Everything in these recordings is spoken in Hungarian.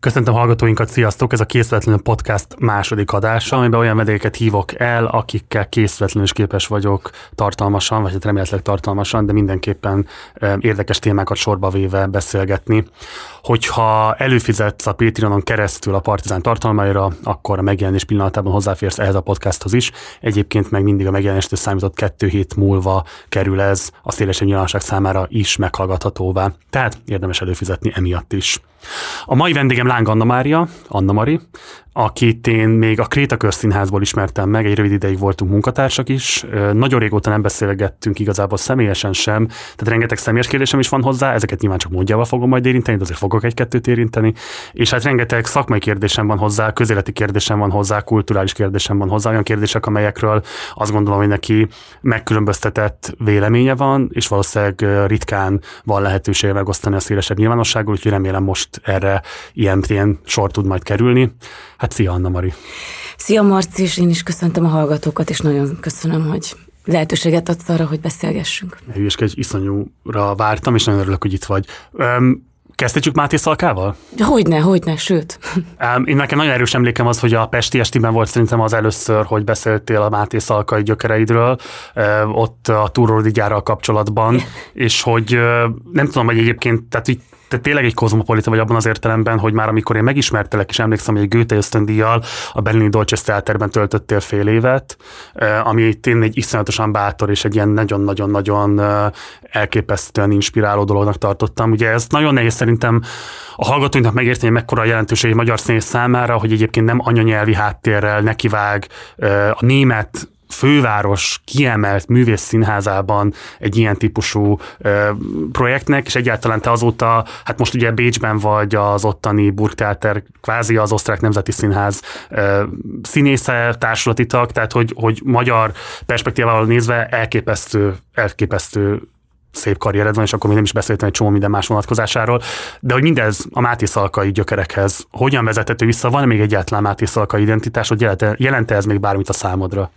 Köszöntöm hallgatóinkat, sziasztok! Ez a Készületlenül Podcast második adása, amiben olyan vendégeket hívok el, akikkel készületlenül is képes vagyok tartalmasan, vagy hát remélhetőleg tartalmasan, de mindenképpen érdekes témákat sorba véve beszélgetni. Hogyha előfizetsz a Patreonon keresztül a Partizán tartalmaira, akkor a megjelenés pillanatában hozzáférsz ehhez a podcasthoz is. Egyébként meg mindig a megjelenést számított kettő hét múlva kerül ez a szélesebb nyilvánosság számára is meghallgathatóvá. Tehát érdemes előfizetni emiatt is. A mai vendégem Láng Anna Mária, Anna Mari, akit én még a Kréta Közszínházból ismertem meg, egy rövid ideig voltunk munkatársak is. Nagyon régóta nem beszélgettünk igazából személyesen sem, tehát rengeteg személyes kérdésem is van hozzá, ezeket nyilván csak módjával fogom majd érinteni, de azért fogok egy-kettőt érinteni, és hát rengeteg szakmai kérdésem van hozzá, közéleti kérdésem van hozzá, kulturális kérdésem van hozzá, olyan kérdések, amelyekről azt gondolom, hogy neki megkülönböztetett véleménye van, és valószínűleg ritkán van lehetősége megosztani a szélesebb nyilvánossággal, úgyhogy remélem most erre ilyen, ilyen sor tud majd kerülni. Hát szia, Anna Mari! Szia, Marci, és én is köszöntöm a hallgatókat, és nagyon köszönöm, hogy lehetőséget adsz arra, hogy beszélgessünk. egy iszonyúra vártam, és nagyon örülök, hogy itt vagy. Um, Kezdhetjük Máté Szalkával? Hogyne, hogyne, sőt. Én nekem nagyon erős emlékem az, hogy a Pesti estiben volt szerintem az először, hogy beszéltél a Máté Szalkai gyökereidről, ott a Túrórdi gyárral kapcsolatban, és hogy nem tudom, hogy egyébként, tehát így te tényleg egy kozmopolita vagy abban az értelemben, hogy már amikor én megismertelek, és emlékszem, hogy egy Goethe ösztöndíjjal a Berlini Dolce Theaterben töltöttél fél évet, ami tényleg egy iszonyatosan bátor és egy ilyen nagyon-nagyon-nagyon elképesztően inspiráló dolognak tartottam. Ugye ez nagyon nehéz szerintem a hallgatóinknak megérteni, hogy mekkora a jelentőség egy magyar színész számára, hogy egyébként nem anyanyelvi háttérrel nekivág a német főváros kiemelt művész színházában egy ilyen típusú ö, projektnek, és egyáltalán te azóta, hát most ugye Bécsben vagy az ottani Burgtheater, kvázi az Osztrák Nemzeti Színház ö, színésze, társulati tag, tehát hogy, hogy magyar perspektívával nézve elképesztő, elképesztő szép karriered van, és akkor még nem is beszéltem egy csomó minden más vonatkozásáról, de hogy mindez a Máté Szalkai gyökerekhez hogyan vezethető vissza, van még egyáltalán Máté Szalkai identitás, hogy jelente, jelente ez még bármit a számodra?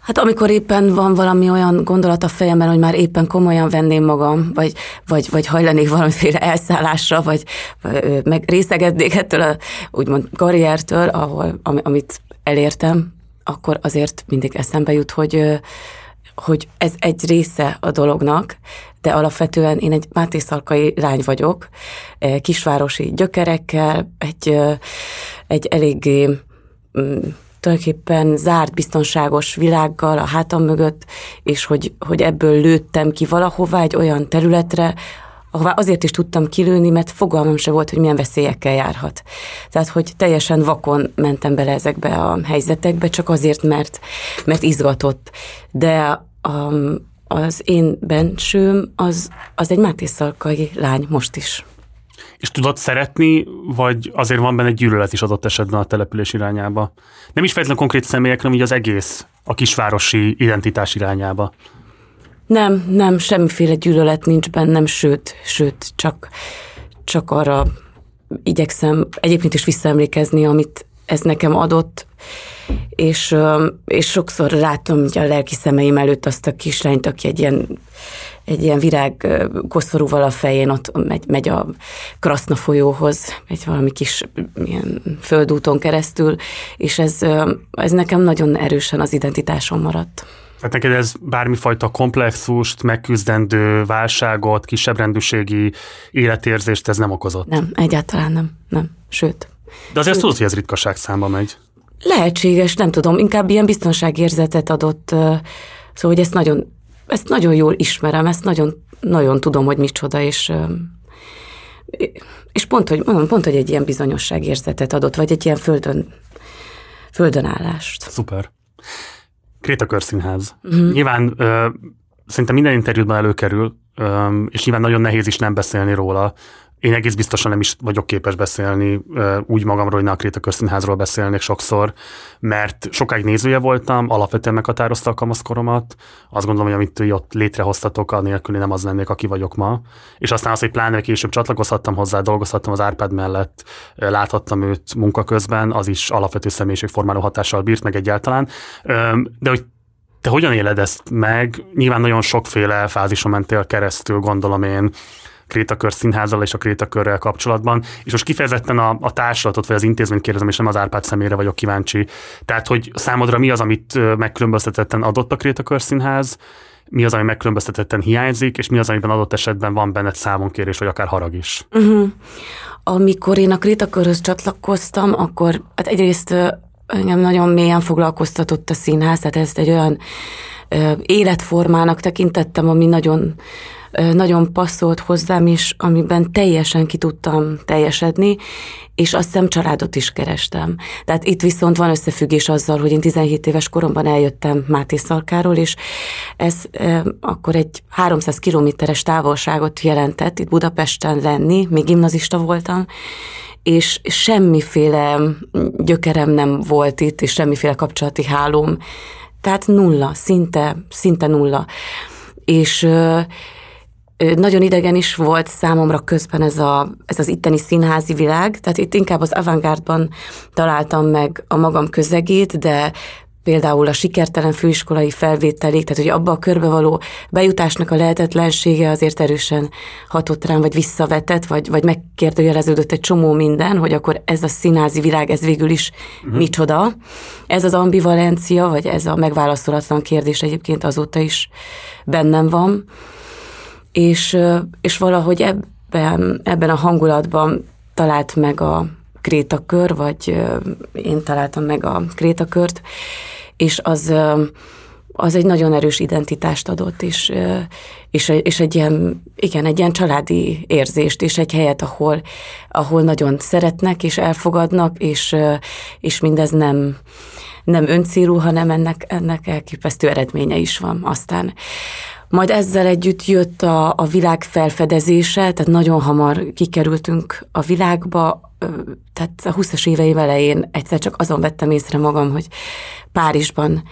Hát amikor éppen van valami olyan gondolat a fejemben, hogy már éppen komolyan venném magam, vagy, vagy, vagy hajlanék valamiféle elszállásra, vagy, meg részegednék ettől a úgymond karriertől, ahol, amit elértem, akkor azért mindig eszembe jut, hogy, hogy ez egy része a dolognak, de alapvetően én egy Máté Szalkai lány vagyok, kisvárosi gyökerekkel, egy, egy eléggé mm, tulajdonképpen zárt, biztonságos világgal a hátam mögött, és hogy, hogy ebből lőttem ki valahová egy olyan területre, ahová azért is tudtam kilőni, mert fogalmam se volt, hogy milyen veszélyekkel járhat. Tehát, hogy teljesen vakon mentem bele ezekbe a helyzetekbe, csak azért, mert, mert izgatott. De a, az én bensőm az, az egy Máté Szalkai lány most is. És tudod szeretni, vagy azért van benne gyűlölet is adott esetben a település irányába? Nem is feltétlenül konkrét személyek, hanem így az egész, a kisvárosi identitás irányába. Nem, nem, semmiféle gyűlölet nincs bennem, sőt, sőt, csak, csak arra igyekszem egyébként is visszaemlékezni, amit ez nekem adott, és, és sokszor látom a lelki szemeim előtt azt a kislányt, aki egy ilyen egy ilyen virág koszorúval a fején ott megy, megy a Kraszna folyóhoz, egy valami kis ilyen földúton keresztül, és ez, ez nekem nagyon erősen az identitásom maradt. Tehát neked ez bármifajta komplexust, megküzdendő válságot, kisebb rendűségi életérzést ez nem okozott? Nem, egyáltalán nem, nem, sőt. De azért tudod, hogy ez ritkaság számba megy. Lehetséges, nem tudom, inkább ilyen biztonságérzetet adott, szóval, hogy ezt nagyon ezt nagyon jól ismerem, ezt nagyon, nagyon tudom, hogy micsoda, és és pont, hogy mondom, pont, hogy egy ilyen bizonyosságérzetet adott, vagy egy ilyen földön, földön állást. Szuper. Kréta Körszínház. Uh-huh. Nyilván ö, szerintem minden interjútban előkerül, ö, és nyilván nagyon nehéz is nem beszélni róla, én egész biztosan nem is vagyok képes beszélni úgy magamról, hogy ne a Kréta Közszínházról beszélnék sokszor, mert sokáig nézője voltam, alapvetően meghatározta a kamaszkoromat. Azt gondolom, hogy amit ott létrehoztatok, anélkül nem az lennék, aki vagyok ma. És aztán az, hogy pláne később csatlakozhattam hozzá, dolgozhattam az Árpád mellett, láthattam őt munka közben, az is alapvető személyiségformáló hatással bírt meg egyáltalán. De hogy te hogyan éled ezt meg? Nyilván nagyon sokféle fázison mentél keresztül, gondolom én Krétakör színházzal és a Krétakörrel kapcsolatban, és most kifejezetten a, a társulatot vagy az intézményt kérdezem, és nem az Árpád szemére vagyok kíváncsi. Tehát, hogy számodra mi az, amit megkülönböztetetten adott a Krétakör színház, mi az, ami megkülönböztetetten hiányzik, és mi az, amiben adott esetben van benned számonkérés, vagy akár harag is. Uh-huh. Amikor én a Krétakörhöz csatlakoztam, akkor hát egyrészt engem nagyon mélyen foglalkoztatott a színház, tehát ezt egy olyan életformának tekintettem, ami nagyon nagyon passzolt hozzám is, amiben teljesen ki tudtam teljesedni, és azt hiszem családot is kerestem. Tehát itt viszont van összefüggés azzal, hogy én 17 éves koromban eljöttem Máté Szalkáról, és ez e, akkor egy 300 kilométeres távolságot jelentett itt Budapesten lenni, még gimnazista voltam, és semmiféle gyökerem nem volt itt, és semmiféle kapcsolati hálóm. Tehát nulla, szinte, szinte nulla. És nagyon idegen is volt számomra közben ez, a, ez az itteni színházi világ, tehát itt inkább az avantgárdban találtam meg a magam közegét, de például a sikertelen főiskolai felvételig, tehát hogy abba a körbe való bejutásnak a lehetetlensége azért erősen hatott rám, vagy visszavetett, vagy, vagy megkérdőjeleződött egy csomó minden, hogy akkor ez a színázi világ, ez végül is uh-huh. micsoda. Ez az ambivalencia, vagy ez a megválaszolatlan kérdés egyébként azóta is bennem van. És, és valahogy ebben, ebben a hangulatban talált meg a krétakör, vagy én találtam meg a krétakört, és az, az egy nagyon erős identitást adott, és, és, és egy ilyen, igen, egy ilyen családi érzést, és egy helyet, ahol, ahol nagyon szeretnek, és elfogadnak, és, és mindez nem, nem öncélú, hanem ennek, ennek elképesztő eredménye is van aztán. Majd ezzel együtt jött a, a világ felfedezése, tehát nagyon hamar kikerültünk a világba, tehát a 20-as éveim elején egyszer csak azon vettem észre magam, hogy Párizsban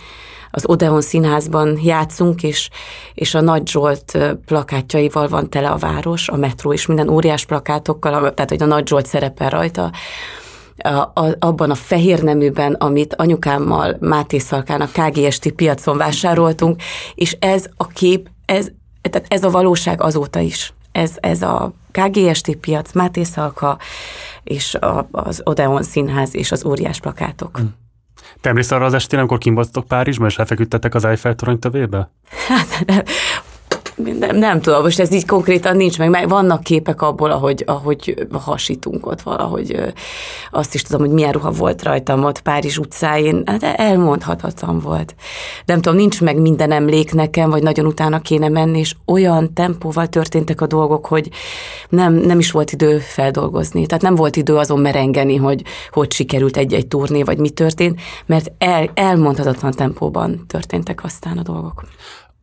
az Odeon színházban játszunk, és, és a Nagy Zsolt plakátjaival van tele a város, a metró és minden óriás plakátokkal, tehát hogy a Nagy Zsolt szerepel rajta, a, a, abban a fehér neműben, amit anyukámmal Máté Szalkán a KGST piacon vásároltunk, és ez a kép, ez, tehát ez a valóság azóta is. Ez, ez a KGST piac, Máté Szalka, és a, az Odeon Színház, és az óriás plakátok. Hmm. Te emlékszel arra az estén, amikor kim Párizsban, és elfeküdtetek az Eiffel torony tövébe? Hát nem, nem, nem tudom, most ez így konkrétan nincs meg, meg vannak képek abból, ahogy, ahogy hasítunk ott valahogy. Azt is tudom, hogy milyen ruha volt rajtam ott Párizs utcáin, hát elmondhatatlan volt. Nem tudom, nincs meg minden emlék nekem, vagy nagyon utána kéne menni, és olyan tempóval történtek a dolgok, hogy nem, nem is volt idő feldolgozni. Tehát nem volt idő azon merengeni, hogy hogy sikerült egy-egy turné, vagy mi történt, mert el, elmondhatatlan tempóban történtek aztán a dolgok.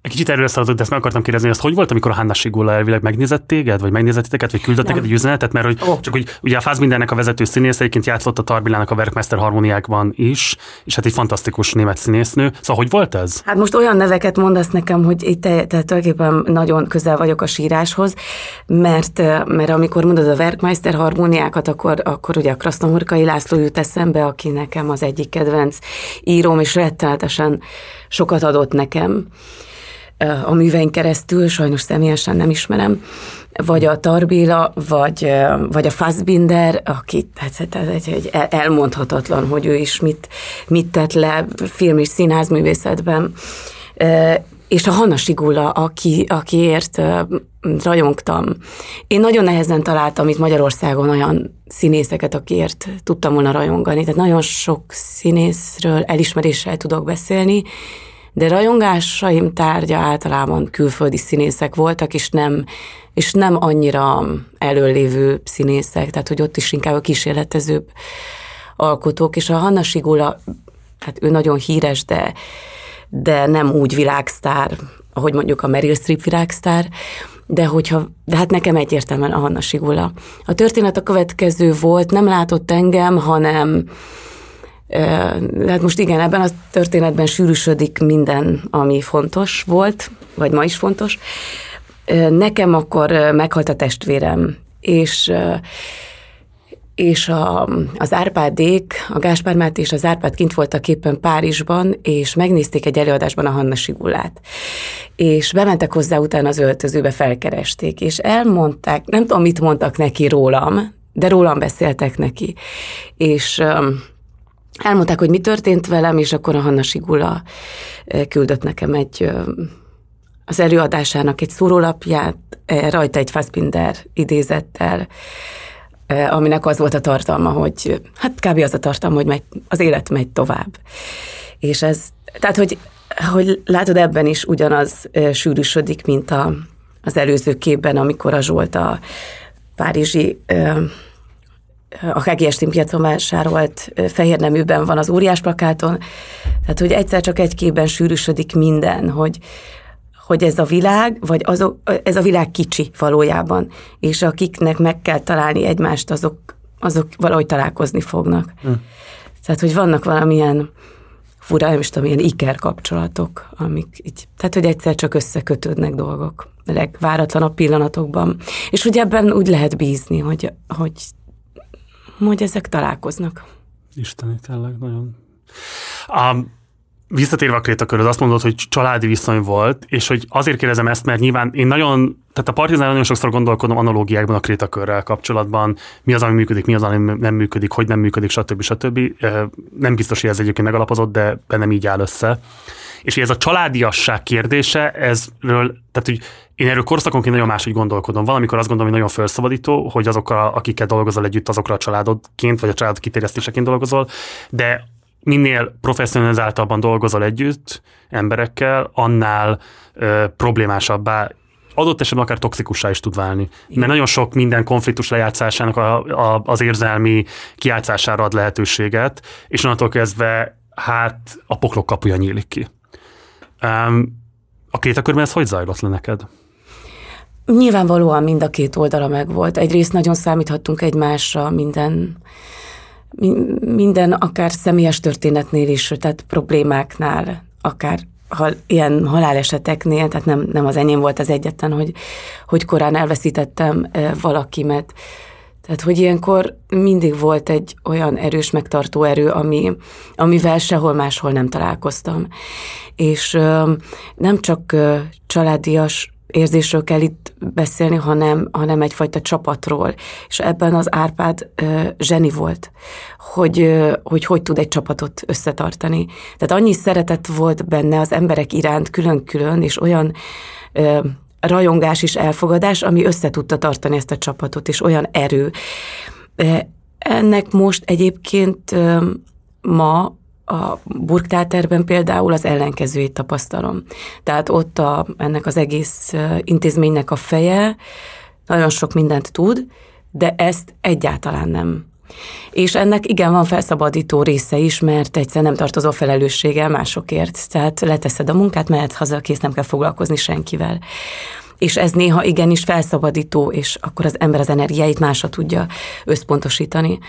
Egy kicsit erről szaladott, de ezt meg akartam kérdezni, hogy hogy volt, amikor a Hanna Sigula elvileg megnézett téged, vagy megnézett titeket, vagy küldött neked egy üzenetet, mert hogy oh. csak hogy ugye a Fassbindernek a vezető színész egyébként játszott a Tarbilának a Werkmeister harmóniákban is, és hát egy fantasztikus német színésznő. Szóval hogy volt ez? Hát most olyan neveket mondasz nekem, hogy itt te, te tulajdonképpen nagyon közel vagyok a síráshoz, mert, mert amikor mondod a Werkmeister harmóniákat, akkor, akkor ugye a Krasznomurkai László jut eszembe, aki nekem az egyik kedvenc íróm, és rettenetesen sokat adott nekem a művein keresztül, sajnos személyesen nem ismerem, vagy a Tarbéla, vagy, vagy a Fassbinder, aki hát, egy, egy elmondhatatlan, hogy ő is mit, mit tett le film és színházművészetben. És a Hanna Sigula, aki, akiért rajongtam. Én nagyon nehezen találtam itt Magyarországon olyan színészeket, akiért tudtam volna rajongani. Tehát nagyon sok színészről elismeréssel tudok beszélni, de rajongásaim tárgya általában külföldi színészek voltak, és nem, és nem annyira előlévő színészek, tehát hogy ott is inkább a kísérletezőbb alkotók, és a Hanna Sigula, hát ő nagyon híres, de, de nem úgy világsztár, ahogy mondjuk a Meryl Streep világsztár, de hogyha, de hát nekem egyértelműen a Hanna Sigula. A történet a következő volt, nem látott engem, hanem Hát most igen, ebben a történetben sűrűsödik minden, ami fontos volt, vagy ma is fontos. Nekem akkor meghalt a testvérem, és és a, az Árpádék, a Gáspár Máté és az Árpád kint voltak éppen Párizsban, és megnézték egy előadásban a Hanna Sigulát. És bementek hozzá utána az öltözőbe, felkeresték, és elmondták, nem tudom, mit mondtak neki rólam, de rólam beszéltek neki. És elmondták, hogy mi történt velem, és akkor a Hanna Sigula küldött nekem egy az előadásának egy szórólapját, rajta egy Fassbinder idézettel, aminek az volt a tartalma, hogy hát kb. az a tartalma, hogy megy, az élet megy tovább. És ez, tehát, hogy, hogy látod, ebben is ugyanaz sűrűsödik, mint a, az előző képben, amikor a Zsolt a párizsi a KGS piacon vásárolt fehér neműben van az óriás plakáton, tehát hogy egyszer csak egy képben sűrűsödik minden, hogy, hogy ez a világ, vagy azok, ez a világ kicsi valójában, és akiknek meg kell találni egymást, azok, azok valahogy találkozni fognak. Hm. Tehát, hogy vannak valamilyen fura, nem is tudom, ilyen iker kapcsolatok, amik így, tehát, hogy egyszer csak összekötődnek dolgok a legváratlanabb pillanatokban. És hogy ebben úgy lehet bízni, hogy, hogy, hogy ezek találkoznak. Isteni, tényleg nagyon. Um, visszatérve a krétaköröd, azt mondod, hogy családi viszony volt, és hogy azért kérdezem ezt, mert nyilván én nagyon, tehát a partizán nagyon sokszor gondolkodom analógiákban a krétakörrel kapcsolatban, mi az, ami működik, mi az, ami nem működik, hogy nem működik, stb. stb. Nem biztos, hogy ez egyébként megalapozott, de bennem így áll össze. És hogy ez a családiasság kérdése, ezről, tehát hogy én erről korszakonként nagyon máshogy gondolkodom. Valamikor azt gondolom, hogy nagyon felszabadító, hogy azokkal, akikkel dolgozol együtt, azokra a családodként, vagy a család kiterjesztéseként dolgozol, de minél professzionalizáltabban dolgozol együtt emberekkel, annál ö, problémásabbá adott esetben akár toxikussá is tud válni. Igen. Mert nagyon sok minden konfliktus lejátszásának a, a, az érzelmi kiátszására ad lehetőséget, és onnantól kezdve hát a poklok kapuja nyílik ki. Um, a két körben ez hogy zajlott le neked? Nyilvánvalóan mind a két oldala megvolt. Egyrészt nagyon számíthattunk egymásra minden minden, akár személyes történetnél is, tehát problémáknál, akár ha, ilyen haláleseteknél, tehát nem, nem az enyém volt az egyetlen, hogy, hogy korán elveszítettem valakimet. Tehát, hogy ilyenkor mindig volt egy olyan erős megtartó erő, ami, amivel sehol máshol nem találkoztam. És nem csak családias érzésről kell itt beszélni, hanem, hanem egyfajta csapatról. És ebben az Árpád ö, zseni volt, hogy, ö, hogy hogy tud egy csapatot összetartani. Tehát annyi szeretet volt benne az emberek iránt külön-külön, és olyan ö, rajongás és elfogadás, ami össze tudta tartani ezt a csapatot, és olyan erő. Ennek most egyébként ma a Burgtáterben például az ellenkezőjét tapasztalom. Tehát ott a, ennek az egész intézménynek a feje nagyon sok mindent tud, de ezt egyáltalán nem. És ennek igen, van felszabadító része is, mert egyszer nem tartozó felelősséggel másokért. Tehát leteszed a munkát, mehet haza, kész, nem kell foglalkozni senkivel. És ez néha igenis felszabadító, és akkor az ember az energiáit másra tudja összpontosítani.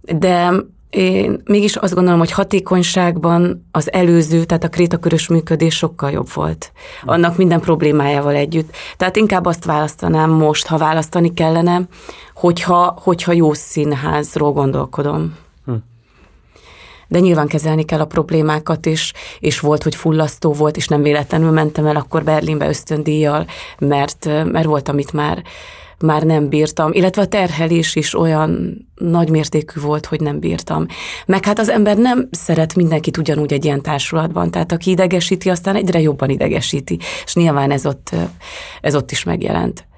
De én mégis azt gondolom, hogy hatékonyságban az előző, tehát a krétakörös működés sokkal jobb volt. Annak minden problémájával együtt. Tehát inkább azt választanám most, ha választani kellene, hogyha, hogyha jó színházról gondolkodom. Hm. De nyilván kezelni kell a problémákat is, és volt, hogy fullasztó volt, és nem véletlenül mentem el akkor Berlinbe ösztöndíjjal, mert, mert volt, amit már már nem bírtam, illetve a terhelés is olyan nagy mértékű volt, hogy nem bírtam. Meg hát az ember nem szeret mindenkit ugyanúgy egy ilyen társulatban, tehát aki idegesíti, aztán egyre jobban idegesíti, és nyilván ez ott, ez ott is megjelent.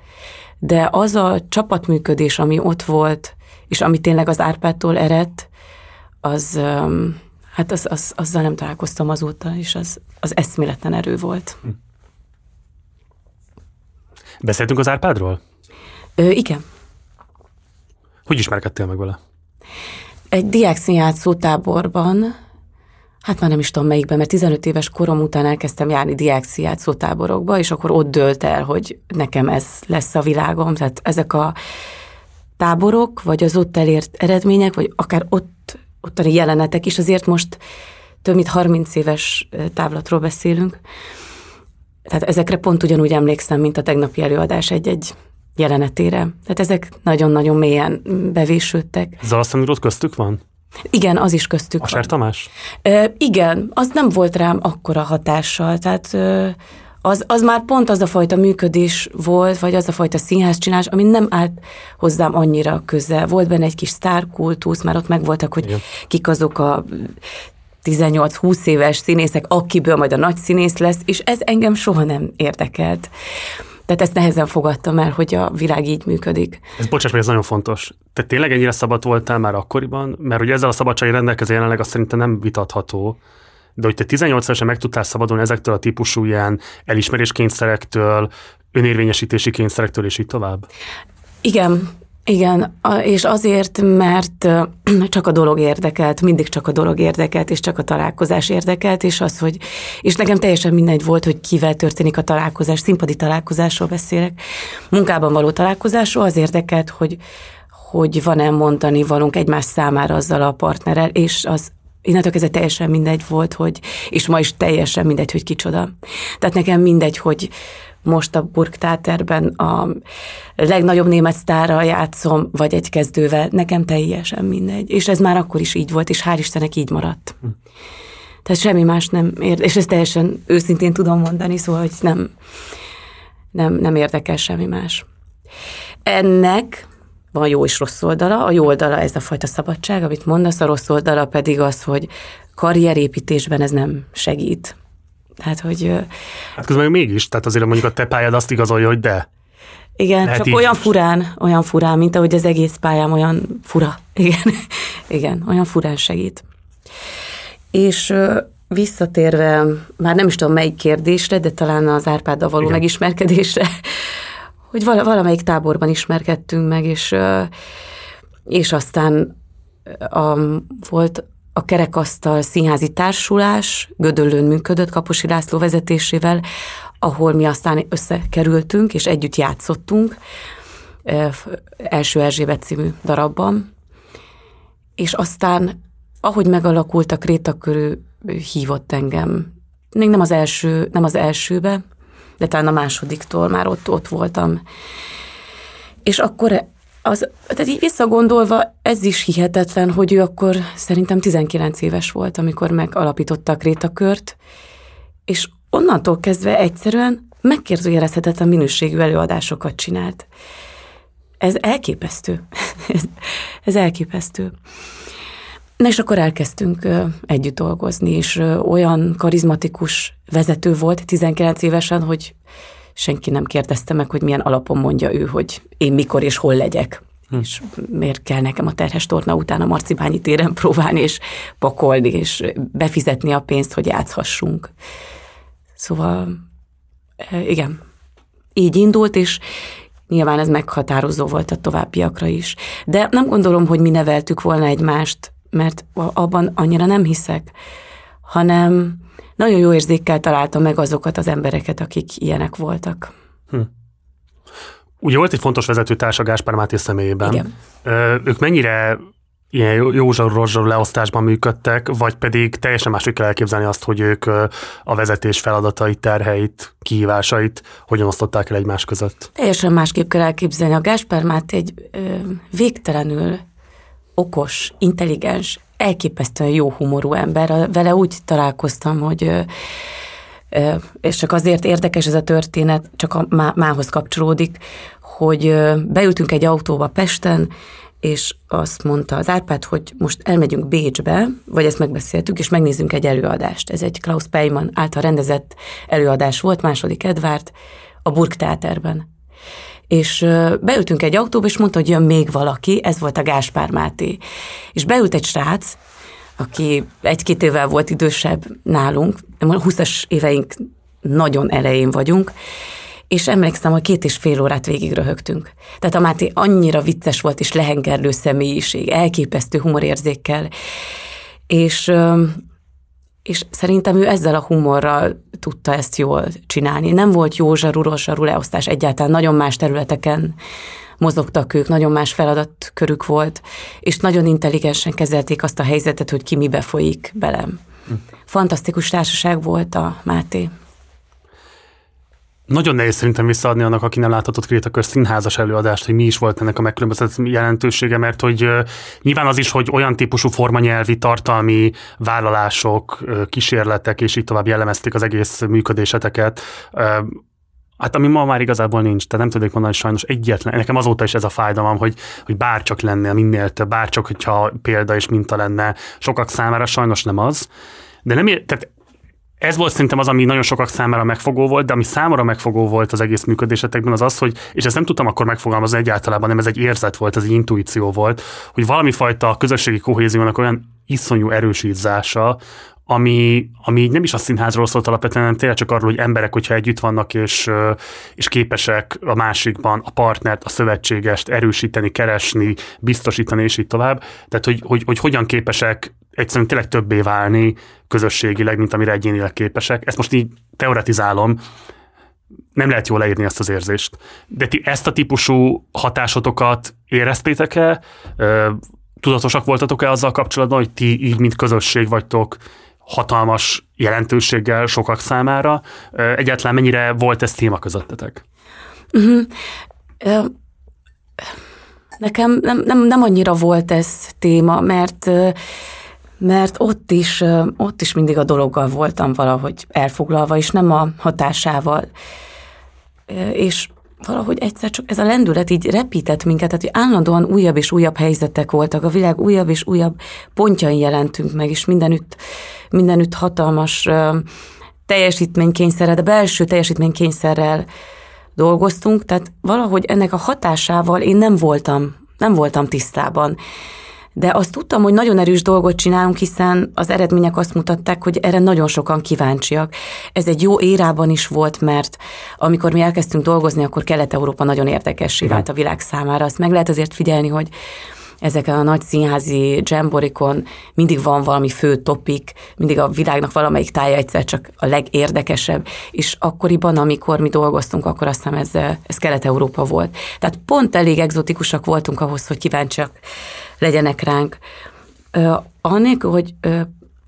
De az a csapatműködés, ami ott volt, és ami tényleg az Árpádtól eredt, az, hát az, az, azzal nem találkoztam azóta, és az, az eszméletlen erő volt. Hm. Beszéltünk az Árpádról? Ö, igen. Hogy ismerkedtél meg vele? Egy diákszínjátszó táborban, hát már nem is tudom melyikben, mert 15 éves korom után elkezdtem járni diákszínjátszó táborokba, és akkor ott dölt el, hogy nekem ez lesz a világom. Tehát ezek a táborok, vagy az ott elért eredmények, vagy akár ott, ottani jelenetek is, azért most több mint 30 éves távlatról beszélünk. Tehát ezekre pont ugyanúgy emlékszem, mint a tegnapi előadás egy-egy jelenetére. Tehát ezek nagyon-nagyon mélyen bevésődtek. Zalasztanurot köztük van? Igen, az is köztük A Ser Tamás? E, igen, az nem volt rám akkora hatással, tehát e, az, az már pont az a fajta működés volt, vagy az a fajta színházcsinálás, ami nem állt hozzám annyira közel. Volt benne egy kis sztárkultusz, már ott megvoltak, hogy Igen. kik azok a 18-20 éves színészek, akiből majd a nagy színész lesz, és ez engem soha nem érdekelt. Tehát ezt nehezen fogadtam el, hogy a világ így működik. Ez bocsáss, ez nagyon fontos. Te tényleg ennyire szabad voltál már akkoriban? Mert hogy ezzel a szabadsági rendelkező jelenleg azt szerintem nem vitatható. De hogy te 18 évesen meg tudtál szabadulni ezektől a típusú ilyen elismeréskényszerektől, önérvényesítési kényszerektől, és így tovább? Igen, igen, és azért, mert csak a dolog érdekelt, mindig csak a dolog érdekelt, és csak a találkozás érdekelt, és az, hogy, és nekem teljesen mindegy volt, hogy kivel történik a találkozás, színpadi találkozásról beszélek, munkában való találkozásról, az érdekelt, hogy, hogy van-e mondani valunk egymás számára azzal a partnerrel, és az innentől kezdve teljesen mindegy volt, hogy, és ma is teljesen mindegy, hogy kicsoda. Tehát nekem mindegy, hogy, most a Burgtáterben a legnagyobb német sztárral játszom, vagy egy kezdővel, nekem teljesen mindegy. És ez már akkor is így volt, és hál' Istennek így maradt. Hm. Tehát semmi más nem ér, és ezt teljesen őszintén tudom mondani, szóval, hogy nem, nem, nem érdekel semmi más. Ennek van jó és rossz oldala. A jó oldala ez a fajta szabadság, amit mondasz, a rossz oldala pedig az, hogy karrierépítésben ez nem segít. Tehát, hogy... Hát közben mégis, tehát azért mondjuk a te pályád azt igazolja, hogy de. Igen, Lehet csak olyan is. furán, olyan furán, mint ahogy az egész pályám olyan fura. Igen, igen olyan furán segít. És visszatérve, már nem is tudom melyik kérdésre, de talán az Árpáddal való igen. megismerkedésre, hogy valamelyik táborban ismerkedtünk meg, és, és aztán a, volt a Kerekasztal Színházi Társulás Gödöllőn működött Kaposi László vezetésével, ahol mi aztán összekerültünk, és együtt játszottunk első Erzsébet című darabban. És aztán, ahogy megalakult a Kréta körül, hívott engem. Még nem az első, nem az elsőbe, de talán a másodiktól már ott, ott voltam. És akkor az, tehát így visszagondolva, ez is hihetetlen, hogy ő akkor szerintem 19 éves volt, amikor megalapította a Krétakört, és onnantól kezdve egyszerűen megkérdőjelezhetetlen minőségű előadásokat csinált. Ez elképesztő. ez, ez elképesztő. Na és akkor elkezdtünk együtt dolgozni, és olyan karizmatikus vezető volt 19 évesen, hogy senki nem kérdezte meg, hogy milyen alapon mondja ő, hogy én mikor és hol legyek. Hm. És miért kell nekem a terhes torna után a Marcibányi téren próbálni, és pakolni, és befizetni a pénzt, hogy játszhassunk. Szóval igen, így indult, és nyilván ez meghatározó volt a továbbiakra is. De nem gondolom, hogy mi neveltük volna egymást, mert abban annyira nem hiszek, hanem nagyon jó érzékkel találtam meg azokat az embereket, akik ilyenek voltak. Hm. Ugye volt egy fontos vezetőtársa Gáspár Máté személyében. Igen. Ők mennyire ilyen józsarú leosztásban működtek, vagy pedig teljesen máshogy kell elképzelni azt, hogy ők a vezetés feladatait, terheit, kihívásait hogyan osztották el egymás között? Teljesen másképp kell elképzelni. A Gáspár Máté egy ö, végtelenül okos, intelligens, elképesztően jó humorú ember. Vele úgy találkoztam, hogy és csak azért érdekes ez a történet, csak a má, mához kapcsolódik, hogy beültünk egy autóba Pesten, és azt mondta az Árpád, hogy most elmegyünk Bécsbe, vagy ezt megbeszéltük, és megnézzünk egy előadást. Ez egy Klaus Peyman által rendezett előadás volt, második Edvárt, a Burgtáterben és beültünk egy autóba, és mondta, hogy jön még valaki, ez volt a Gáspár Máté. És beült egy srác, aki egy-két évvel volt idősebb nálunk, 20-as éveink nagyon elején vagyunk, és emlékszem, hogy két és fél órát végig röhögtünk. Tehát a Máté annyira vicces volt, és lehengerlő személyiség, elképesztő humorérzékkel, és és szerintem ő ezzel a humorral tudta ezt jól csinálni. Nem volt jó zsarú, rossz zsarú leosztás egyáltalán, nagyon más területeken mozogtak ők, nagyon más feladatkörük volt, és nagyon intelligensen kezelték azt a helyzetet, hogy ki mibe folyik belem. Hm. Fantasztikus társaság volt a Máté. Nagyon nehéz szerintem visszaadni annak, aki nem láthatott Krétakör színházas előadást, hogy mi is volt ennek a megkülönböztetett jelentősége, mert hogy nyilván az is, hogy olyan típusú formanyelvi, tartalmi vállalások, kísérletek és így tovább jellemezték az egész működéseteket, Hát ami ma már igazából nincs, tehát nem tudok mondani sajnos egyetlen. Nekem azóta is ez a fájdalom, hogy, hogy bárcsak lenne, minél több, bárcsak, hogyha példa és minta lenne. Sokak számára sajnos nem az. De nem, tehát ez volt szerintem az, ami nagyon sokak számára megfogó volt, de ami számomra megfogó volt az egész működésetekben, az az, hogy, és ezt nem tudtam akkor megfogalmazni egyáltalán, nem ez egy érzet volt, ez egy intuíció volt, hogy valami fajta közösségi kohéziónak olyan iszonyú erősítása, ami, ami nem is a színházról szólt alapvetően, hanem tényleg csak arról, hogy emberek, hogyha együtt vannak, és, és képesek a másikban a partnert, a szövetségest erősíteni, keresni, biztosítani, és így tovább. Tehát, hogy, hogy, hogy hogyan képesek egyszerűen tényleg többé válni közösségileg, mint amire egyénileg képesek. Ezt most így teoretizálom, nem lehet jól leírni ezt az érzést. De ti ezt a típusú hatásotokat éreztétek-e? Tudatosak voltatok-e azzal kapcsolatban, hogy ti így, mint közösség vagytok hatalmas jelentőséggel sokak számára. Egyáltalán mennyire volt ez téma közöttetek? Uh-huh. Nekem nem, nem, nem annyira volt ez téma, mert mert ott is, ott is mindig a dologgal voltam valahogy elfoglalva, és nem a hatásával. És valahogy egyszer csak ez a lendület így repített minket, tehát hogy állandóan újabb és újabb helyzetek voltak, a világ újabb és újabb pontjain jelentünk meg, és mindenütt, mindenütt hatalmas teljesítménykényszerrel, de belső teljesítménykényszerrel dolgoztunk, tehát valahogy ennek a hatásával én nem voltam, nem voltam tisztában de azt tudtam, hogy nagyon erős dolgot csinálunk, hiszen az eredmények azt mutatták, hogy erre nagyon sokan kíváncsiak. Ez egy jó érában is volt, mert amikor mi elkezdtünk dolgozni, akkor Kelet-Európa nagyon érdekessé vált a világ számára. Azt meg lehet azért figyelni, hogy ezeken a nagy színházi jamborikon mindig van valami fő topik, mindig a világnak valamelyik tája egyszer csak a legérdekesebb, és akkoriban, amikor mi dolgoztunk, akkor azt hiszem ez, ez Kelet-Európa volt. Tehát pont elég egzotikusak voltunk ahhoz, hogy kíváncsiak legyenek ránk. Ö, annélkül, hogy ö,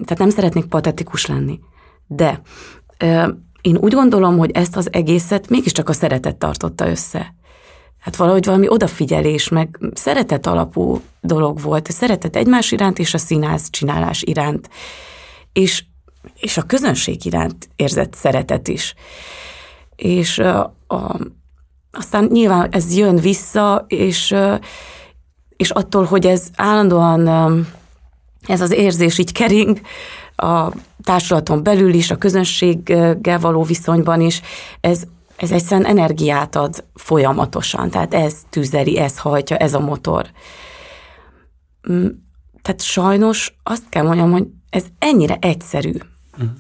tehát nem szeretnék patetikus lenni, de ö, én úgy gondolom, hogy ezt az egészet mégiscsak a szeretet tartotta össze. Hát valahogy valami odafigyelés, meg szeretet alapú dolog volt. Szeretet egymás iránt és a színház csinálás iránt. És, és a közönség iránt érzett szeretet is. És a, a, aztán nyilván ez jön vissza, és és attól, hogy ez állandóan ez az érzés így kering a társulaton belül is, a közönséggel való viszonyban is, ez, ez egyszerűen energiát ad folyamatosan, tehát ez tüzeli, ez hajtja, ez a motor. Mm, tehát sajnos azt kell mondjam, hogy ez ennyire egyszerű, uh-huh.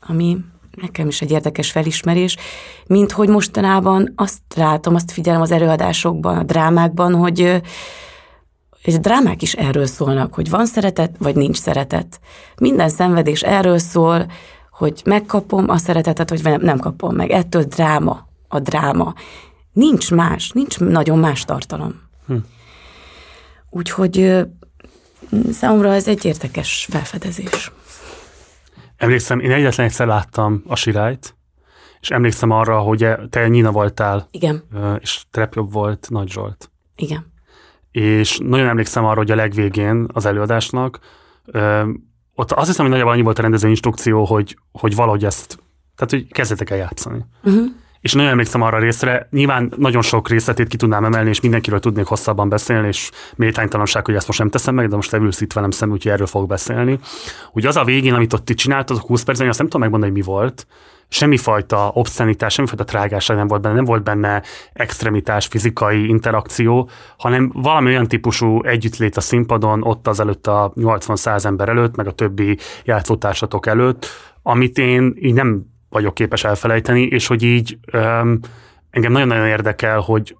ami nekem is egy érdekes felismerés, mint hogy mostanában azt látom, azt figyelem az előadásokban, a drámákban, hogy és a drámák is erről szólnak, hogy van szeretet, vagy nincs szeretet. Minden szenvedés erről szól, hogy megkapom a szeretetet, vagy nem kapom meg. Ettől dráma, a dráma. Nincs más, nincs nagyon más tartalom. Hm. Úgyhogy számomra ez egy érdekes felfedezés. Emlékszem, én egyetlen egyszer láttam a sirályt, és emlékszem arra, hogy te Nina voltál. Igen. És Trepjobb volt Nagy Zsolt. Igen és nagyon emlékszem arra, hogy a legvégén az előadásnak, ö, ott azt hiszem, hogy nagyjából annyi volt a rendező instrukció, hogy, hogy valahogy ezt, tehát hogy kezdetek el játszani. Uh-huh. És nagyon emlékszem arra a részre, nyilván nagyon sok részletét ki tudnám emelni, és mindenkiről tudnék hosszabban beszélni, és méltánytalanság, hogy ezt most nem teszem meg, de most te ülsz itt velem szemben, úgyhogy erről fog beszélni. Hogy az a végén, amit ott ti csináltatok 20 percben, azt nem tudom megmondani, hogy mi volt, semmifajta obszenitás, semmifajta trágásság nem volt benne, nem volt benne extremitás, fizikai interakció, hanem valami olyan típusú együttlét a színpadon, ott az előtt a 80-100 ember előtt, meg a többi játszótársatok előtt, amit én így nem vagyok képes elfelejteni, és hogy így um, engem nagyon-nagyon érdekel, hogy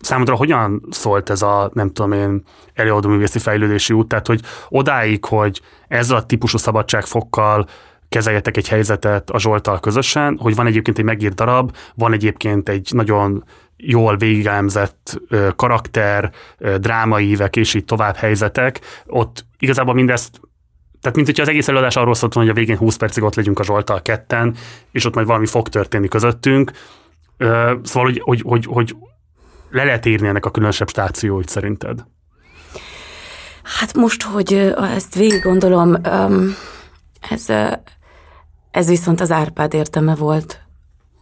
számodra hogyan szólt ez a, nem tudom én, előadóművészi fejlődési út, tehát hogy odáig, hogy ezzel a típusú szabadságfokkal kezeljetek egy helyzetet a Zsoltal közösen, hogy van egyébként egy megírt darab, van egyébként egy nagyon jól végigelemzett karakter, drámai évek és így tovább helyzetek, ott igazából mindezt Tehát, mint hogyha az egész előadás arról szólt, hogy a végén 20 percig ott legyünk a Zsoltal ketten, és ott majd valami fog történni közöttünk. Szóval, hogy, hogy, hogy, hogy le lehet írni ennek a különösebb stációit szerinted? Hát most, hogy ezt végig gondolom, ez, ez viszont az Árpád értelme volt,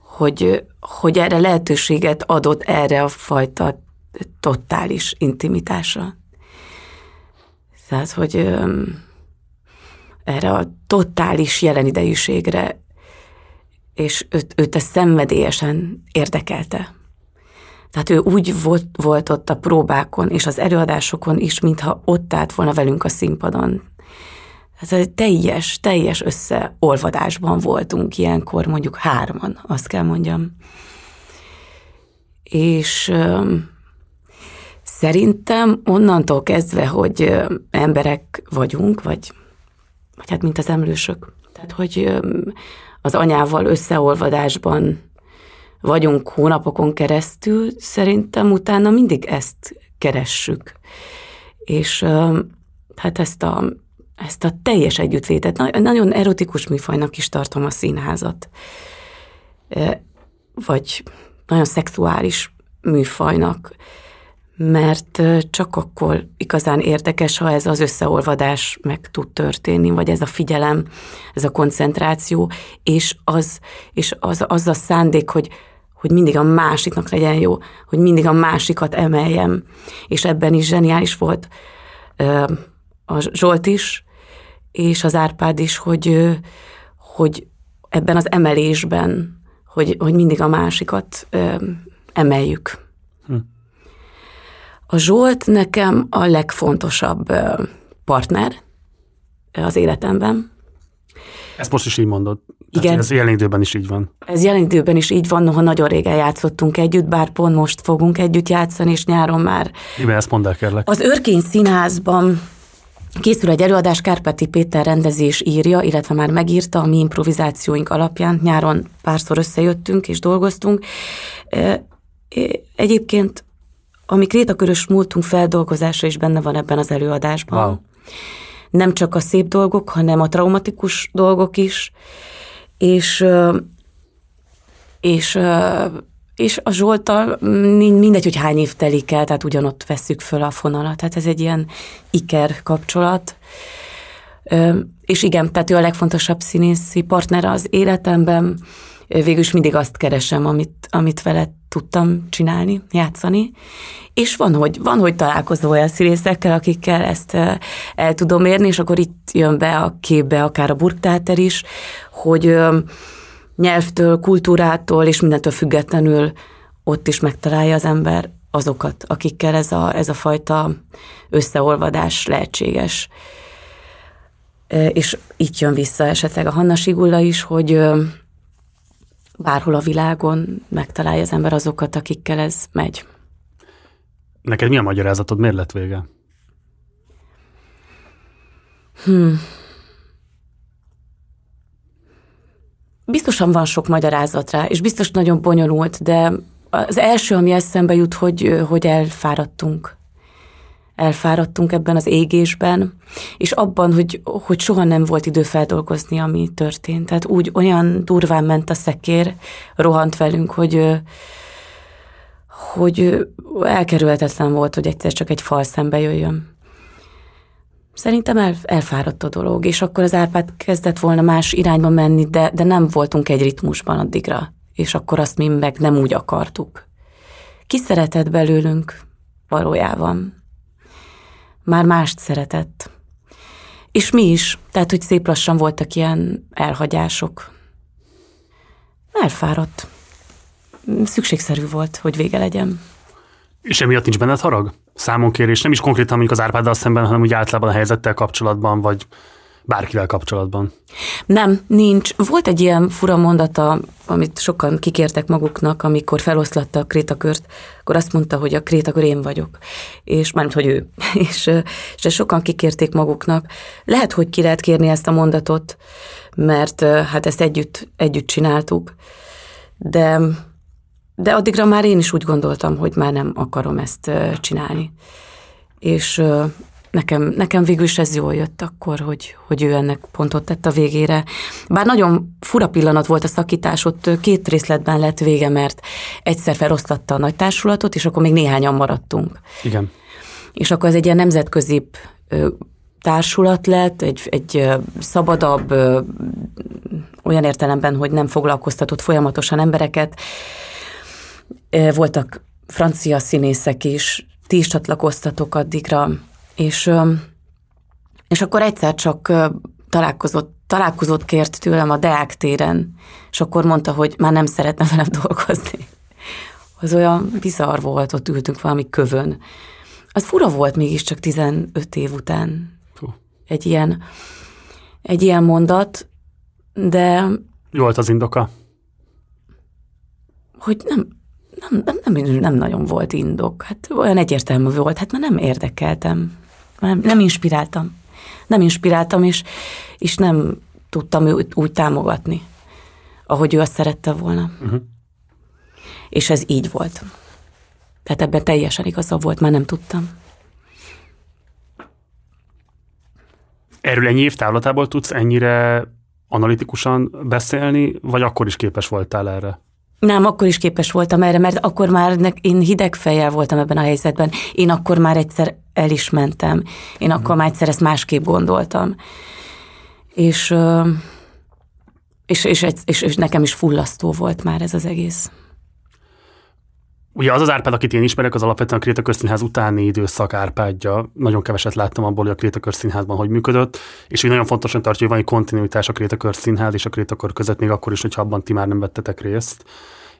hogy, hogy erre lehetőséget adott erre a fajta totális intimitásra. Tehát, hogy erre a totális jelenidejűségre, és őt, őt ezt szenvedélyesen érdekelte. Tehát ő úgy volt, volt ott a próbákon és az előadásokon is, mintha ott állt volna velünk a színpadon. Tehát egy teljes, teljes összeolvadásban voltunk ilyenkor, mondjuk hárman, azt kell mondjam. És szerintem onnantól kezdve, hogy emberek vagyunk, vagy, vagy hát mint az emlősök, tehát hogy az anyával összeolvadásban vagyunk hónapokon keresztül, szerintem utána mindig ezt keressük. És hát ezt a, ezt a teljes együttlétet, nagyon erotikus műfajnak is tartom a színházat. Vagy nagyon szexuális műfajnak, mert csak akkor igazán érdekes, ha ez az összeolvadás meg tud történni, vagy ez a figyelem, ez a koncentráció, és az, és az, az a szándék, hogy, hogy mindig a másiknak legyen jó, hogy mindig a másikat emeljem. És ebben is zseniális volt a Zsolt is, és az Árpád is, hogy, hogy ebben az emelésben, hogy, hogy mindig a másikat emeljük. Hm. A Zsolt nekem a legfontosabb partner az életemben. Ezt most is így mondod. Igen. ez jelen időben is így van. Ez jelen időben is így van, noha nagyon régen játszottunk együtt, bár pont most fogunk együtt játszani, és nyáron már. Igen, ezt mondd el, kérlek. Az Örkény Színházban Készül egy előadás, Kárpáti Péter rendezés írja, illetve már megírta a mi improvizációink alapján. Nyáron párszor összejöttünk és dolgoztunk. Egyébként a mi krétakörös múltunk feldolgozása is benne van ebben az előadásban. Wow. Nem csak a szép dolgok, hanem a traumatikus dolgok is és, és, és a Zsoltal mindegy, hogy hány év telik el, tehát ugyanott veszük föl a fonalat. Tehát ez egy ilyen iker kapcsolat. És igen, tehát ő a legfontosabb színészi partner az életemben. Végül is mindig azt keresem, amit, amit vele tudtam csinálni, játszani. És van, hogy, van, hogy találkozó olyan színészekkel, akikkel ezt el tudom érni, és akkor itt jön be a képbe akár a burktáter is, hogy nyelvtől, kultúrától és mindentől függetlenül ott is megtalálja az ember azokat, akikkel ez a, ez a fajta összeolvadás lehetséges. És itt jön vissza esetleg a Hanna Sigulla is, hogy bárhol a világon megtalálja az ember azokat, akikkel ez megy. Neked mi a magyarázatod? Miért lett vége? Hmm. Biztosan van sok magyarázat rá, és biztos nagyon bonyolult, de az első, ami eszembe jut, hogy, hogy elfáradtunk. Elfáradtunk ebben az égésben, és abban, hogy, hogy soha nem volt idő feldolgozni, ami történt. Tehát úgy olyan durván ment a szekér, rohant velünk, hogy, hogy elkerülhetetlen volt, hogy egyszer csak egy fal szembe jöjjön. Szerintem el, elfáradt a dolog, és akkor az Árpád kezdett volna más irányba menni, de, de nem voltunk egy ritmusban addigra, és akkor azt mi meg nem úgy akartuk. Ki szeretett belőlünk valójában? Már mást szeretett. És mi is, tehát, hogy szép lassan voltak ilyen elhagyások. Elfáradt. Szükségszerű volt, hogy vége legyen. És emiatt nincs benned harag? Számonkérés, nem is konkrétan mondjuk az Árpáddal szemben, hanem úgy általában a helyzettel kapcsolatban, vagy bárkivel kapcsolatban? Nem, nincs. Volt egy ilyen fura mondata, amit sokan kikértek maguknak, amikor feloszlatta a krétakört, akkor azt mondta, hogy a krétakör én vagyok, és mármint, hogy ő. és, és sokan kikérték maguknak. Lehet, hogy ki lehet kérni ezt a mondatot, mert hát ezt együtt, együtt csináltuk, de de addigra már én is úgy gondoltam, hogy már nem akarom ezt csinálni. És, nekem, nekem végül is ez jól jött akkor, hogy, hogy ő ennek pontot tett a végére. Bár nagyon fura pillanat volt a szakítás, ott két részletben lett vége, mert egyszer felosztatta a nagy társulatot, és akkor még néhányan maradtunk. Igen. És akkor ez egy ilyen nemzetközi társulat lett, egy, egy szabadabb, olyan értelemben, hogy nem foglalkoztatott folyamatosan embereket. Voltak francia színészek is, ti is csatlakoztatok addigra, és, és akkor egyszer csak találkozott, találkozott kért tőlem a Deák téren, és akkor mondta, hogy már nem szeretne velem dolgozni. Az olyan bizarr volt, ott ültünk valami kövön. Az fura volt mégiscsak 15 év után. Egy ilyen, egy ilyen mondat, de... Jó volt az indoka? Hogy nem, nem, nem, nem, nem nagyon volt indok. Hát olyan egyértelmű volt, hát már nem érdekeltem. Nem, nem inspiráltam. Nem inspiráltam, és, és nem tudtam őt úgy támogatni, ahogy ő azt szerette volna. Uh-huh. És ez így volt. Tehát ebben teljesen igaza volt, már nem tudtam. Erről ennyi év távlatából tudsz ennyire analitikusan beszélni, vagy akkor is képes voltál erre? Nem, akkor is képes voltam erre, mert akkor már én hideg fejjel voltam ebben a helyzetben. Én akkor már egyszer el is mentem. Én akkor már egyszer ezt másképp gondoltam. És, és, és, és, és nekem is fullasztó volt már ez az egész. Ugye az az Árpád, akit én ismerek, az alapvetően a Krétakör Színház utáni időszak Árpádja. Nagyon keveset láttam abból, hogy a Krétakör Színházban hogy működött, és úgy nagyon fontosan tartja, hogy van egy kontinuitás a Krétakör Színház és a Krétakör között, még akkor is, hogyha abban ti már nem vettetek részt.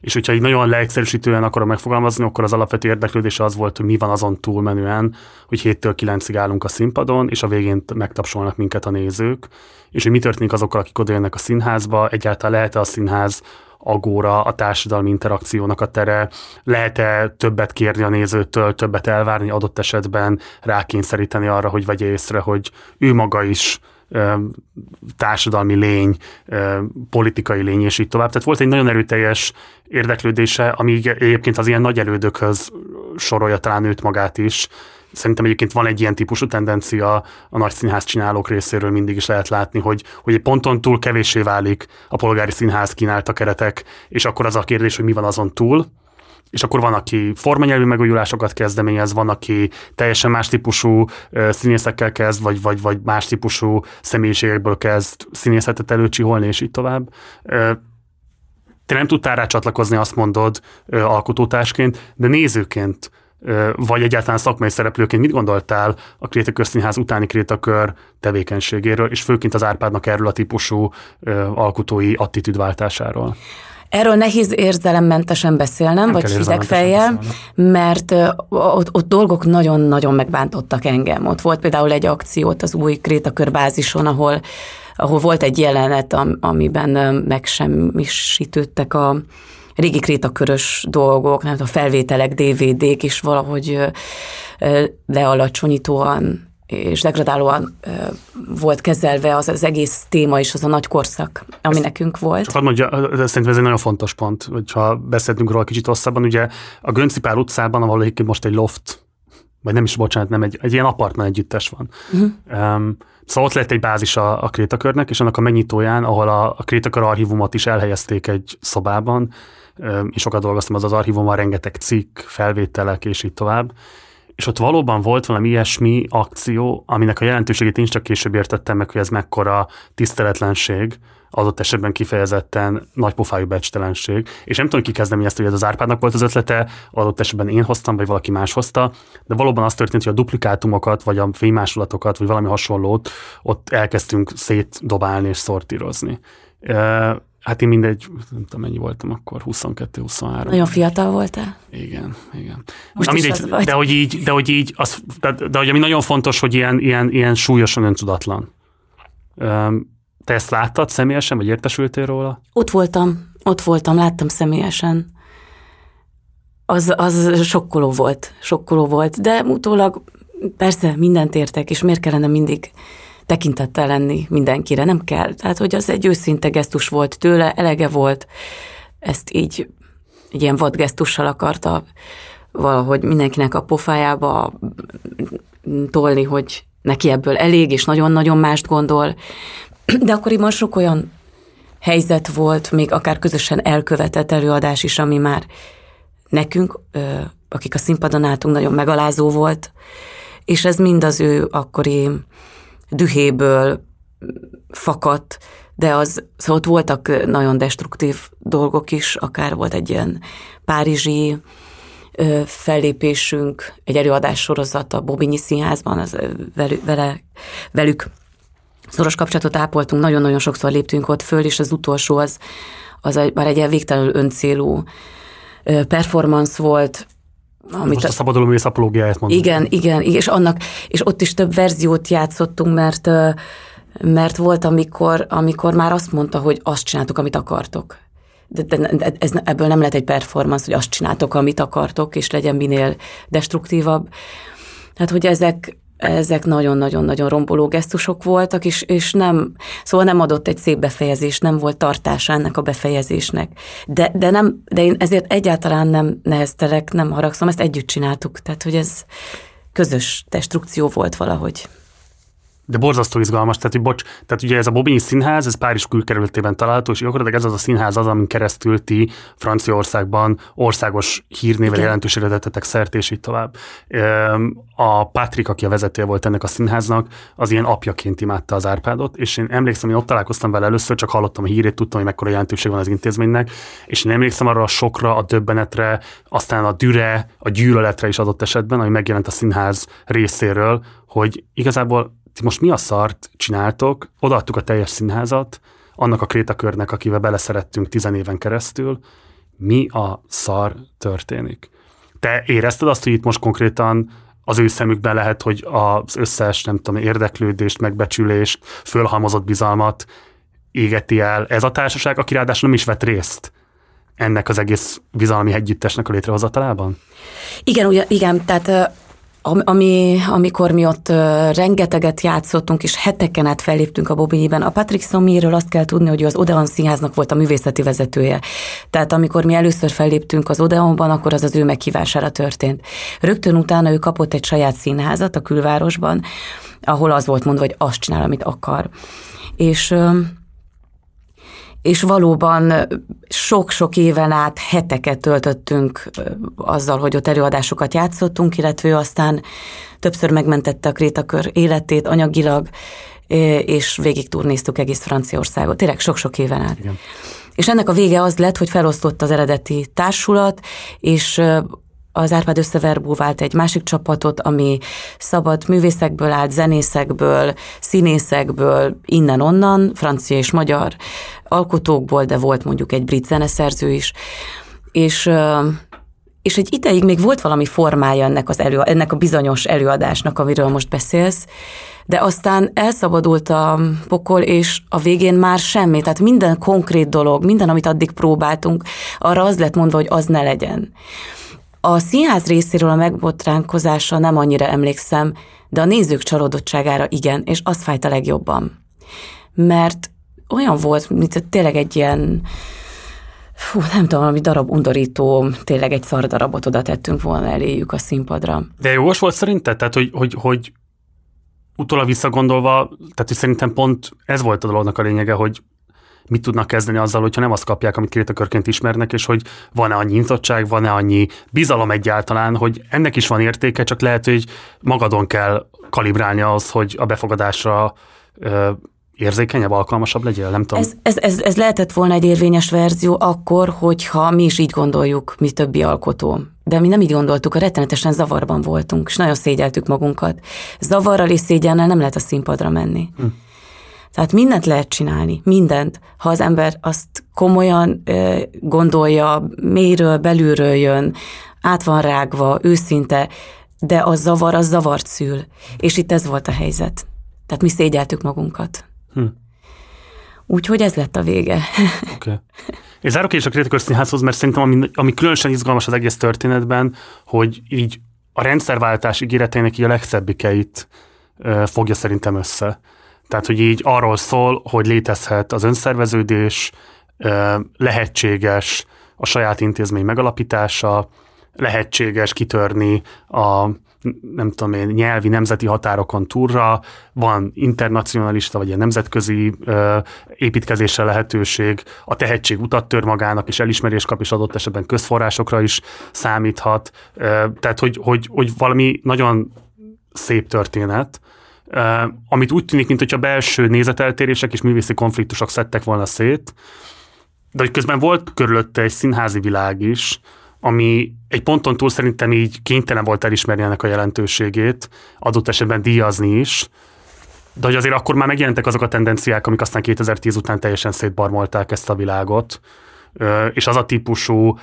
És hogyha így nagyon leegyszerűsítően akarom megfogalmazni, akkor az alapvető érdeklődése az volt, hogy mi van azon túlmenően, hogy 7-től 9-ig állunk a színpadon, és a végén megtapsolnak minket a nézők, és hogy mi történik azokkal, akik odajönnek a színházba, egyáltalán lehet-e a színház agóra a társadalmi interakciónak a tere, lehet-e többet kérni a nézőtől, többet elvárni adott esetben, rákényszeríteni arra, hogy vegye észre, hogy ő maga is társadalmi lény, politikai lény, és így tovább. Tehát volt egy nagyon erőteljes érdeklődése, ami egyébként az ilyen nagy elődökhöz sorolja talán őt magát is, Szerintem egyébként van egy ilyen típusú tendencia a nagy színház csinálók részéről mindig is lehet látni, hogy, hogy egy ponton túl kevéssé válik a polgári színház kínálta keretek, és akkor az a kérdés, hogy mi van azon túl, és akkor van, aki formanyelvű megújulásokat kezdeményez, van, aki teljesen más típusú színészekkel kezd, vagy, vagy, vagy más típusú személyiségekből kezd színészetet előcsiholni, és így tovább. Te nem tudtál rá csatlakozni, azt mondod alkotótársként, de nézőként vagy egyáltalán szakmai szereplőként mit gondoltál a Krétakör Színház utáni Krétakör tevékenységéről, és főként az Árpádnak erről a típusú alkotói attitűdváltásáról? Erről nehéz érzelemmentesen beszélnem, Nem vagy hidegfejjel, mert ott, ott dolgok nagyon-nagyon megbántottak engem. Ott volt például egy akciót az új Krétakör bázison, ahol ahol volt egy jelenet, amiben megsemmisítődtek a, régi krétakörös dolgok, nem a felvételek, DVD-k is valahogy lealacsonyítóan és degradálóan volt kezelve az, az egész téma és az a nagy korszak, ami ezt nekünk volt. Csak mondja, szerintem ez egy nagyon fontos pont, hogyha beszéltünk róla kicsit hosszabban, ugye a Göncipár utcában, ahol egyébként most egy loft, vagy nem is, bocsánat, nem egy, egy ilyen apartman együttes van. Uh-huh. Um, szóval ott lett egy bázis a, a Krétakörnek, és annak a megnyitóján, ahol a, a Krétakör archívumot is elhelyezték egy szobában, és sokat dolgoztam az az archívumban, rengeteg cikk, felvételek, és így tovább. És ott valóban volt valami ilyesmi akció, aminek a jelentőségét én csak később értettem meg, hogy ez mekkora tiszteletlenség, adott esetben kifejezetten nagypofájú becstelenség. És nem tudom, ki kezdeményezte, hogy ez az Árpádnak volt az ötlete, adott esetben én hoztam, vagy valaki más hozta, de valóban az történt, hogy a duplikátumokat, vagy a fénymásolatokat, vagy valami hasonlót ott elkezdtünk szétdobálni és szortírozni. Hát én mindegy, nem tudom mennyi voltam akkor, 22-23. Nagyon fiatal voltál? Igen, igen. Most Na, mindegy, de hogy így, de hogy így, az, de, de hogy ami nagyon fontos, hogy ilyen, ilyen, ilyen súlyosan öntudatlan. Te ezt láttad személyesen, vagy értesültél róla? Ott voltam, ott voltam, láttam személyesen. Az, az sokkoló volt, sokkoló volt, de utólag persze mindent értek, és miért kellene mindig tekintettel lenni mindenkire, nem kell. Tehát, hogy az egy őszinte gesztus volt tőle, elege volt, ezt így egy ilyen vad gesztussal akarta valahogy mindenkinek a pofájába tolni, hogy neki ebből elég, és nagyon-nagyon mást gondol. De akkoriban sok olyan helyzet volt, még akár közösen elkövetett előadás is, ami már nekünk, akik a színpadon álltunk, nagyon megalázó volt, és ez mind az ő akkori dühéből fakadt, de az, szóval ott voltak nagyon destruktív dolgok is, akár volt egy ilyen párizsi ö, fellépésünk, egy előadás sorozat a Bobinyi Színházban, az velük, vele, velük szoros kapcsolatot ápoltunk, nagyon-nagyon sokszor léptünk ott föl, és az utolsó az, az egy, már egy ilyen végtelenül öncélú performance volt, amit Most a szabaduló művész apológiáját mondom. Igen, igen, és annak, és ott is több verziót játszottunk, mert mert volt, amikor, amikor már azt mondta, hogy azt csináltok, amit akartok. De, de, de ez, ebből nem lehet egy performance, hogy azt csináltok, amit akartok, és legyen minél destruktívabb. Hát, hogy ezek, ezek nagyon-nagyon-nagyon romboló gesztusok voltak, és, és nem, szóval nem adott egy szép befejezés, nem volt tartása ennek a befejezésnek. De, de, nem, de én ezért egyáltalán nem neheztelek, nem haragszom, ezt együtt csináltuk, tehát hogy ez közös destrukció volt valahogy de borzasztó izgalmas, tehát, hogy bocs, tehát ugye ez a Bobigny színház, ez Párizs külkerületében található, és gyakorlatilag ez az a színház az, amin keresztül ti Franciaországban országos hírnével jelentőségre tettetek szert, és így tovább. A Patrik, aki a vezetője volt ennek a színháznak, az ilyen apjaként imádta az Árpádot, és én emlékszem, hogy ott találkoztam vele először, csak hallottam a hírét, tudtam, hogy mekkora jelentőség van az intézménynek, és én emlékszem arra a sokra, a döbbenetre, aztán a düre, a gyűlöletre is adott esetben, ami megjelent a színház részéről, hogy igazából ti most mi a szart csináltok, odaadtuk a teljes színházat, annak a krétakörnek, akivel beleszerettünk tizen éven keresztül, mi a szar történik? Te érezted azt, hogy itt most konkrétan az ő szemükben lehet, hogy az összes, nem tudom, érdeklődést, megbecsülést, fölhalmozott bizalmat égeti el ez a társaság, aki ráadásul nem is vett részt ennek az egész bizalmi együttesnek a létrehozatalában? Igen, ugye, igen, tehát ami, amikor mi ott rengeteget játszottunk, és heteken át felléptünk a Bobinyiben, a Patrick Somiről azt kell tudni, hogy az Odeon Színháznak volt a művészeti vezetője. Tehát amikor mi először felléptünk az Odeonban, akkor az az ő meghívására történt. Rögtön utána ő kapott egy saját színházat a külvárosban, ahol az volt mondva, hogy azt csinál, amit akar. És és valóban sok-sok éven át heteket töltöttünk azzal, hogy ott előadásokat játszottunk, illetve aztán többször megmentette a Krétakör életét anyagilag, és végig turnéztuk egész Franciaországot, tényleg sok-sok éven át. Igen. És ennek a vége az lett, hogy felosztott az eredeti társulat, és az Árpád összeverbú vált egy másik csapatot, ami szabad művészekből állt, zenészekből, színészekből, innen-onnan, francia és magyar alkotókból, de volt mondjuk egy brit zeneszerző is, és és egy ideig még volt valami formája ennek, az elő, ennek a bizonyos előadásnak, amiről most beszélsz, de aztán elszabadult a pokol, és a végén már semmi, tehát minden konkrét dolog, minden, amit addig próbáltunk, arra az lett mondva, hogy az ne legyen. A színház részéről a megbotránkozása nem annyira emlékszem, de a nézők csalódottságára igen, és az fájt a legjobban. Mert olyan volt, mint tényleg egy ilyen, fú, nem tudom, valami darab undorító, tényleg egy szar darabot oda tettünk volna eléjük a színpadra. De jogos volt szerinted? Tehát, hogy, hogy, hogy utólag visszagondolva, tehát hogy szerintem pont ez volt a dolognak a lényege, hogy mit tudnak kezdeni azzal, hogyha nem azt kapják, amit krétakörként ismernek, és hogy van-e annyi nyitottság, van-e annyi bizalom egyáltalán, hogy ennek is van értéke, csak lehet, hogy magadon kell kalibrálni az, hogy a befogadásra ö, érzékenyebb, alkalmasabb legyél, nem tudom. Ez, ez, ez, ez lehetett volna egy érvényes verzió akkor, hogyha mi is így gondoljuk, mi többi alkotó. De mi nem így gondoltuk, a rettenetesen zavarban voltunk, és nagyon szégyeltük magunkat. Zavarral és szégyellel nem lehet a színpadra menni. Hm. Tehát mindent lehet csinálni, mindent, ha az ember azt komolyan gondolja, mélyről, belülről jön, át van rágva, őszinte, de a zavar, az zavart szül. És itt ez volt a helyzet. Tehát mi szégyeltük magunkat. Hm. Úgyhogy ez lett a vége. Oké. Okay. És zárok is a kritikus színházhoz, mert szerintem ami, ami különösen izgalmas az egész történetben, hogy így a rendszerváltás ígéreteinek így a legszebbikeit fogja szerintem össze. Tehát, hogy így arról szól, hogy létezhet az önszerveződés, lehetséges a saját intézmény megalapítása, lehetséges kitörni a nem tudom én, nyelvi, nemzeti határokon túlra, van internacionalista vagy ilyen nemzetközi ö, építkezésre lehetőség, a tehetség utat tör magának, és elismerés kap, és adott esetben közforrásokra is számíthat. Ö, tehát, hogy, hogy, hogy valami nagyon szép történet, amit úgy tűnik, mint hogyha belső nézeteltérések és művészi konfliktusok szedtek volna szét, de hogy közben volt körülötte egy színházi világ is, ami egy ponton túl szerintem így kénytelen volt elismerni ennek a jelentőségét, adott esetben díjazni is, de hogy azért akkor már megjelentek azok a tendenciák, amik aztán 2010 után teljesen szétbarmolták ezt a világot, és az a típusú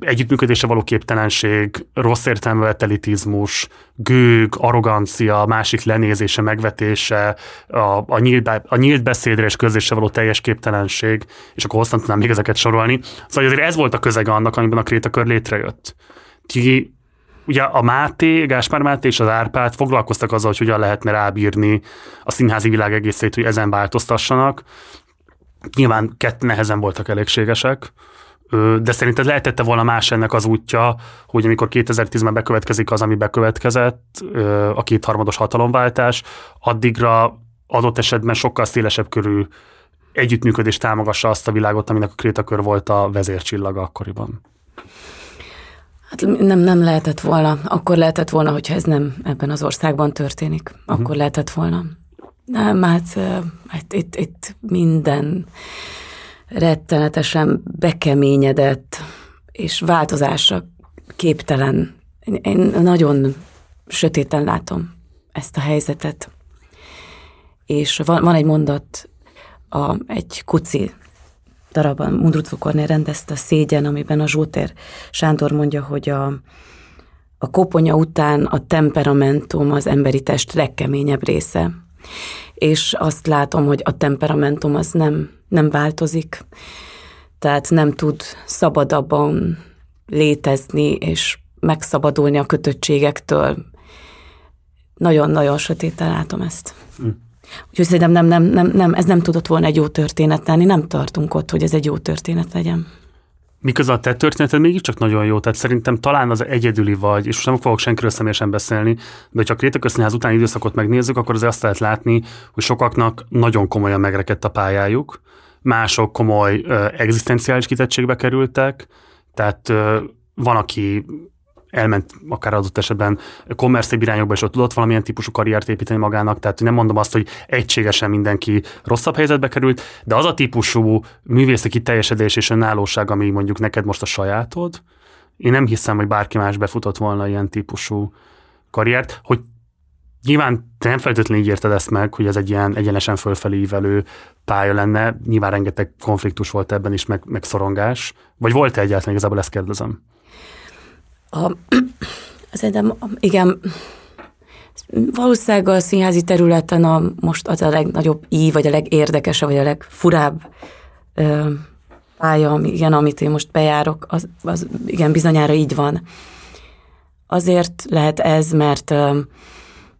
együttműködésre való képtelenség, rossz értelme elitizmus, gőg, arrogancia, másik lenézése, megvetése, a, a, nyílt, a nyílt beszédre és közésre való teljes képtelenség, és akkor hosszan tudnám még ezeket sorolni. Szóval azért ez volt a közege annak, amiben a krétakör létrejött. Ki, ugye a Máté, Gáspár Máté és az Árpád foglalkoztak azzal, hogy hogyan lehetne rábírni a színházi világ egészét, hogy ezen változtassanak. Nyilván kettő nehezen voltak elégségesek, de szerinted lehetette volna más ennek az útja, hogy amikor 2010-ben bekövetkezik az, ami bekövetkezett, a kétharmados hatalomváltás, addigra adott esetben sokkal szélesebb körű együttműködés támogassa azt a világot, aminek a Krétakör volt a vezércsillaga akkoriban. Hát nem, nem lehetett volna. Akkor lehetett volna, hogyha ez nem ebben az országban történik. Akkor uh-huh. lehetett volna. Nem, hát, hát itt, itt minden rettenetesen bekeményedett és változásra képtelen. Én, nagyon sötéten látom ezt a helyzetet. És van, van egy mondat, a, egy kuci darabban Mundrucukornél rendezte a Szégyen, amiben a Zsótér Sándor mondja, hogy a, a koponya után a temperamentum az emberi test legkeményebb része. És azt látom, hogy a temperamentum az nem nem változik, tehát nem tud szabadabban létezni és megszabadulni a kötöttségektől. Nagyon-nagyon sötéten látom ezt. Hm. Úgyhogy szerintem nem, nem, nem, nem, ez nem tudott volna egy jó történet lenni, nem tartunk ott, hogy ez egy jó történet legyen. Miközben a te történeted mégiscsak nagyon jó, tehát szerintem talán az egyedüli vagy, és most nem fogok senkiről személyesen beszélni, de hogyha a Kréta utáni időszakot megnézzük, akkor azért azt lehet látni, hogy sokaknak nagyon komolyan megrekedt a pályájuk, mások komoly uh, egzisztenciális kitettségbe kerültek, tehát uh, van, aki elment akár adott esetben kommerszébb irányokba, és ott tudott valamilyen típusú karriert építeni magának, tehát nem mondom azt, hogy egységesen mindenki rosszabb helyzetbe került, de az a típusú művészi kiteljesedés és önállóság, ami mondjuk neked most a sajátod, én nem hiszem, hogy bárki más befutott volna ilyen típusú karriert, hogy Nyilván te nem feltétlenül így érted ezt meg, hogy ez egy ilyen egyenesen fölfelé ívelő pálya lenne. Nyilván rengeteg konfliktus volt ebben is, meg, meg szorongás. Vagy volt-e egyáltalán, igazából ezt kérdezem? A, szerintem, igen, valószínűleg a színházi területen a, most az a legnagyobb ív, vagy a legérdekesebb, vagy a legfurább ö, pálya, igen, amit én most bejárok, az, az igen, bizonyára így van. Azért lehet ez, mert ö,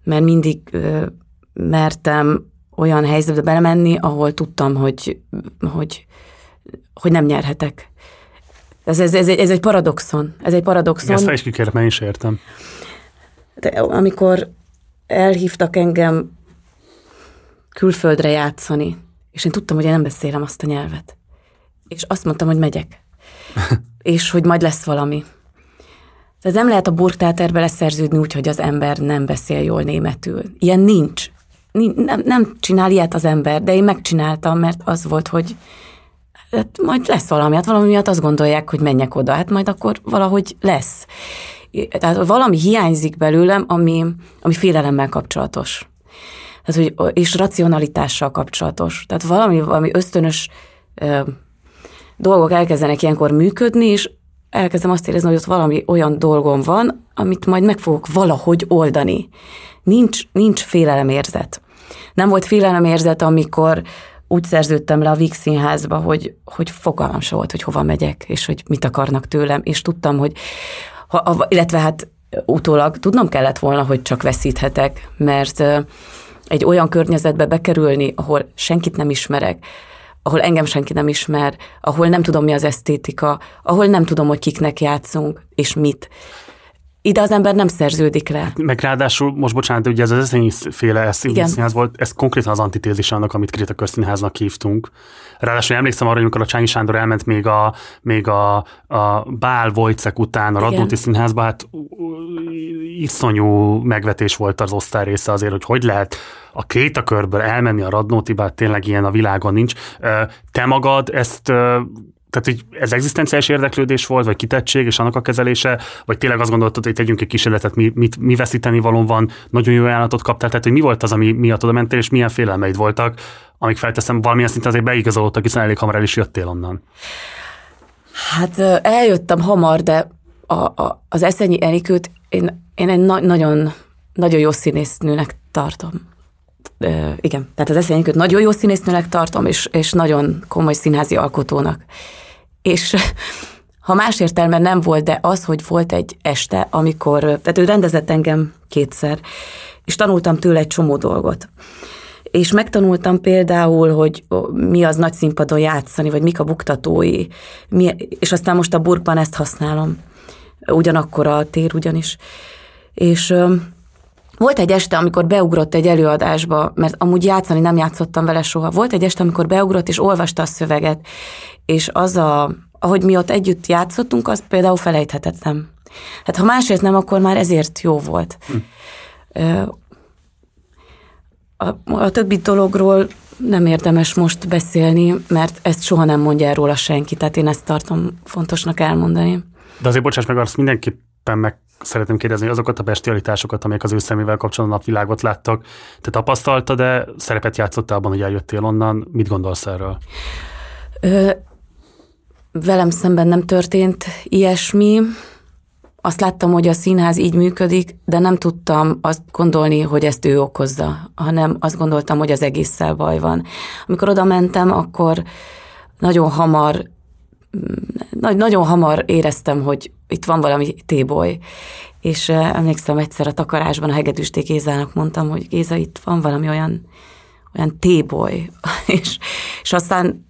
mert mindig ö, mertem olyan helyzetbe belemenni, ahol tudtam, hogy, hogy, hogy nem nyerhetek. Ez, ez, ez, ez egy paradoxon. Ez egy paradoxon. Ezt fel is kikérem, én is értem. De amikor elhívtak engem külföldre játszani, és én tudtam, hogy én nem beszélem azt a nyelvet. És azt mondtam, hogy megyek. és hogy majd lesz valami. Tehát nem lehet a burgtáterbe leszerződni úgy, hogy az ember nem beszél jól németül. Ilyen nincs. Nem, nem csinál ilyet az ember, de én megcsináltam, mert az volt, hogy hát majd lesz valami, hát valami miatt azt gondolják, hogy menjek oda, hát majd akkor valahogy lesz. Tehát valami hiányzik belőlem, ami, ami félelemmel kapcsolatos. Tehát, hogy, és racionalitással kapcsolatos. Tehát valami, valami ösztönös ö, dolgok elkezdenek ilyenkor működni, és elkezdem azt érezni, hogy ott valami olyan dolgom van, amit majd meg fogok valahogy oldani. Nincs, nincs félelemérzet. Nem volt félelemérzet, amikor úgy szerződtem le a Víg Színházba, hogy, hogy fogalmam se volt, hogy hova megyek, és hogy mit akarnak tőlem, és tudtam, hogy ha, illetve hát utólag tudnom kellett volna, hogy csak veszíthetek, mert egy olyan környezetbe bekerülni, ahol senkit nem ismerek, ahol engem senki nem ismer, ahol nem tudom, mi az esztétika, ahol nem tudom, hogy kiknek játszunk, és mit ide az ember nem szerződik le. Meg ráadásul, most bocsánat, ugye ez az eszenyi féle színház volt, ez konkrétan az antitézis annak, amit Krita Közszínháznak hívtunk. Ráadásul emlékszem arra, hogy amikor a Csányi Sándor elment még a, még a, a Bál Vojcek után a Radnóti Színházba, hát iszonyú megvetés volt az osztály része azért, hogy hogy lehet a két a körből elmenni a Radnótiba, hát tényleg ilyen a világon nincs. Te magad ezt tehát, hogy ez egzisztenciális érdeklődés volt, vagy kitettség, és annak a kezelése, vagy tényleg azt gondoltad, hogy tegyünk egy kísérletet, mi, mit, mi veszíteni való van, nagyon jó ajánlatot kaptál, tehát, hogy mi volt az, ami miatt oda mentél, és milyen félelmeid voltak, amik felteszem, valamilyen szinten azért beigazolódtak, hiszen elég hamar el is jöttél onnan. Hát eljöttem hamar, de a, a, az Eszenyi Enikőt én, én egy na- nagyon, nagyon jó színésznőnek tartom. E, igen, tehát az Eszenyi Enikőt nagyon jó színésznőnek tartom, és, és nagyon komoly színházi alkotónak. És ha más értelme nem volt, de az, hogy volt egy este, amikor, tehát ő rendezett engem kétszer, és tanultam tőle egy csomó dolgot. És megtanultam például, hogy mi az nagy színpadon játszani, vagy mik a buktatói, mi, és aztán most a burkban ezt használom. Ugyanakkor a tér ugyanis. És volt egy este, amikor beugrott egy előadásba, mert amúgy játszani nem játszottam vele soha. Volt egy este, amikor beugrott és olvasta a szöveget, és az a, ahogy mi ott együtt játszottunk, az például felejthetetlen. Hát ha másért nem, akkor már ezért jó volt. Hm. A, a többi dologról nem érdemes most beszélni, mert ezt soha nem mondja el róla senki, tehát én ezt tartom fontosnak elmondani. De azért bocsáss meg, azt mindenképpen meg szeretném kérdezni, azokat a bestialitásokat, amelyek az ő szemével kapcsolatban napvilágot láttak, te tapasztalta, de szerepet játszottál abban, hogy eljöttél onnan. Mit gondolsz erről? Ö, velem szemben nem történt ilyesmi. Azt láttam, hogy a színház így működik, de nem tudtam azt gondolni, hogy ezt ő okozza, hanem azt gondoltam, hogy az egésszel baj van. Amikor oda mentem, akkor nagyon hamar nagyon hamar éreztem, hogy itt van valami téboly. És emlékszem egyszer a takarásban a Hegedűsté Gézának mondtam, hogy Géza, itt van valami olyan, olyan téboly. és, és aztán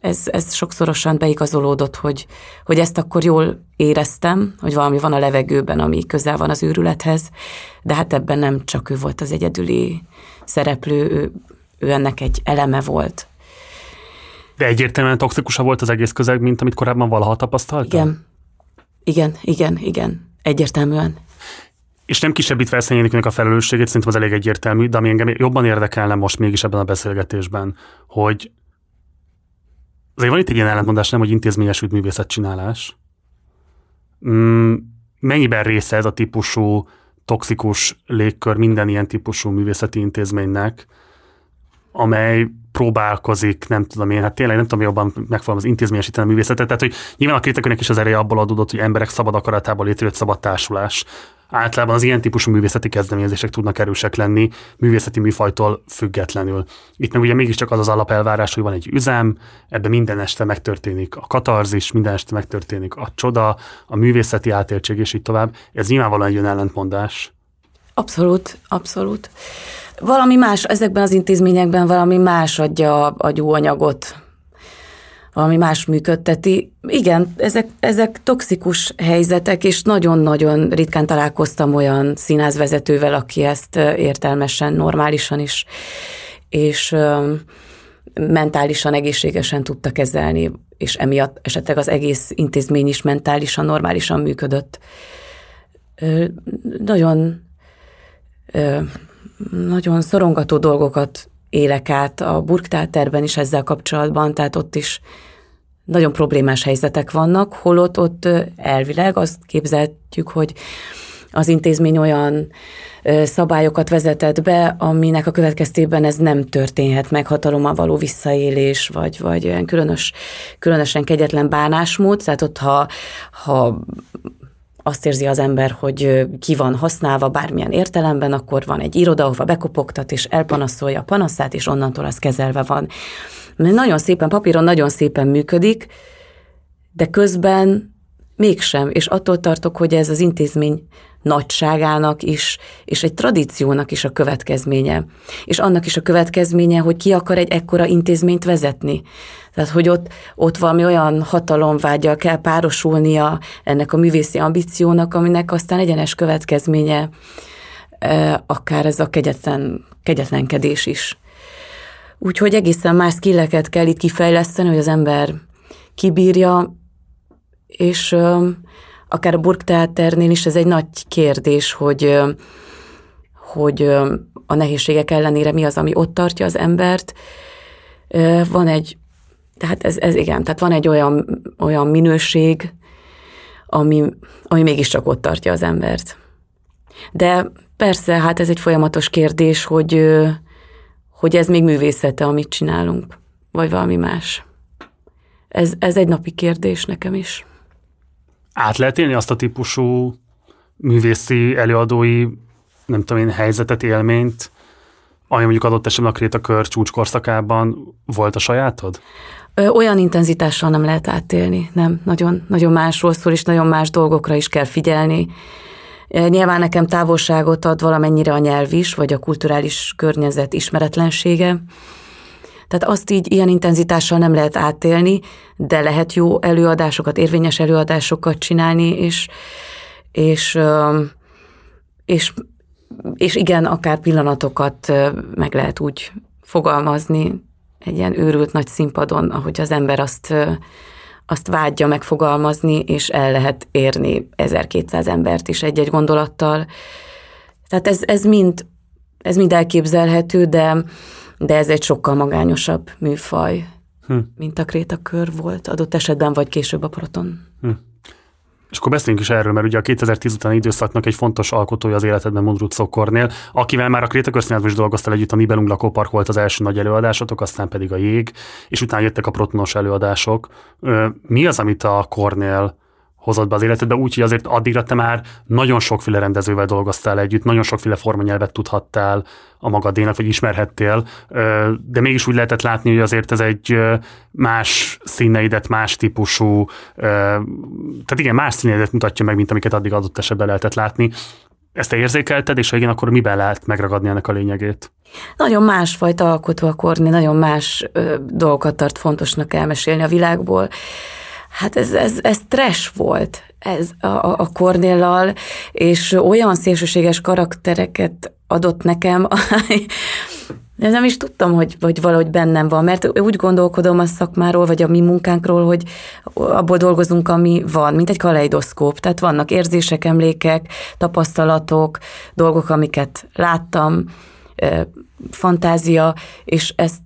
ez, ez sokszorosan beigazolódott, hogy, hogy ezt akkor jól éreztem, hogy valami van a levegőben, ami közel van az őrülethez, de hát ebben nem csak ő volt az egyedüli szereplő, ő, ő ennek egy eleme volt. De egyértelműen toxikusabb volt az egész közeg, mint amit korábban valaha tapasztaltam? Igen. Igen, igen, igen. Egyértelműen. És nem kisebbítve Eszenyeniknek a felelősségét, szerintem az elég egyértelmű, de ami engem jobban érdekelne most mégis ebben a beszélgetésben, hogy azért van itt egy ilyen ellentmondás, nem, hogy intézményesült művészetcsinálás. Mm, mennyiben része ez a típusú toxikus légkör minden ilyen típusú művészeti intézménynek, amely próbálkozik, nem tudom én, hát tényleg nem tudom jobban megfogalmazni az intézményesíteni a művészetet, tehát hogy nyilván a kritikának is az ereje abból adódott, hogy emberek szabad akaratából létrejött szabad társulás. Általában az ilyen típusú művészeti kezdeményezések tudnak erősek lenni, művészeti műfajtól függetlenül. Itt meg ugye mégiscsak az az alapelvárás, hogy van egy üzem, ebben minden este megtörténik a katarzis, minden este megtörténik a csoda, a művészeti átéltség, és így tovább. Ez nyilvánvalóan egy ellentmondás. Abszolút, abszolút valami más, ezekben az intézményekben valami más adja a gyóanyagot, valami más működteti. Igen, ezek, ezek toxikus helyzetek, és nagyon-nagyon ritkán találkoztam olyan színházvezetővel, aki ezt értelmesen, normálisan is, és mentálisan, egészségesen tudta kezelni, és emiatt esetleg az egész intézmény is mentálisan, normálisan működött. Nagyon nagyon szorongató dolgokat élek át a burgtáterben is ezzel kapcsolatban, tehát ott is nagyon problémás helyzetek vannak, holott ott elvileg azt képzeltjük, hogy az intézmény olyan szabályokat vezetett be, aminek a következtében ez nem történhet meg, hatalommal való visszaélés, vagy, vagy olyan különös, különösen kegyetlen bánásmód, tehát ott ha, ha azt érzi az ember, hogy ki van használva bármilyen értelemben, akkor van egy iroda, ahova bekopogtat, és elpanaszolja a panaszát, és onnantól az kezelve van. Nagyon szépen, papíron nagyon szépen működik, de közben mégsem, és attól tartok, hogy ez az intézmény nagyságának is, és egy tradíciónak is a következménye. És annak is a következménye, hogy ki akar egy ekkora intézményt vezetni. Tehát, hogy ott, ott valami olyan hatalomvágyal kell párosulnia ennek a művészi ambíciónak, aminek aztán egyenes következménye akár ez a kegyetlen, kegyetlenkedés is. Úgyhogy egészen más skilleket kell itt kifejleszteni, hogy az ember kibírja, és akár a Burgtheaternél is ez egy nagy kérdés, hogy, hogy a nehézségek ellenére mi az, ami ott tartja az embert. Van egy, tehát ez, ez igen, tehát van egy olyan, olyan minőség, ami, ami mégiscsak ott tartja az embert. De persze, hát ez egy folyamatos kérdés, hogy, hogy ez még művészete, amit csinálunk, vagy valami más. Ez, ez egy napi kérdés nekem is. Át lehet élni azt a típusú művészi előadói, nem tudom én, helyzetet, élményt, ami mondjuk adott esetben a Krétakör csúcskorszakában volt a sajátod? Olyan intenzitással nem lehet átélni, nem. Nagyon, nagyon másról szól, és nagyon más dolgokra is kell figyelni. Nyilván nekem távolságot ad valamennyire a nyelv is, vagy a kulturális környezet ismeretlensége. Tehát azt így ilyen intenzitással nem lehet átélni, de lehet jó előadásokat, érvényes előadásokat csinálni, és, és, és, és igen, akár pillanatokat meg lehet úgy fogalmazni egy ilyen őrült nagy színpadon, ahogy az ember azt, azt vágyja megfogalmazni, és el lehet érni 1200 embert is egy-egy gondolattal. Tehát ez, ez mind, ez mind elképzelhető, de, de ez egy sokkal magányosabb műfaj, hm. mint a krétakör volt adott esetben, vagy később a proton. Hm. És akkor beszéljünk is erről, mert ugye a 2010 utáni időszaknak egy fontos alkotója az életedben Mundrut Szokornél, akivel már a Krétakörszínházban is dolgoztál együtt, a Nibelung Lakópark volt az első nagy előadásotok, aztán pedig a jég, és utána jöttek a protonos előadások. Mi az, amit a Kornél hozott be az életedbe, úgyhogy azért addigra te már nagyon sokféle rendezővel dolgoztál együtt, nagyon sokféle formanyelvet tudhattál a magadénak, vagy ismerhettél, de mégis úgy lehetett látni, hogy azért ez egy más színeidet, más típusú, tehát igen, más színeidet mutatja meg, mint amiket addig adott esetben lehetett látni. Ezt te érzékelted, és ha igen, akkor miben lehet megragadni ennek a lényegét? Nagyon másfajta alkotó a Korni, nagyon más ö, dolgokat tart fontosnak elmesélni a világból. Hát ez, ez, ez trash volt ez a, a Kornéllal, és olyan szélsőséges karaktereket adott nekem, de nem is tudtam, hogy, hogy valahogy bennem van, mert úgy gondolkodom a szakmáról, vagy a mi munkánkról, hogy abból dolgozunk, ami van, mint egy kaleidoszkóp. Tehát vannak érzések, emlékek, tapasztalatok, dolgok, amiket láttam, fantázia, és ezt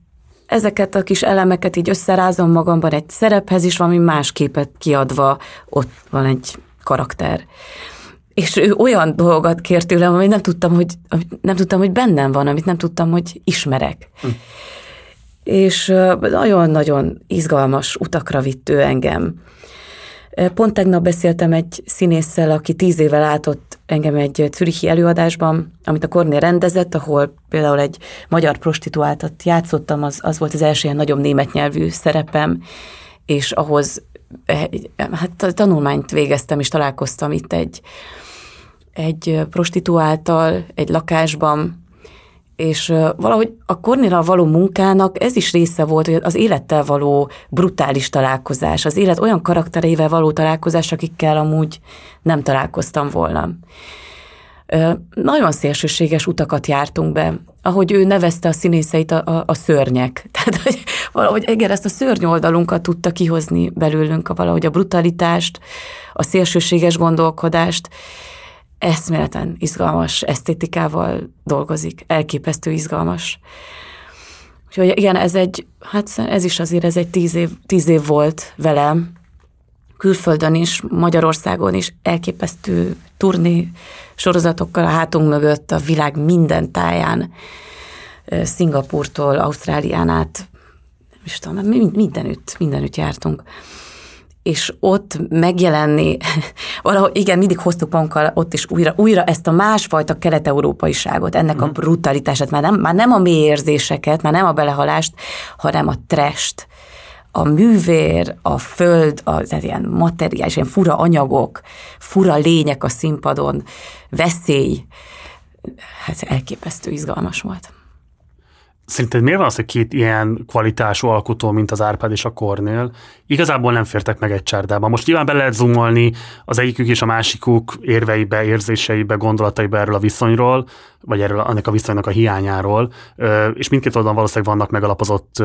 ezeket a kis elemeket így összerázom magamban egy szerephez is, valami más képet kiadva, ott van egy karakter. És ő olyan dolgokat kért tőlem, amit nem tudtam, hogy, amit nem tudtam, hogy bennem van, amit nem tudtam, hogy ismerek. Hm. És nagyon-nagyon izgalmas utakra vitt ő engem. Pont tegnap beszéltem egy színésszel, aki tíz éve látott engem egy Zürichi előadásban, amit a Kornél rendezett, ahol például egy magyar prostituáltat játszottam, az, az volt az első ilyen nagyobb német nyelvű szerepem, és ahhoz hát tanulmányt végeztem, és találkoztam itt egy, egy prostituáltal egy lakásban, és valahogy a Kornéra való munkának ez is része volt, hogy az élettel való brutális találkozás, az élet olyan karaktereivel való találkozás, akikkel amúgy nem találkoztam volna. Nagyon szélsőséges utakat jártunk be, ahogy ő nevezte a színészeit a, a, a szörnyek. Tehát, hogy valahogy igen, ezt a szörny oldalunkat tudta kihozni belőlünk, a valahogy a brutalitást, a szélsőséges gondolkodást, eszméleten izgalmas esztétikával dolgozik, elképesztő izgalmas. Úgyhogy igen, ez egy, hát ez is azért, ez egy tíz év, tíz év volt velem, külföldön is, Magyarországon is elképesztő turné sorozatokkal a hátunk mögött a világ minden táján, Szingapurtól, Ausztrálián át, és tudom, mindenütt, mindenütt jártunk és ott megjelenni, valahogy igen, mindig hoztuk magunkkal ott is újra, újra ezt a másfajta kelet-európaiságot, ennek a mhm. brutalitását, már nem, már nem a mély érzéseket, már nem a belehalást, hanem a trest, a művér, a föld, az ilyen materiális, ilyen fura anyagok, fura lények a színpadon, veszély, hát elképesztő izgalmas volt. Szerinted miért van az, hogy két ilyen kvalitású alkotó, mint az Árpád és a Kornél, igazából nem fértek meg egy csárdába? Most nyilván be lehet zoomolni az egyikük és a másikuk érveibe, érzéseibe, gondolataiba erről a viszonyról, vagy erről annak a viszonynak a hiányáról, és mindkét oldalon valószínűleg vannak megalapozott,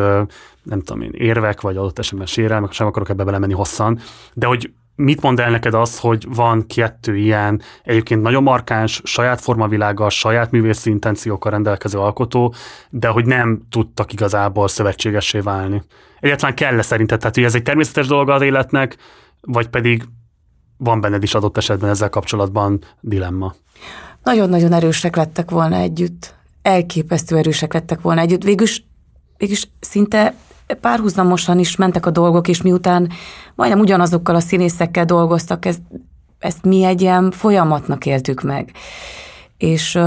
nem tudom én, érvek, vagy adott esetben sérelmek, sem akarok ebbe belemenni hosszan, de hogy mit mond el neked az, hogy van kettő ilyen egyébként nagyon markáns, saját formavilággal, saját művészi intenciókkal rendelkező alkotó, de hogy nem tudtak igazából szövetségessé válni. Egyetlen kell-e szerinted? Tehát, hogy ez egy természetes dolga az életnek, vagy pedig van benned is adott esetben ezzel kapcsolatban dilemma? Nagyon-nagyon erősek lettek volna együtt. Elképesztő erősek lettek volna együtt. Végülis, végülis szinte párhuzamosan is mentek a dolgok, és miután majdnem ugyanazokkal a színészekkel dolgoztak, ezt, ezt mi egy ilyen folyamatnak éltük meg. És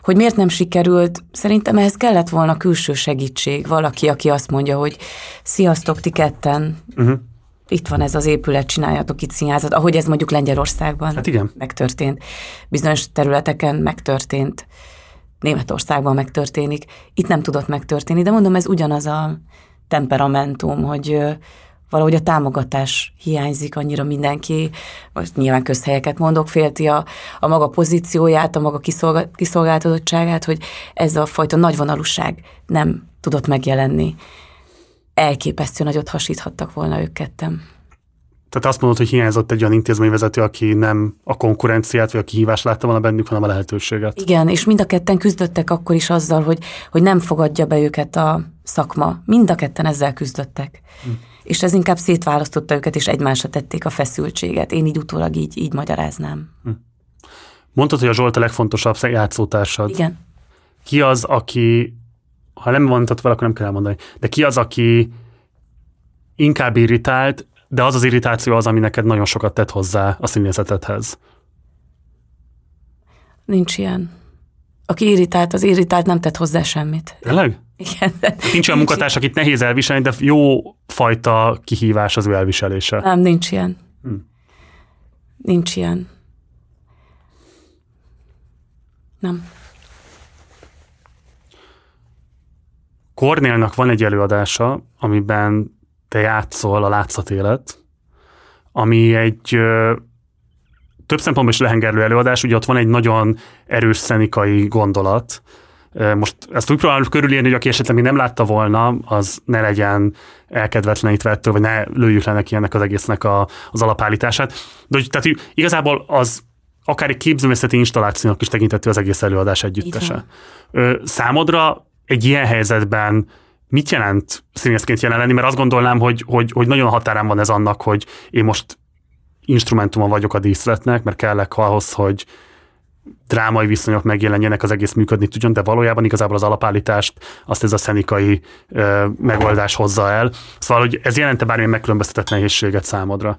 hogy miért nem sikerült, szerintem ehhez kellett volna külső segítség, valaki, aki azt mondja, hogy sziasztok, ti ketten, uh-huh. itt van ez az épület, csináljatok itt színházat, ahogy ez mondjuk Lengyelországban hát igen. megtörtént. Bizonyos területeken megtörtént. Németországban megtörténik. Itt nem tudott megtörténni, de mondom, ez ugyanaz a temperamentum, hogy valahogy a támogatás hiányzik annyira mindenki, most nyilván közhelyeket mondok, félti a, a maga pozícióját, a maga kiszolga, kiszolgáltatottságát, hogy ez a fajta nagyvonalúság nem tudott megjelenni. Elképesztő nagyot hasíthattak volna ők kettem. Tehát azt mondod, hogy hiányzott egy olyan intézményvezető, aki nem a konkurenciát vagy a kihívást látta volna bennük, hanem a lehetőséget. Igen, és mind a ketten küzdöttek akkor is azzal, hogy, hogy nem fogadja be őket a szakma. Mind a ketten ezzel küzdöttek. Hm. És ez inkább szétválasztotta őket, és egymásra tették a feszültséget. Én így utólag így, így magyaráznám. Hm. Mondtad, hogy a Zsolt a legfontosabb játszótársad. Igen. Ki az, aki, ha nem mondtad fel, akkor nem kell elmondani, de ki az, aki inkább irritált, de az az irritáció az, ami neked nagyon sokat tett hozzá a színészetedhez. Nincs ilyen. Aki irritált, az irritált nem tett hozzá semmit. Tényleg? Igen. Nincs olyan munkatárs, akit nehéz elviselni, de jó fajta kihívás az ő elviselése. Nem, nincs ilyen. Hm. Nincs ilyen. Nem. Kornélnak van egy előadása, amiben te játszol a látszatélet, ami egy több szempontból is lehengerlő előadás, ugye ott van egy nagyon erős szenikai gondolat, most ezt úgy próbálom körülírni, hogy aki esetleg még nem látta volna, az ne legyen elkedvetlenítve ettől, vagy ne lőjük le neki ennek az egésznek a, az alapállítását. De hogy, tehát igazában az akár egy képzőművészeti installációnak is tekintető az egész előadás együttese. Számodra egy ilyen helyzetben mit jelent színészként jelen lenni, mert azt gondolnám, hogy, hogy, hogy nagyon határán van ez annak, hogy én most instrumentuma vagyok a díszletnek, mert kellek ahhoz, hogy drámai viszonyok megjelenjenek, az egész működni tudjon, de valójában igazából az alapállítást azt ez a szenikai ö, megoldás hozza el. Szóval, hogy ez jelente bármilyen megkülönböztetett nehézséget számodra?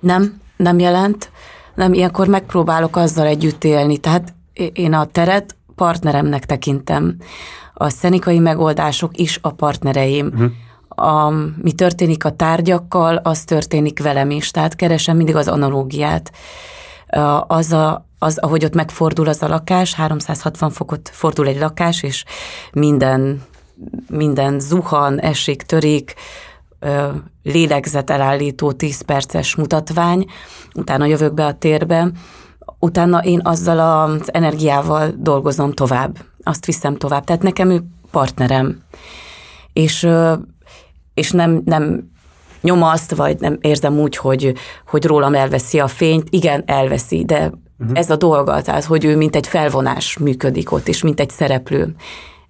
Nem, nem jelent. Nem, ilyenkor megpróbálok azzal együtt élni. Tehát én a teret partneremnek tekintem a szenikai megoldások is a partnereim. Uh-huh. A, mi történik a tárgyakkal, az történik velem is, tehát keresem mindig az analógiát. Az, a, az, ahogy ott megfordul az a lakás, 360 fokot fordul egy lakás, és minden, minden zuhan, esik, törik, lélegzet elállító 10 perces mutatvány, utána jövök be a térbe, utána én azzal az energiával dolgozom tovább azt viszem tovább. Tehát nekem ő partnerem. És, és nem, nem nyomaszt, vagy nem érzem úgy, hogy, hogy rólam elveszi a fényt. Igen, elveszi, de uh-huh. ez a dolga, tehát hogy ő mint egy felvonás működik ott, és mint egy szereplő.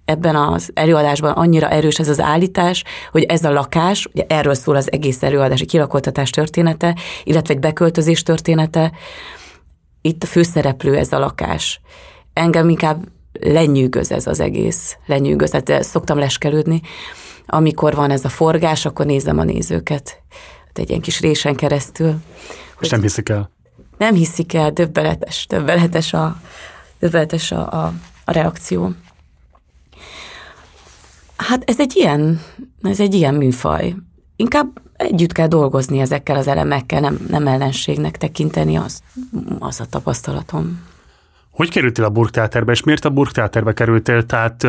Ebben az előadásban annyira erős ez az állítás, hogy ez a lakás, ugye erről szól az egész előadás, egy kilakoltatás története, illetve egy beköltözés története, itt a főszereplő ez a lakás. Engem inkább lenyűgöz ez az egész, lenyűgöz, tehát szoktam leskelődni. Amikor van ez a forgás, akkor nézem a nézőket. Hát egy ilyen kis résen keresztül. És nem hiszik el? Nem hiszik el, döbbeletes, döbbeletes a, döbbeletes a, a, a reakció. Hát ez egy ilyen, ez egy ilyen műfaj. inkább együtt kell dolgozni ezekkel az elemekkel, nem, nem ellenségnek tekinteni, az, az a tapasztalatom. Hogy kerültél a Burgteaterbe, és miért a Burgteaterbe kerültél? Tehát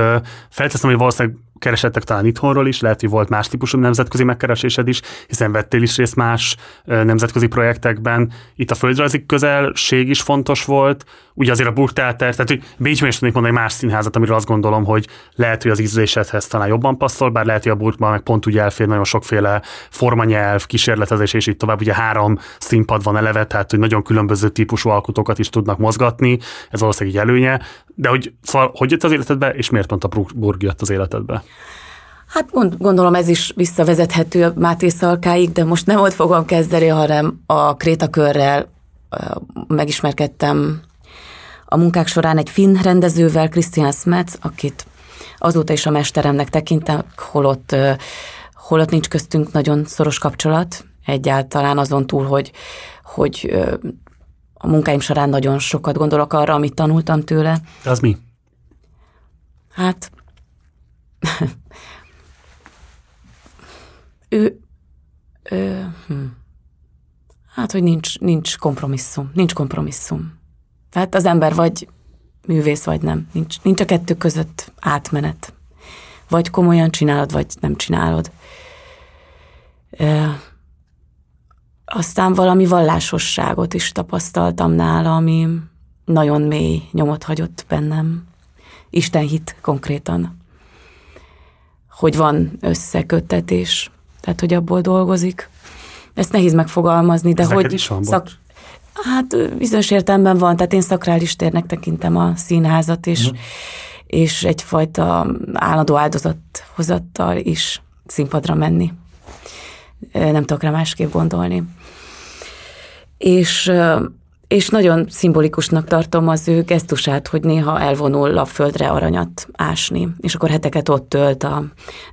felteszem, hogy valószínűleg keresettek talán itthonról is, lehet, hogy volt más típusú nemzetközi megkeresésed is, hiszen vettél is részt más nemzetközi projektekben. Itt a földrajzi közelség is fontos volt, ugye azért a Burgtheater, tehát hogy Bécsben is tudnék mondani más színházat, amiről azt gondolom, hogy lehet, hogy az ízlésedhez talán jobban passzol, bár lehet, hogy a Burgban meg pont úgy elfér nagyon sokféle formanyelv, kísérletezés és így tovább. Ugye három színpad van eleve, tehát hogy nagyon különböző típusú alkotókat is tudnak mozgatni, ez valószínűleg egy előnye. De hogy, szóval, hogy jött az életedbe, és miért pont a Burg jött az életedbe? Hát gondolom ez is visszavezethető a Máté Szalkáig, de most nem ott fogom kezdeni, hanem a Krétakörrel megismerkedtem a munkák során egy finn rendezővel, Christian Smets, akit azóta is a mesteremnek tekintem, holott, holott nincs köztünk nagyon szoros kapcsolat, egyáltalán azon túl, hogy, hogy a munkáim során nagyon sokat gondolok arra, amit tanultam tőle. De az mi? Hát ő, ő hm. hát, hogy nincs, nincs kompromisszum, nincs kompromisszum. Tehát az ember vagy művész, vagy nem. Nincs, nincs a kettő között átmenet. Vagy komolyan csinálod, vagy nem csinálod. E, aztán valami vallásosságot is tapasztaltam nála, ami nagyon mély nyomot hagyott bennem. Isten hit konkrétan. Hogy van összeköttetés, tehát hogy abból dolgozik. Ezt nehéz megfogalmazni, de Ez hogy... Is van, szak, Hát bizonyos értelemben van, tehát én szakrális térnek tekintem a színházat, és, uh-huh. és egyfajta állandó áldozathozattal is színpadra menni. Nem tudok rá másképp gondolni. És, és nagyon szimbolikusnak tartom az ő gesztusát, hogy néha elvonul a földre aranyat ásni, és akkor heteket ott tölt a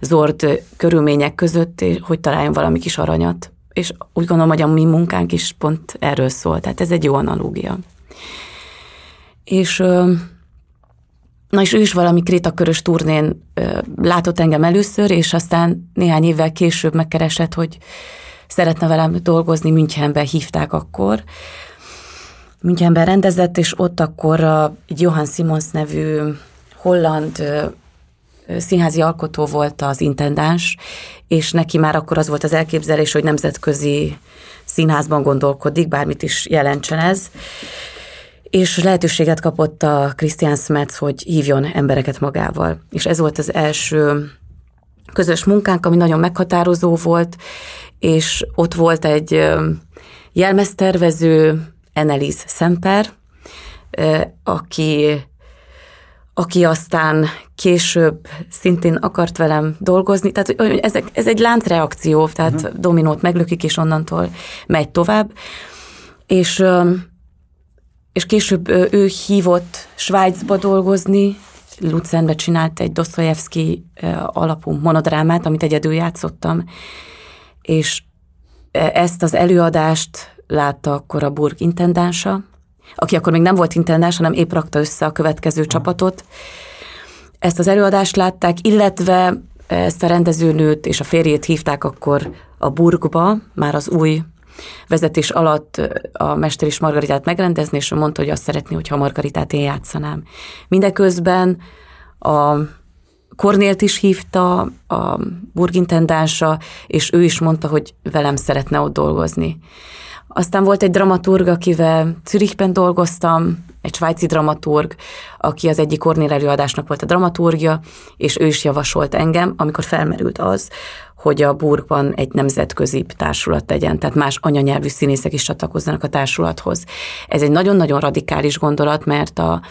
zord körülmények között, hogy találjon valami kis aranyat. És úgy gondolom, hogy a mi munkánk is pont erről szól, tehát ez egy jó analógia. És na és ő is valami krétakörös turnén látott engem először, és aztán néhány évvel később megkeresett, hogy szeretne velem dolgozni, Münchenbe hívták akkor. Münchenben rendezett, és ott akkor egy Johann Simons nevű holland színházi alkotó volt az intendáns, és neki már akkor az volt az elképzelés, hogy nemzetközi színházban gondolkodik, bármit is jelentsen ez. És lehetőséget kapott a Christian Smets, hogy hívjon embereket magával. És ez volt az első közös munkánk, ami nagyon meghatározó volt, és ott volt egy jelmeztervező, Annelies Semper, aki aki aztán később szintén akart velem dolgozni. Tehát ez, ez egy láncreakció, tehát uh-huh. dominót meglökik, és onnantól megy tovább. És, és később ő hívott Svájcba dolgozni, Lucenbe csinált egy Dostoyevsky alapú monodrámát, amit egyedül játszottam, és ezt az előadást látta akkor a Burg intendánsa, aki akkor még nem volt intendás, hanem épp rakta össze a következő csapatot. Ezt az előadást látták, illetve ezt a rendezőnőt és a férjét hívták akkor a Burgba, már az új vezetés alatt a Mester és Margaritát megrendezni, és mondta, hogy azt szeretné, hogyha Margaritát én játszanám. Mindeközben a Kornélt is hívta a burgintendánsa, és ő is mondta, hogy velem szeretne ott dolgozni. Aztán volt egy dramaturg, akivel Zürichben dolgoztam, egy svájci dramaturg, aki az egyik Kornél előadásnak volt a dramaturgia, és ő is javasolt engem, amikor felmerült az, hogy a Burgban egy nemzetközi társulat tegyen, tehát más anyanyelvű színészek is csatlakozzanak a társulathoz. Ez egy nagyon-nagyon radikális gondolat, mert a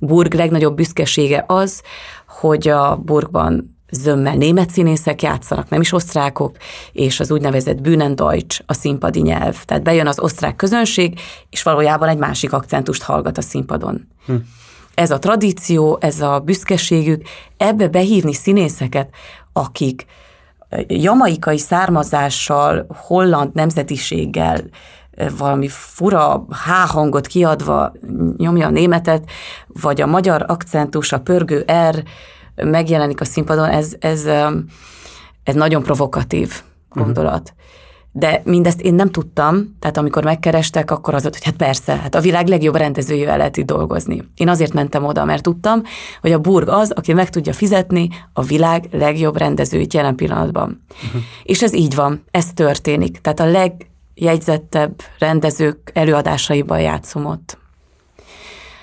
Burg legnagyobb büszkesége az, hogy a Burgban zömmel német színészek játszanak, nem is osztrákok, és az úgynevezett Bühnendeutsch a színpadi nyelv. Tehát bejön az osztrák közönség, és valójában egy másik akcentust hallgat a színpadon. Hm. Ez a tradíció, ez a büszkeségük, ebbe behívni színészeket, akik jamaikai származással, holland nemzetiséggel, valami fura H-hangot kiadva nyomja a németet, vagy a magyar akcentus, a pörgő R, megjelenik a színpadon, ez, ez, ez nagyon provokatív. gondolat. Uh-huh. De mindezt én nem tudtam, tehát amikor megkerestek, akkor az volt, hogy hát persze, hát a világ legjobb rendezőjével lehet itt dolgozni. Én azért mentem oda, mert tudtam, hogy a Burg az, aki meg tudja fizetni a világ legjobb rendezőit jelen pillanatban. Uh-huh. És ez így van, ez történik. Tehát a legjegyzettebb rendezők előadásaiban játszom ott.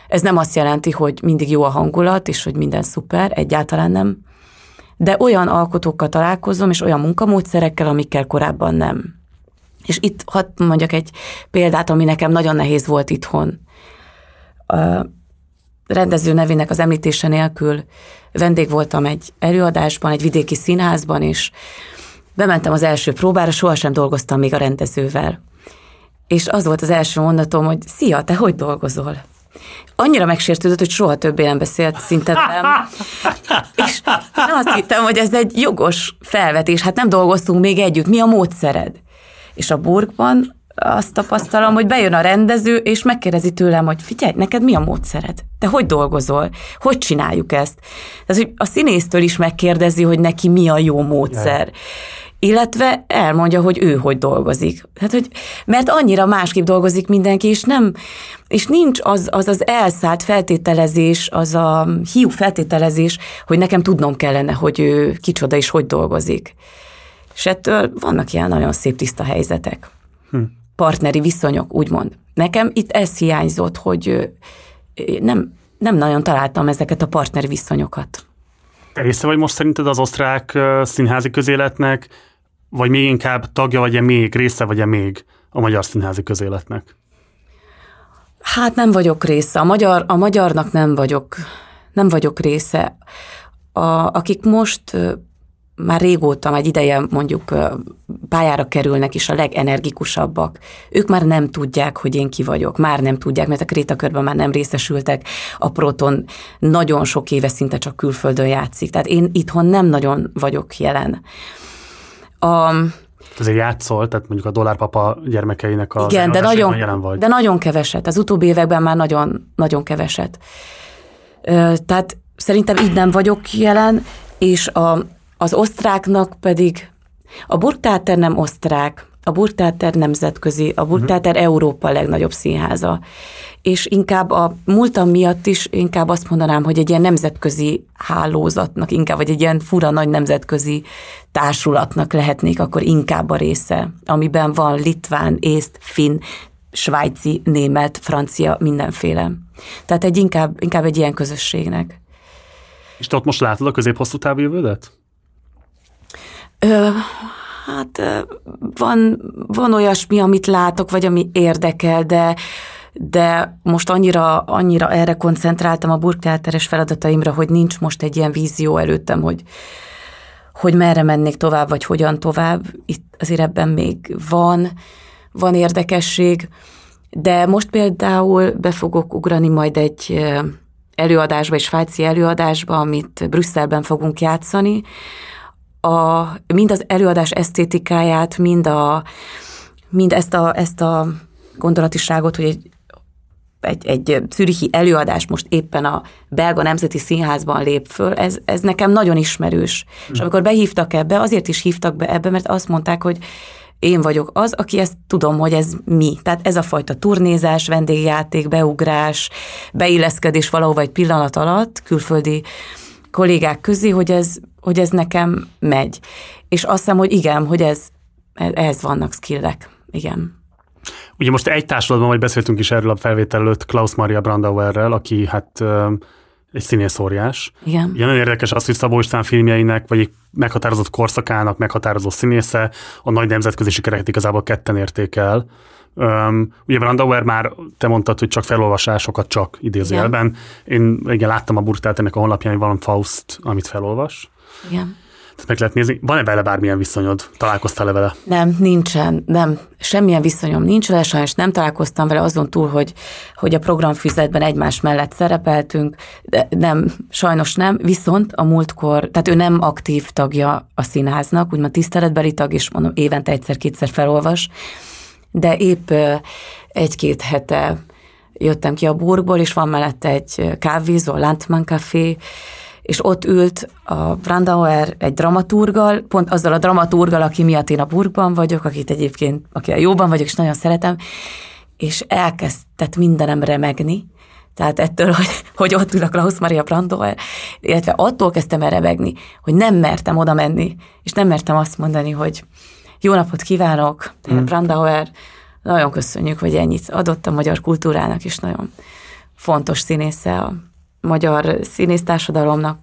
Ez nem azt jelenti, hogy mindig jó a hangulat, és hogy minden szuper, egyáltalán nem. De olyan alkotókkal találkozom, és olyan munkamódszerekkel, amikkel korábban nem. És itt hadd mondjak egy példát, ami nekem nagyon nehéz volt itthon. A rendező nevének az említése nélkül vendég voltam egy előadásban, egy vidéki színházban, és bementem az első próbára, sohasem dolgoztam még a rendezővel. És az volt az első mondatom, hogy szia, te hogy dolgozol? Annyira megsértődött, hogy soha többé nem beszélt szinte nem. És azt hittem, hogy ez egy jogos felvetés, hát nem dolgoztunk még együtt, mi a módszered? És a burgban azt tapasztalom, hogy bejön a rendező, és megkérdezi tőlem, hogy figyelj, neked mi a módszered? Te hogy dolgozol? Hogy csináljuk ezt? Tehát, hogy a színésztől is megkérdezi, hogy neki mi a jó módszer. Ja illetve elmondja, hogy ő hogy dolgozik. Hát, hogy, mert annyira másképp dolgozik mindenki, és nem, és nincs az az, az elszállt feltételezés, az a hiú feltételezés, hogy nekem tudnom kellene, hogy ő kicsoda és hogy dolgozik. És ettől vannak ilyen nagyon szép tiszta helyzetek. Hm. Partneri viszonyok, úgymond. Nekem itt ez hiányzott, hogy nem, nem nagyon találtam ezeket a partneri viszonyokat. Te része vagy most szerinted az osztrák színházi közéletnek, vagy még inkább tagja vagy-e még, része vagy-e még a magyar színházi közéletnek? Hát nem vagyok része. A, magyar, a magyarnak nem vagyok, nem vagyok része. A, akik most már régóta, egy ideje mondjuk pályára kerülnek, és a legenergikusabbak. Ők már nem tudják, hogy én ki vagyok. Már nem tudják, mert a krétakörben már nem részesültek. A Proton nagyon sok éve szinte csak külföldön játszik. Tehát én itthon nem nagyon vagyok jelen. A, Azért játszol, tehát mondjuk a dollárpapa gyermekeinek a Igen, de nagyon, jelen vagy. de nagyon keveset. Az utóbbi években már nagyon, nagyon keveset. Tehát szerintem így nem vagyok jelen, és a, az osztráknak pedig a Burgtáter nem osztrák, a Burgtáter nemzetközi, a Burgtáter uh-huh. Európa legnagyobb színháza. És inkább a múltam miatt is inkább azt mondanám, hogy egy ilyen nemzetközi hálózatnak, inkább, vagy egy ilyen fura nagy nemzetközi társulatnak lehetnék akkor inkább a része, amiben van litván, észt, finn, svájci, német, francia, mindenféle. Tehát egy inkább, inkább egy ilyen közösségnek. És te ott most látod a közép-hosszú távú jövődet? Ö, hát van, van olyasmi, amit látok, vagy ami érdekel, de de most annyira, annyira erre koncentráltam a burgteáteres feladataimra, hogy nincs most egy ilyen vízió előttem, hogy, hogy merre mennék tovább, vagy hogyan tovább. Itt azért ebben még van, van érdekesség, de most például be fogok ugrani majd egy előadásba, egy svájci előadásba, amit Brüsszelben fogunk játszani, a, mind az előadás esztétikáját, mind, a, mind ezt, a, ezt a gondolatiságot, hogy egy, egy, egy szürihi előadás most éppen a belga nemzeti színházban lép föl, ez, ez nekem nagyon ismerős. Mm. És amikor behívtak ebbe, azért is hívtak be ebbe, mert azt mondták, hogy én vagyok az, aki ezt tudom, hogy ez mi. Tehát ez a fajta turnézás, vendégjáték, beugrás, beilleszkedés valahova egy pillanat alatt külföldi kollégák közé, hogy ez, hogy ez nekem megy. És azt hiszem, hogy igen, hogy ez, ehhez vannak skillek. Igen. Ugye most egy társulatban, vagy beszéltünk is erről a felvétel előtt Klaus Maria Brandauerrel, aki hát egy színész óriás. Igen. Ugye nagyon érdekes az, hogy Szabó István filmjeinek, vagy egy meghatározott korszakának meghatározó színésze, a nagy nemzetközi sikereket igazából ketten értékel. Um, ugye Brandauer már, te mondtad, hogy csak felolvasásokat csak idézőjelben. Én igen, láttam a Burtát ennek a honlapján, hogy van Faust, amit felolvas. Igen. Tehát meg lehet nézni. Van-e vele bármilyen viszonyod? Találkoztál-e vele? Nem, nincsen. Nem. Semmilyen viszonyom nincs vele, sajnos nem találkoztam vele azon túl, hogy, hogy a programfüzetben egymás mellett szerepeltünk, de nem, sajnos nem. Viszont a múltkor, tehát ő nem aktív tagja a színháznak, úgymond tiszteletbeli tag, és mondom, évente egyszer-kétszer felolvas, de épp egy-két hete jöttem ki a burgból, és van mellette egy kávézó, Landman Café, és ott ült a Brandauer egy dramaturgal, pont azzal a dramaturgal, aki miatt én a burgban vagyok, akit egyébként, akivel jóban vagyok, és nagyon szeretem, és elkezdett mindenem remegni, tehát ettől, hogy, hogy ott ül a Klaus Maria Brandauer, illetve attól kezdtem el remegni, hogy nem mertem oda menni, és nem mertem azt mondani, hogy jó napot kívánok, mm. Brandauer, nagyon köszönjük, hogy ennyit adott a magyar kultúrának, és nagyon fontos színésze a magyar színésztársadalomnak.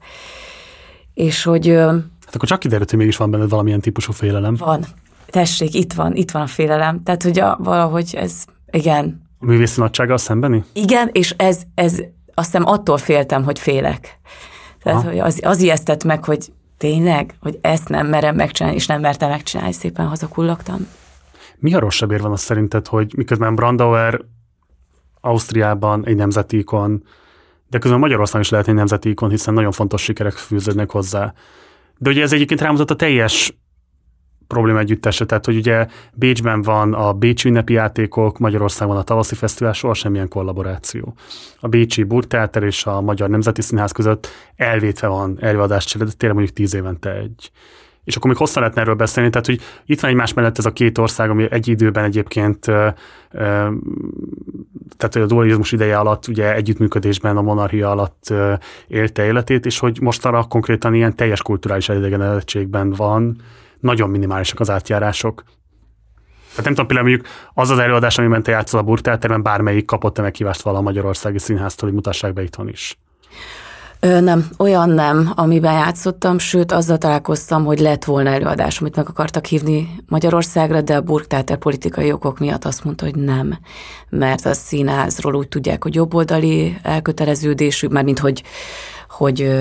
És hogy... Hát akkor csak kiderült, hogy mégis van benned valamilyen típusú félelem. Van. Tessék, itt van, itt van a félelem. Tehát, hogy a, valahogy ez, igen. A művészi nagysággal szembeni? Igen, és ez, ez azt hiszem attól féltem, hogy félek. Tehát, Aha. hogy az, az ijesztett meg, hogy tényleg, hogy ezt nem merem megcsinálni, és nem mertem megcsinálni, szépen hazakullogtam. Mi a rosszabb ér van az szerinted, hogy miközben Brandauer Ausztriában egy nemzeti ikon, de közben Magyarországon is lehet egy nemzeti ikon, hiszen nagyon fontos sikerek fűződnek hozzá. De ugye ez egyébként rámutat a teljes probléma együttese, tehát hogy ugye Bécsben van a Bécsi ünnepi játékok, Magyarországon a tavaszi fesztivál, soha semmilyen kollaboráció. A Bécsi Burgteáter és a Magyar Nemzeti Színház között elvétve van előadáscsere, de tényleg mondjuk tíz évente egy. És akkor még hosszan lehetne erről beszélni, tehát hogy itt van egymás mellett ez a két ország, ami egy időben egyébként, tehát a dualizmus ideje alatt ugye együttműködésben a monarchia alatt élte életét, és hogy mostanra konkrétan ilyen teljes kulturális elidegenedettségben van, nagyon minimálisak az átjárások. Tehát nem tudom, például mondjuk az az előadás, amiben te játszol a Burgteáterben, bármelyik kapott-e meghívást vala a Magyarországi Színháztól, hogy mutassák be itthon is. Ö, nem, olyan nem, amiben játszottam, sőt azzal találkoztam, hogy lett volna előadás, amit meg akartak hívni Magyarországra, de a Burgtáter politikai okok miatt azt mondta, hogy nem, mert a színházról úgy tudják, hogy jobboldali elköteleződésű, már mint hogy hogy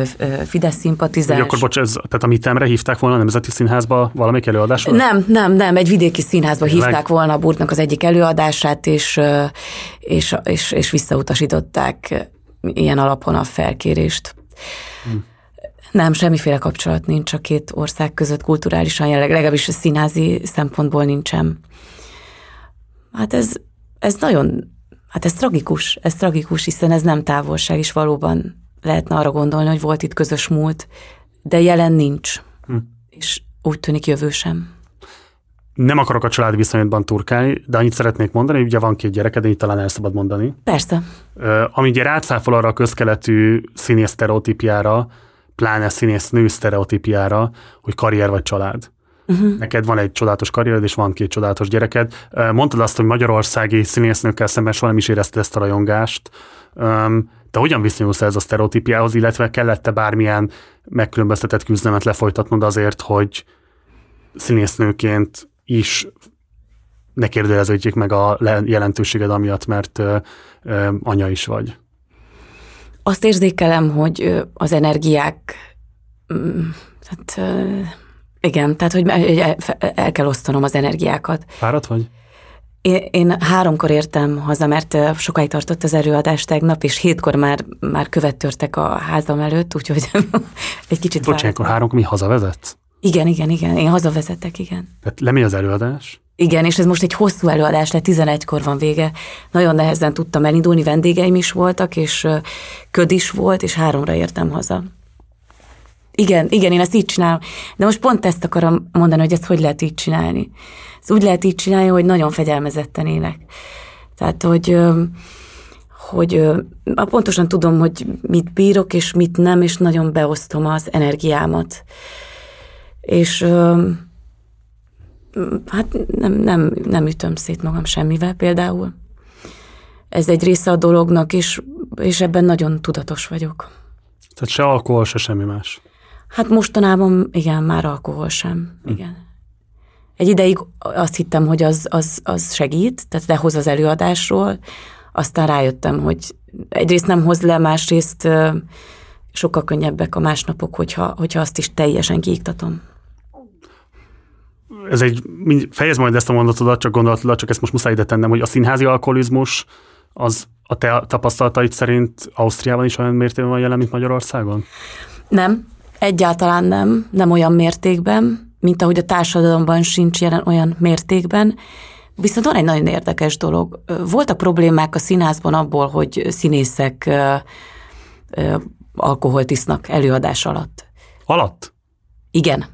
Fidesz szimpatizáns. Akkor bocs, ez, tehát a mitemre hívták volna a Nemzeti Színházba valamelyik előadásra? Nem, nem, nem, egy vidéki színházba Tényleg? hívták volna a Burtnak az egyik előadását, és, és, és, és visszautasították ilyen alapon a felkérést. Hm. Nem, semmiféle kapcsolat nincs a két ország között kulturálisan, jelenleg legalábbis a színházi szempontból nincsen. Hát ez, ez nagyon, hát ez tragikus, ez tragikus, hiszen ez nem távolság, és valóban lehetne arra gondolni, hogy volt itt közös múlt, de jelen nincs, hm. és úgy tűnik jövő sem. Nem akarok a családi viszonyodban turkálni, de annyit szeretnék mondani, hogy ugye van két gyereked, így talán el szabad mondani. Persze. Ami ugye rátszáfol arra a közkeletű színész sztereotípiára, pláne színész nő sztereotípiára, hogy karrier vagy család. Uh-huh. Neked van egy csodálatos karriered, és van két csodálatos gyereked. Mondtad azt, hogy magyarországi színésznőkkel szemben soha nem is érezted ezt a rajongást. Te hogyan viszonyulsz ez a sztereotípiához, illetve kellett-e bármilyen megkülönböztetett küzdelmet lefolytatnod azért, hogy színésznőként is ne kérdeződjék meg a jelentőséged amiatt, mert anya is vagy? Azt érzékelem, hogy az energiák, mm, tehát igen, tehát hogy el kell osztanom az energiákat. Fáradt vagy? Én, én háromkor értem haza, mert sokáig tartott az előadás tegnap, és hétkor már, már követ törtek a házam előtt, úgyhogy egy kicsit Bocsánat, akkor háromkor mi hazavezetsz? Igen, igen, igen, én hazavezetek, igen. Tehát lemegy az előadás? Igen, és ez most egy hosszú előadás, le 11-kor van vége. Nagyon nehezen tudtam elindulni, vendégeim is voltak, és köd is volt, és háromra értem haza. Igen, igen, én ezt így csinálom. De most pont ezt akarom mondani, hogy ezt hogy lehet így csinálni. Ezt úgy lehet így csinálni, hogy nagyon fegyelmezetten élek. Tehát, hogy, hogy pontosan tudom, hogy mit bírok, és mit nem, és nagyon beosztom az energiámat. És hát nem, nem, nem ütöm szét magam semmivel például. Ez egy része a dolognak, és, és ebben nagyon tudatos vagyok. Tehát se alkohol, se semmi más. Hát mostanában igen, már alkohol sem, hm. igen. Egy ideig azt hittem, hogy az, az, az segít, tehát lehoz az előadásról, aztán rájöttem, hogy egyrészt nem hoz le, másrészt sokkal könnyebbek a másnapok, hogyha, hogyha azt is teljesen kiiktatom. Ez egy, fejez majd ezt a mondatodat, csak gondolatodat, csak ezt most muszáj ide tennem, hogy a színházi alkoholizmus az a te tapasztalataid szerint Ausztriában is olyan mértékben van jelen, mint Magyarországon? Nem, Egyáltalán nem, nem olyan mértékben, mint ahogy a társadalomban sincs jelen olyan mértékben. Viszont van egy nagyon érdekes dolog. Voltak problémák a színházban abból, hogy színészek alkoholt isznak előadás alatt. Alatt? Igen,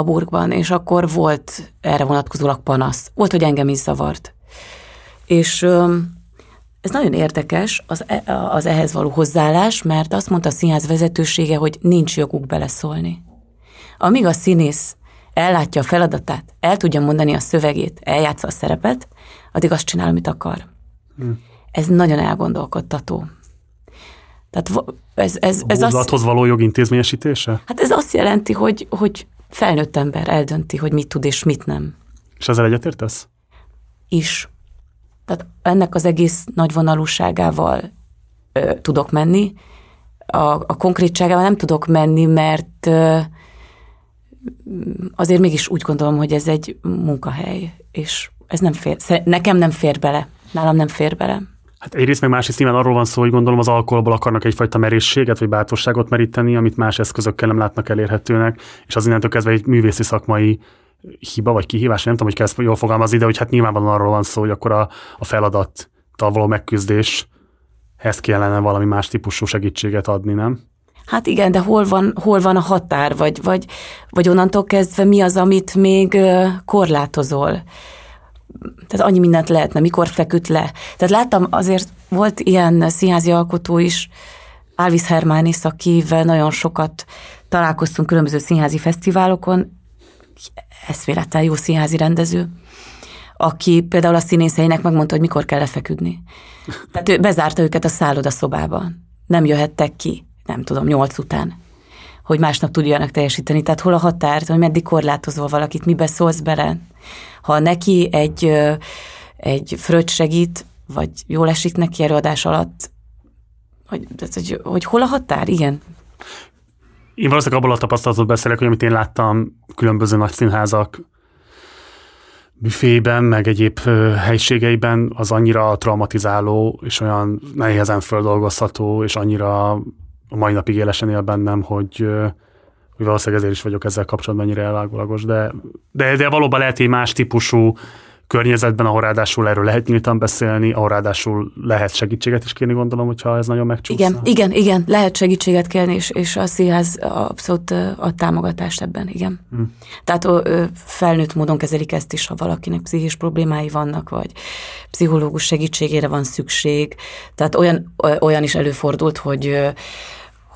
a burgban, és akkor volt erre vonatkozólag panasz. Volt, hogy engem is zavart. És ez nagyon érdekes, az, e, az ehhez való hozzáállás, mert azt mondta a színház vezetősége, hogy nincs joguk beleszólni. Amíg a színész ellátja a feladatát, el tudja mondani a szövegét, eljátsza a szerepet, addig azt csinál, amit akar. Hm. Ez nagyon elgondolkodtató. Tehát ez, ez, ez az, való jogintézményesítése? Hát ez azt jelenti, hogy, hogy felnőtt ember eldönti, hogy mit tud és mit nem. És ezzel egyetértesz? Is. Tehát ennek az egész nagyvonalúságával ö, tudok menni. A, a konkrétságával nem tudok menni, mert ö, azért mégis úgy gondolom, hogy ez egy munkahely, és ez nem fér, nekem nem fér bele, nálam nem fér bele. Hát egyrészt meg másrészt nyilván arról van szó, hogy gondolom az alkoholból akarnak egyfajta merészséget vagy bátorságot meríteni, amit más eszközökkel nem látnak elérhetőnek, és az innentől kezdve egy művészi szakmai hiba vagy kihívás, nem tudom, hogy kell ezt jól fogalmazni, de hogy hát nyilvánvalóan arról van szó, hogy akkor a, a feladattal való megküzdéshez kellene valami más típusú segítséget adni, nem? Hát igen, de hol van, hol van a határ, vagy, vagy, vagy onnantól kezdve mi az, amit még korlátozol? Tehát annyi mindent lehetne, mikor feküdt le. Tehát láttam, azért volt ilyen színházi alkotó is, Alvis Hermánis, akivel nagyon sokat találkoztunk különböző színházi fesztiválokon, eszmélettel jó színházi rendező, aki például a színészeinek megmondta, hogy mikor kell lefeküdni. Tehát ő bezárta őket a szállodaszobába. Nem jöhettek ki, nem tudom, nyolc után, hogy másnap tudjanak teljesíteni. Tehát hol a határ, hogy meddig korlátozol valakit, mibe szólsz bele. Ha neki egy, egy fröccs segít, vagy jól esik neki előadás alatt, hogy, hogy, hogy hol a határ, igen. Én valószínűleg abból a tapasztalatot beszélek, hogy amit én láttam különböző nagy színházak büfében, meg egyéb helységeiben, az annyira traumatizáló, és olyan nehézen földolgozható, és annyira a mai napig élesen él bennem, hogy, valószínűleg ezért is vagyok ezzel kapcsolatban ennyire elvágólagos, de, de, de valóban lehet egy más típusú környezetben, ahol ráadásul erről lehet nyíltan beszélni, ahol ráadásul lehet segítséget is kérni, gondolom, hogyha ez nagyon megcsúszna. Igen, igen, igen, lehet segítséget kérni, és, és a színház abszolút a támogatást ebben, igen. Hm. Tehát ö, felnőtt módon kezelik ezt is, ha valakinek pszichés problémái vannak, vagy pszichológus segítségére van szükség. Tehát olyan, olyan is előfordult, hogy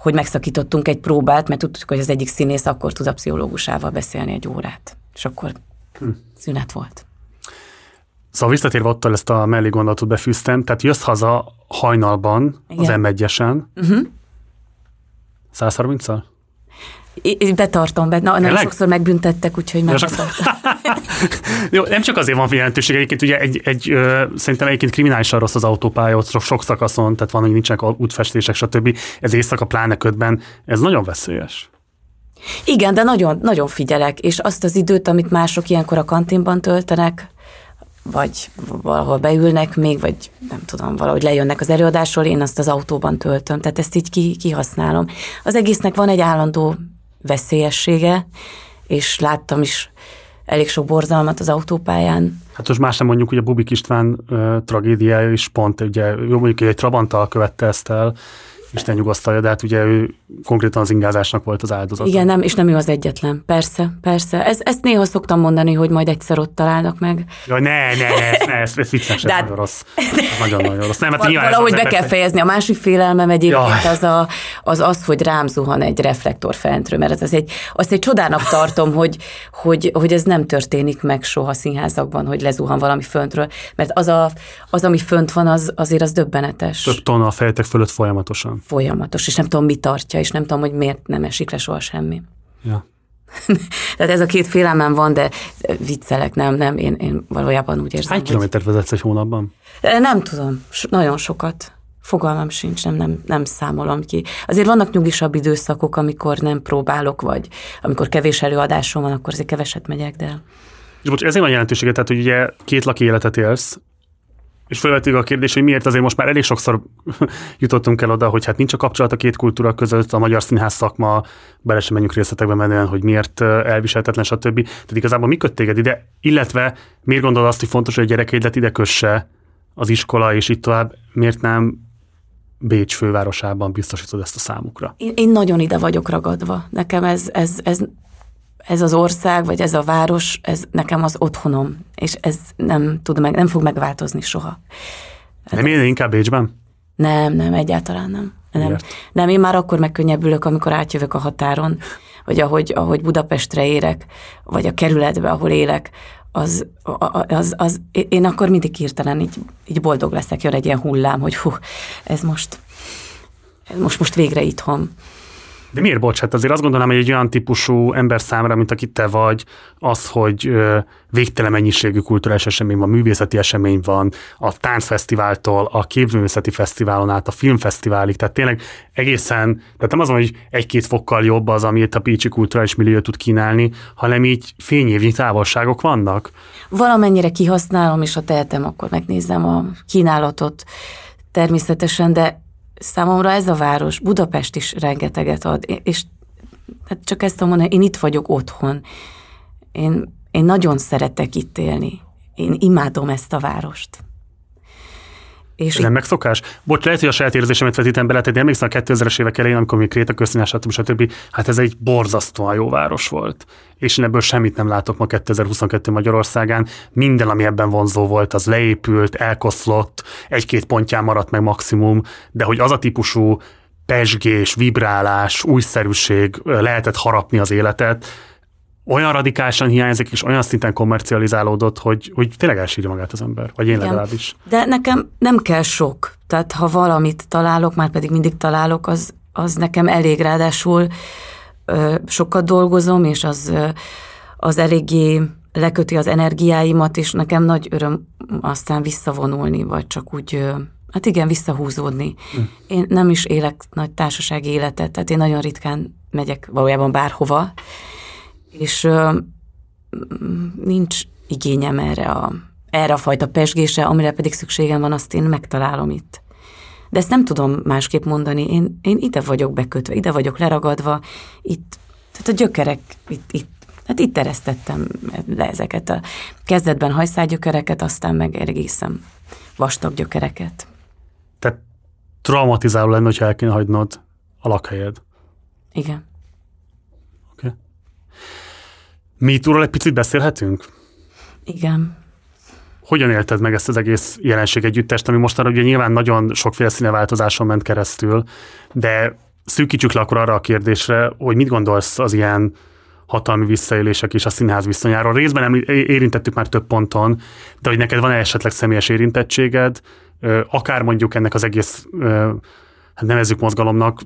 hogy megszakítottunk egy próbát, mert tudtuk, hogy az egyik színész akkor tud a pszichológusával beszélni egy órát. És akkor hm. szünet volt. Szóval visszatérve attól ezt a mellé gondolatot befűztem, tehát jössz haza hajnalban Igen. az M1-esen, uh-huh. 130-al? Betartom, be, na, nagyon sokszor megbüntettek, úgyhogy meg Jó, nem csak azért van jelentőség, egyébként ugye egy, egy ö, szerintem egyébként kriminálisan rossz az autópálya, ott sok, sok szakaszon, tehát van, hogy nincsenek útfestések, stb. Ez éjszaka pláne ködben, ez nagyon veszélyes. Igen, de nagyon, nagyon figyelek, és azt az időt, amit mások ilyenkor a kantinban töltenek, vagy valahol beülnek még, vagy nem tudom, valahogy lejönnek az előadásról, én azt az autóban töltöm, tehát ezt így ki, kihasználom. Az egésznek van egy állandó veszélyessége, és láttam is elég sok borzalmat az autópályán. Hát most más nem mondjuk, hogy a Bubik István uh, tragédiája is pont, ugye, jó mondjuk egy Trabanttal követte ezt el, Isten nyugasztalja, de hát ugye ő konkrétan az ingázásnak volt az áldozat. Igen, nem, és nem ő az egyetlen. Persze, persze. Ez, ezt néha szoktam mondani, hogy majd egyszer ott találnak meg. Ja, ne, ne, ne, ez, ez vicces, ez hát- nagyon rossz. Nagyon-nagyon rossz. Nem, hát Valahogy be kell fejezni. A másik félelmem egyébként az, a, az az, hogy rám zuhan egy reflektor fentről, mert ez az egy, azt egy csodának tartom, hogy, hogy, hogy ez nem történik meg soha színházakban, hogy lezuhan valami föntről, mert az, a, az ami fönt van, az, azért az döbbenetes. Több tonna a fejtek fölött folyamatosan folyamatos, és nem tudom, mi tartja, és nem tudom, hogy miért nem esik le soha semmi. Ja. Tehát ez a két félelmem van, de viccelek, nem, nem, én, én valójában úgy érzem. Hány kilométert vezetsz egy hónapban? Nem tudom, nagyon sokat. Fogalmam sincs, nem, nem, nem számolom ki. Azért vannak nyugisabb időszakok, amikor nem próbálok, vagy amikor kevés előadásom van, akkor azért keveset megyek, de... És bocs, ezért van jelentősége, tehát hogy ugye két laki életet élsz, és felvetődik a kérdés, hogy miért azért most már elég sokszor jutottunk el oda, hogy hát nincs a kapcsolat a két kultúra között, a magyar színház szakma, bele sem menjünk részletekbe menően, hogy miért elviselhetetlen, stb. Tehát igazából mi köt téged ide, illetve miért gondolod azt, hogy fontos, hogy a gyerekeidet ide kösse az iskola, és itt tovább, miért nem Bécs fővárosában biztosítod ezt a számukra? Én, én nagyon ide vagyok ragadva. Nekem ez, ez, ez, ez az ország, vagy ez a város, ez nekem az otthonom, és ez nem tud meg, nem fog megváltozni soha. Hát nem élni inkább Bécsben? Nem, nem, egyáltalán nem. Nem. nem, én már akkor megkönnyebbülök, amikor átjövök a határon, vagy ahogy, ahogy Budapestre érek, vagy a kerületbe, ahol élek, az, az, az, én akkor mindig hirtelen így, így boldog leszek, jön egy ilyen hullám, hogy hú, ez most, most, most végre itthon. De miért bocs? Hát azért azt gondolom, hogy egy olyan típusú ember számára, mint aki te vagy, az, hogy végtelen mennyiségű kulturális esemény van, művészeti esemény van, a táncfesztiváltól, a képzőművészeti fesztiválon át, a filmfesztiválig, tehát tényleg egészen, tehát nem az hogy egy-két fokkal jobb az, amit a Pécsi kulturális millió tud kínálni, hanem így fényévnyi távolságok vannak. Valamennyire kihasználom, és ha tehetem, akkor megnézem a kínálatot természetesen, de számomra ez a város, Budapest is rengeteget ad, és hát csak ezt tudom mondani, én itt vagyok otthon. Én, én nagyon szeretek itt élni. Én imádom ezt a várost. És Ez nem megszokás? Bocs, lehet, hogy a saját érzésemet vetítem bele, tehát emlékszem a 2000-es évek elején, amikor mi Kréta köszönás, stb. Hát ez egy borzasztóan jó város volt. És én ebből semmit nem látok ma 2022 Magyarországán. Minden, ami ebben vonzó volt, az leépült, elkoszlott, egy-két pontján maradt meg maximum, de hogy az a típusú pesgés, vibrálás, újszerűség lehetett harapni az életet, olyan radikálisan hiányzik, és olyan szinten kommercializálódott, hogy, hogy tényleg elsírja magát az ember, vagy én Igen. legalábbis. De nekem nem kell sok. Tehát ha valamit találok, már pedig mindig találok, az, az nekem elég ráadásul ö, sokat dolgozom, és az, ö, az eléggé leköti az energiáimat, és nekem nagy öröm aztán visszavonulni, vagy csak úgy, ö, hát igen, visszahúzódni. Hm. Én nem is élek nagy társasági életet, tehát én nagyon ritkán megyek valójában bárhova, és nincs igényem erre a, erre a fajta pesgésre, amire pedig szükségem van, azt én megtalálom itt. De ezt nem tudom másképp mondani, én, én ide vagyok bekötve, ide vagyok leragadva, itt, tehát a gyökerek, itt, itt Hát itt teresztettem le ezeket a kezdetben hajszágyökereket, aztán meg egészen vastag gyökereket. Tehát traumatizáló lenne, hogyha el kéne hagynod a lakhelyed. Igen. MeToo-ról egy picit beszélhetünk? Igen. Hogyan élted meg ezt az egész jelenség együttest, ami mostanra ugye nyilván nagyon sokféle színeváltozáson ment keresztül, de szűkítsük le akkor arra a kérdésre, hogy mit gondolsz az ilyen hatalmi visszaélések és a színház viszonyáról. Részben érintettük már több ponton, de hogy neked van-e esetleg személyes érintettséged, akár mondjuk ennek az egész hát nevezzük mozgalomnak,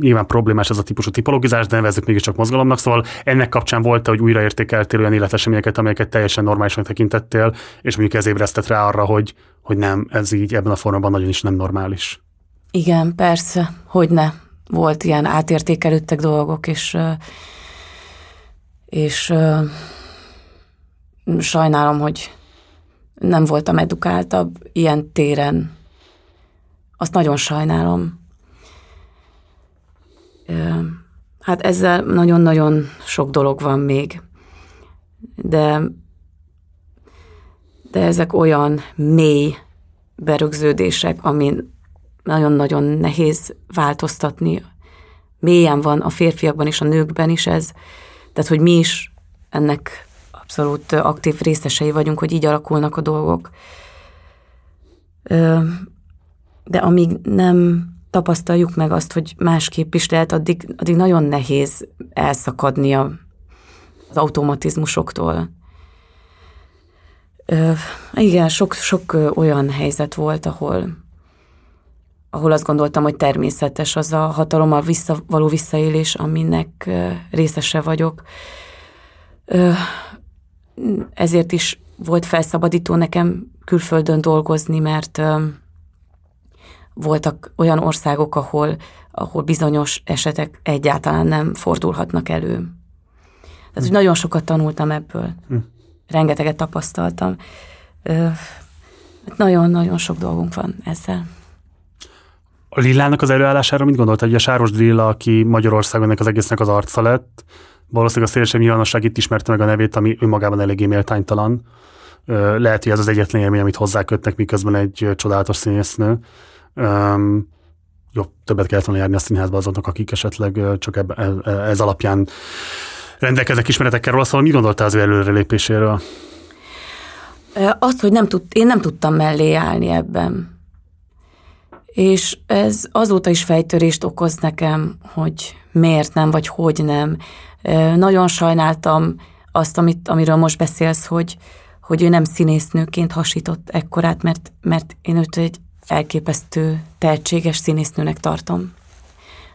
nyilván problémás ez a típusú tipologizás, de nevezzük mégiscsak mozgalomnak, szóval ennek kapcsán volt hogy újraértékeltél olyan életeseményeket, amelyeket teljesen normálisan tekintettél, és mondjuk ez ébresztett rá arra, hogy, hogy nem, ez így ebben a formában nagyon is nem normális. Igen, persze, hogy ne. Volt ilyen átértékelődtek dolgok, és és sajnálom, hogy nem voltam edukáltabb ilyen téren. Azt nagyon sajnálom. Hát ezzel nagyon-nagyon sok dolog van még. De, de ezek olyan mély berögződések, amin nagyon-nagyon nehéz változtatni. Mélyen van a férfiakban és a nőkben is ez. Tehát, hogy mi is ennek abszolút aktív részesei vagyunk, hogy így alakulnak a dolgok. De amíg nem tapasztaljuk meg azt, hogy másképp is lehet, addig, addig nagyon nehéz elszakadni a, az automatizmusoktól. Ö, igen, sok, sok olyan helyzet volt, ahol, ahol azt gondoltam, hogy természetes az a hatalommal vissza, való visszaélés, aminek részese vagyok. Ezért is volt felszabadító nekem külföldön dolgozni, mert voltak olyan országok, ahol, ahol bizonyos esetek egyáltalán nem fordulhatnak elő. Tehát, hogy hm. nagyon sokat tanultam ebből. Hm. Rengeteget tapasztaltam. Nagyon-nagyon sok dolgunk van ezzel. A Lillának az előállására mit gondolt? Ugye a Sáros Lilla, aki Magyarországon az egésznek az arca lett, valószínűleg a szélesebb nyilvánosság itt ismerte meg a nevét, ami önmagában eléggé méltánytalan. Lehet, hogy ez az egyetlen élmény, amit hozzákötnek, miközben egy csodálatos színésznő. Um, jobb, többet kellett volna járni a színházba azoknak, akik esetleg csak eb, ez alapján rendelkeznek ismeretekkel róla, szóval mi gondoltál az ő előrelépéséről? Azt, hogy nem tud, én nem tudtam mellé állni ebben. És ez azóta is fejtörést okoz nekem, hogy miért nem, vagy hogy nem. Nagyon sajnáltam azt, amit, amiről most beszélsz, hogy, hogy ő nem színésznőként hasított ekkorát, mert, mert én őt egy elképesztő, tehetséges színésznőnek tartom.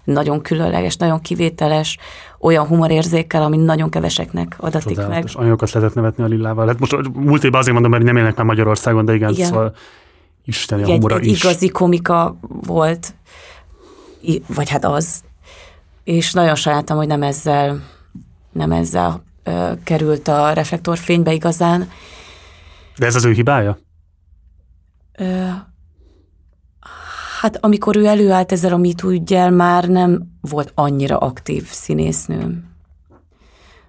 Nagyon különleges, nagyon kivételes, olyan humorérzékkel, ami nagyon keveseknek adatik Csodálatos. meg. Anyagokat lehetett nevetni a Lillával. Hát most múlt évben azért mondom, mert nem élnek már Magyarországon, de igen, igen. szóval isteni a humora egy, egy is. igazi komika volt, vagy hát az. És nagyon sajnáltam, hogy nem ezzel, nem ezzel ö, került a reflektorfénybe igazán. De ez az ő hibája? Ö, Hát amikor ő előállt ezzel a MeToo ügyel, már nem volt annyira aktív színésznő.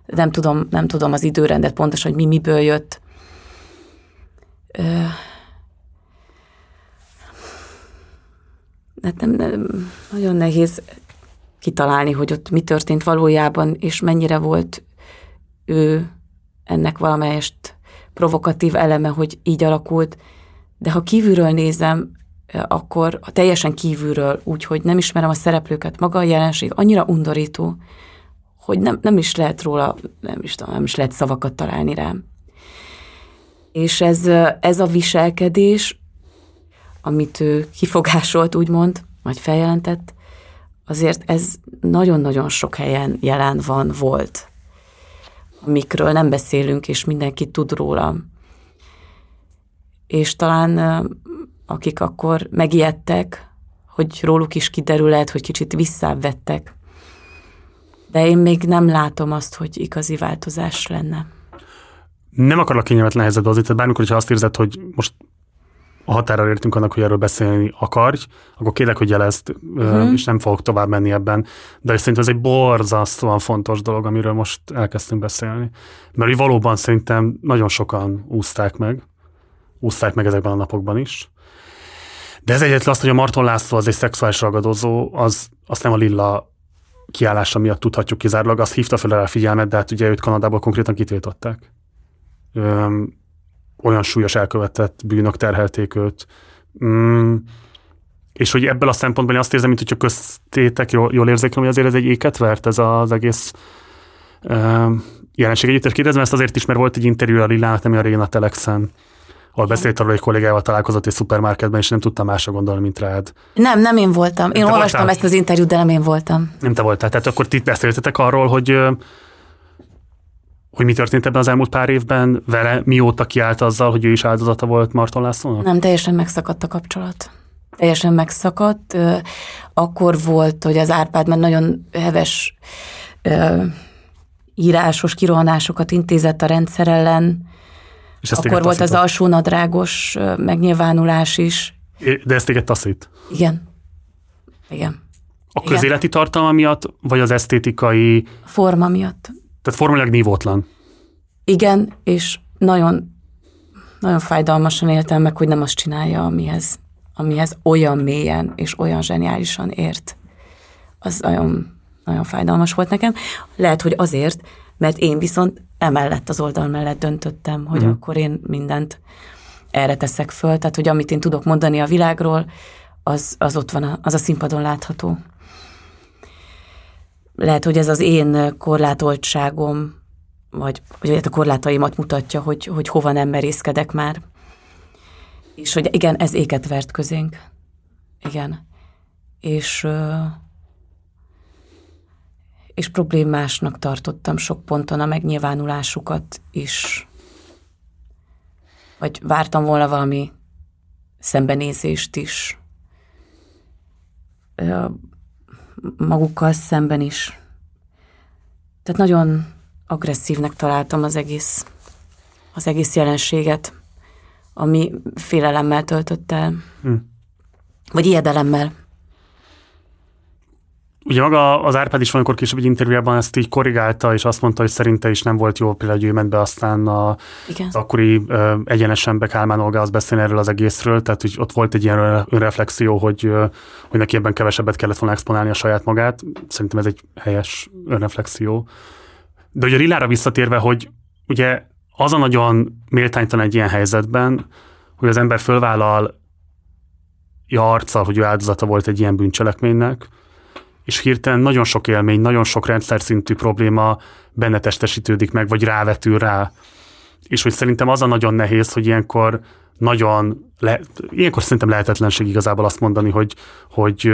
Nem tudom, nem tudom az időrendet pontosan, hogy mi miből jött. Hát nem, nem, nagyon nehéz kitalálni, hogy ott mi történt valójában, és mennyire volt ő ennek valamelyest provokatív eleme, hogy így alakult. De ha kívülről nézem, akkor teljesen kívülről, úgyhogy nem ismerem a szereplőket, maga a jelenség annyira undorító, hogy nem, nem is lehet róla, nem is, nem is lehet szavakat találni rám. És ez, ez a viselkedés, amit ő kifogásolt, úgymond, vagy feljelentett, azért ez nagyon-nagyon sok helyen jelen van, volt, amikről nem beszélünk, és mindenki tud róla. És talán akik akkor megijedtek, hogy róluk is kiderül lehet, hogy kicsit visszávettek. De én még nem látom azt, hogy igazi változás lenne. Nem akarok kényelmetlen helyzetbe hozni, tehát bármikor, hogyha azt érzed, hogy most a határa értünk annak, hogy erről beszélni akarj, akkor kérlek, hogy jelezd, uh-huh. és nem fogok tovább menni ebben. De szerintem ez egy borzasztóan fontos dolog, amiről most elkezdtünk beszélni. Mert valóban szerintem nagyon sokan úzták meg, úzták meg ezekben a napokban is. De ez egyetlen azt, hogy a Marton László az egy szexuális ragadozó, az, azt nem a Lilla kiállása miatt tudhatjuk kizárólag, azt hívta fel a figyelmet, de hát ugye őt Kanadából konkrétan kitiltották. Öm, olyan súlyos elkövetett bűnök terhelték őt. Mm, és hogy ebből a szempontból én azt érzem, mint hogyha köztétek jól, jól érzékelem, hogy azért ez egy éket vert ez az egész öm, jelenség. Egyébként kérdezem ezt azért is, mert volt egy interjú a Lillának, nem a régen a Telexen, ahol beszélt arról, egy kollégával találkozott egy szupermarketben, és nem tudtam másra gondolni, mint rád. Nem, nem én voltam. Én olvastam voltál? ezt az interjút, de nem én voltam. Nem te voltál. Tehát akkor ti beszéltetek arról, hogy hogy mi történt ebben az elmúlt pár évben vele, mióta kiállt azzal, hogy ő is áldozata volt Marton Lászlónak? Nem, teljesen megszakadt a kapcsolat. Teljesen megszakadt. Akkor volt, hogy az Árpád már nagyon heves írásos kirohanásokat intézett a rendszer ellen, és ezt Akkor volt az alsó nadrágos megnyilvánulás is. De ezt téged taszít? Igen. Igen. A Igen. közéleti tartalma miatt, vagy az esztétikai? Forma miatt. Tehát formailag nívótlan. Igen, és nagyon, nagyon fájdalmasan éltem meg, hogy nem azt csinálja, amihez, amihez olyan mélyen és olyan zseniálisan ért. Az nagyon, nagyon fájdalmas volt nekem. Lehet, hogy azért, mert én viszont emellett az oldal mellett döntöttem, hogy uh-huh. akkor én mindent erre teszek föl, tehát hogy amit én tudok mondani a világról, az, az ott van, a, az a színpadon látható. Lehet, hogy ez az én korlátoltságom, vagy, vagy a korlátaimat mutatja, hogy, hogy hova nem merészkedek már. És hogy igen, ez éket vert közénk. Igen. És és problémásnak tartottam sok ponton a megnyilvánulásukat is. Vagy vártam volna valami szembenézést is. Magukkal szemben is. Tehát nagyon agresszívnek találtam az egész, az egész jelenséget, ami félelemmel töltött el. Hm. Vagy ijedelemmel. Ugye maga az Árpád is valamikor később egy interjújában ezt így korrigálta, és azt mondta, hogy szerinte is nem volt jó például, hogy ő ment be aztán a, Igen. az akkori ö, egyenesen Kálmán Olgához beszélni erről az egészről, tehát hogy ott volt egy ilyen önreflexió, hogy, hogy neki ebben kevesebbet kellett volna exponálni a saját magát. Szerintem ez egy helyes önreflexió. De ugye a Rillára visszatérve, hogy ugye az a nagyon méltánytalan egy ilyen helyzetben, hogy az ember fölvállal arccal, hogy ő áldozata volt egy ilyen bűncselekménynek, és hirtelen nagyon sok élmény, nagyon sok rendszer szintű probléma benne testesítődik meg, vagy rávetül rá. És hogy szerintem az a nagyon nehéz, hogy ilyenkor nagyon, le, ilyenkor szerintem lehetetlenség igazából azt mondani, hogy, hogy,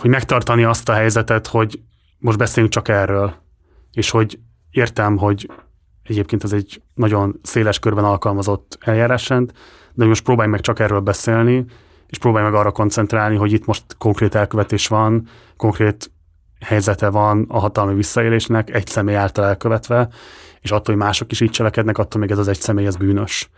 hogy megtartani azt a helyzetet, hogy most beszéljünk csak erről, és hogy értem, hogy egyébként ez egy nagyon széles körben alkalmazott eljárásrend, de most próbálj meg csak erről beszélni, és próbálj meg arra koncentrálni, hogy itt most konkrét elkövetés van, konkrét helyzete van a hatalmi visszaélésnek, egy személy által elkövetve, és attól, hogy mások is így cselekednek, attól még ez az egy személy, ez bűnös.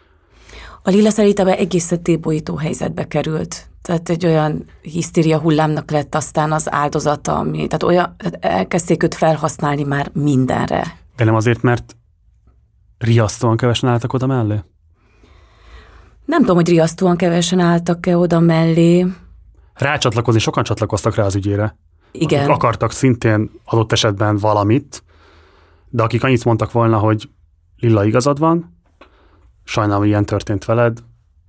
A Lila szerintem egészen tébolyító helyzetbe került. Tehát egy olyan hisztéria hullámnak lett aztán az áldozata, ami, tehát olyan, elkezdték őt felhasználni már mindenre. De nem azért, mert riasztóan kevesen álltak oda mellé? Nem tudom, hogy riasztóan kevesen álltak-e oda mellé. Rácsatlakozni, sokan csatlakoztak rá az ügyére. Igen. Akik akartak szintén adott esetben valamit, de akik annyit mondtak volna, hogy Lilla igazad van, sajnálom, hogy ilyen történt veled,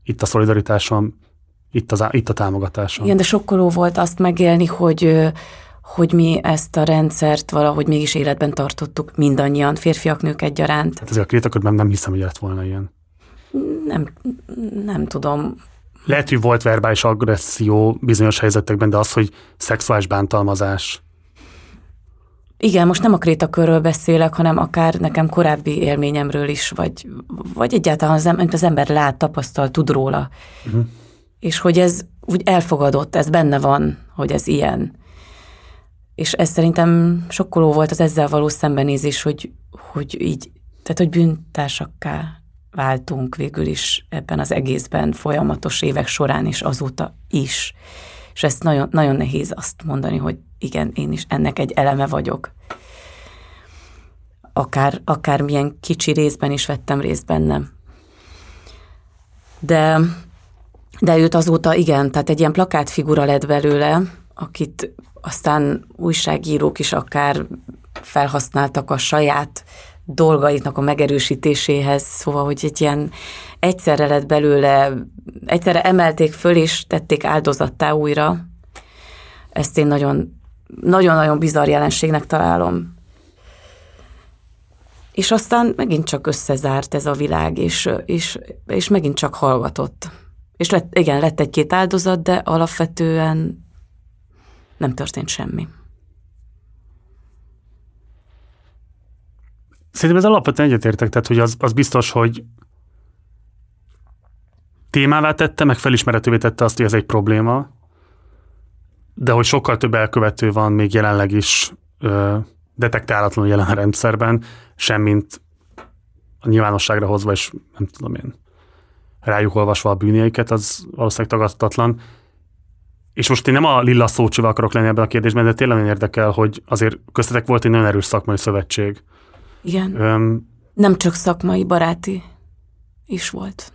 itt a szolidaritásom, itt, az, itt a támogatásom. Igen, de sokkoló volt azt megélni, hogy hogy mi ezt a rendszert valahogy mégis életben tartottuk mindannyian, férfiak, nők egyaránt. Hát ezért a krétakörben nem hiszem, hogy lett volna ilyen. Nem, nem tudom. Lehet, hogy volt verbális agresszió bizonyos helyzetekben, de az, hogy szexuális bántalmazás. Igen, most nem a krétakörről beszélek, hanem akár nekem korábbi élményemről is, vagy, vagy egyáltalán az, amit az ember lát, tapasztal, tud róla. Uh-huh. És hogy ez úgy elfogadott, ez benne van, hogy ez ilyen. És ez szerintem sokkoló volt az ezzel való szembenézés, hogy, hogy így, tehát hogy bűntársakká váltunk végül is ebben az egészben folyamatos évek során is azóta is. És ezt nagyon, nagyon nehéz azt mondani, hogy igen, én is ennek egy eleme vagyok. Akár, akár milyen kicsi részben is vettem részt bennem. De, de őt azóta igen, tehát egy ilyen plakátfigura lett belőle, akit aztán újságírók is akár felhasználtak a saját dolgaitnak a megerősítéséhez, szóval, hogy egy ilyen egyszerre lett belőle, egyszerre emelték föl és tették áldozattá újra. Ezt én nagyon, nagyon-nagyon bizarr jelenségnek találom. És aztán megint csak összezárt ez a világ, és, és, és megint csak hallgatott. És lett, igen, lett egy-két áldozat, de alapvetően nem történt semmi. Szerintem ez alapvetően egyetértek, tehát hogy az, az biztos, hogy témává tette, meg felismerhetővé tette azt, hogy ez egy probléma, de hogy sokkal több elkövető van még jelenleg is ö, detektálatlanul jelen a rendszerben, semmint a nyilvánosságra hozva, és nem tudom én, rájuk olvasva a bűnjeiket, az valószínűleg tagadhatatlan. És most én nem a lilla szócsival akarok lenni ebben a kérdésben, de tényleg érdekel, hogy azért köztetek volt egy nagyon erős szakmai szövetség. Igen. Öm, nem csak szakmai, baráti is volt.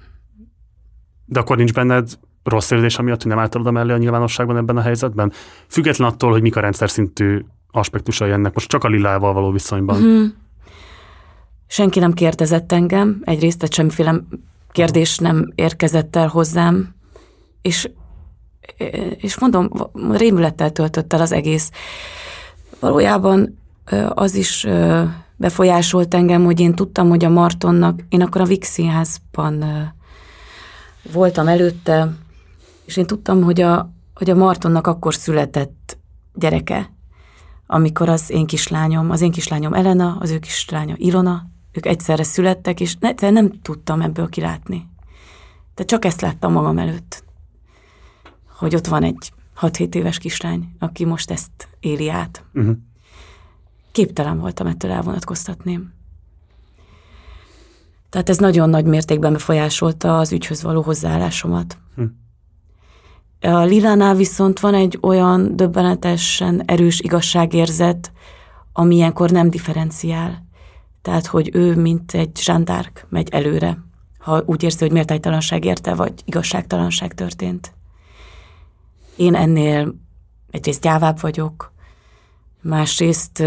De akkor nincs benned rossz érzés, amiatt, hogy nem álltad oda mellé a nyilvánosságban ebben a helyzetben? Független attól, hogy mik a rendszer szintű aspektusai ennek, most csak a lilával való viszonyban. Mm-hmm. Senki nem kérdezett engem, egyrészt, tehát semmiféle kérdés nem érkezett el hozzám, és, és mondom, rémülettel töltött el az egész. Valójában az is befolyásolt engem, hogy én tudtam, hogy a Martonnak, én akkor a Vix színházban voltam előtte, és én tudtam, hogy a, hogy a Martonnak akkor született gyereke, amikor az én kislányom, az én kislányom Elena, az ő kislánya Ilona, ők egyszerre születtek, és ne, nem tudtam ebből kilátni. De csak ezt láttam magam előtt, hogy ott van egy 6-7 éves kislány, aki most ezt éli át. Uh-huh képtelen voltam ettől elvonatkoztatni. Tehát ez nagyon nagy mértékben befolyásolta az ügyhöz való hozzáállásomat. Hm. A Lilánál viszont van egy olyan döbbenetesen erős igazságérzet, ami ilyenkor nem differenciál. Tehát, hogy ő, mint egy zsandárk megy előre, ha úgy érzi, hogy méltánytalanság érte, vagy igazságtalanság történt. Én ennél egyrészt gyávább vagyok, másrészt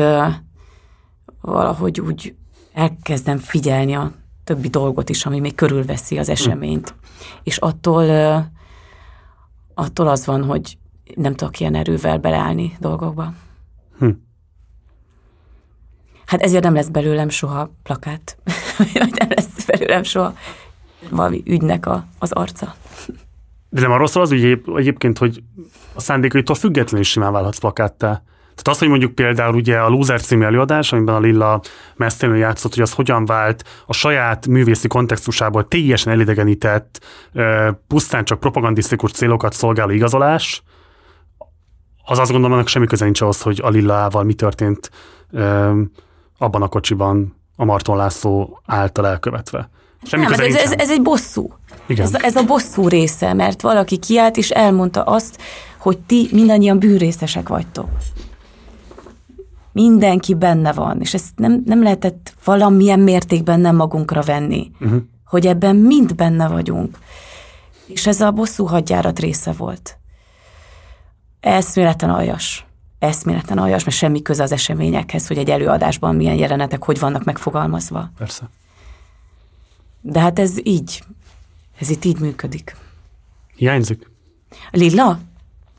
valahogy úgy elkezdem figyelni a többi dolgot is, ami még körülveszi az eseményt. Hm. És attól, attól az van, hogy nem tudok ilyen erővel beleállni dolgokba. Hm. Hát ezért nem lesz belőlem soha plakát. nem lesz belőlem soha valami ügynek a, az arca. De nem arról szól az ügy egyébként, hogy a szándékaitól függetlenül is simán válhatsz plakáttá. Tehát az, hogy mondjuk például ugye a Loser című előadás, amiben a Lilla mesztelenül játszott, hogy az hogyan vált a saját művészi kontextusából teljesen elidegenített, pusztán csak propagandisztikus célokat szolgáló igazolás, az azt gondolom, annak semmi köze nincs ahhoz, hogy a Lillával mi történt abban a kocsiban a Marton László által elkövetve. Semmi nem, ez, ez, ez egy bosszú. Igen. Ez, ez a bosszú része, mert valaki kiállt és elmondta azt, hogy ti mindannyian bűnrészesek vagytok. Mindenki benne van, és ezt nem, nem lehetett valamilyen mértékben nem magunkra venni, uh-huh. hogy ebben mind benne vagyunk. És ez a bosszú hadjárat része volt. Eszméleten aljas. Eszméleten aljas, mert semmi köze az eseményekhez, hogy egy előadásban milyen jelenetek hogy vannak megfogalmazva. Persze. De hát ez így, ez itt így működik. Hiányzik? Lilla?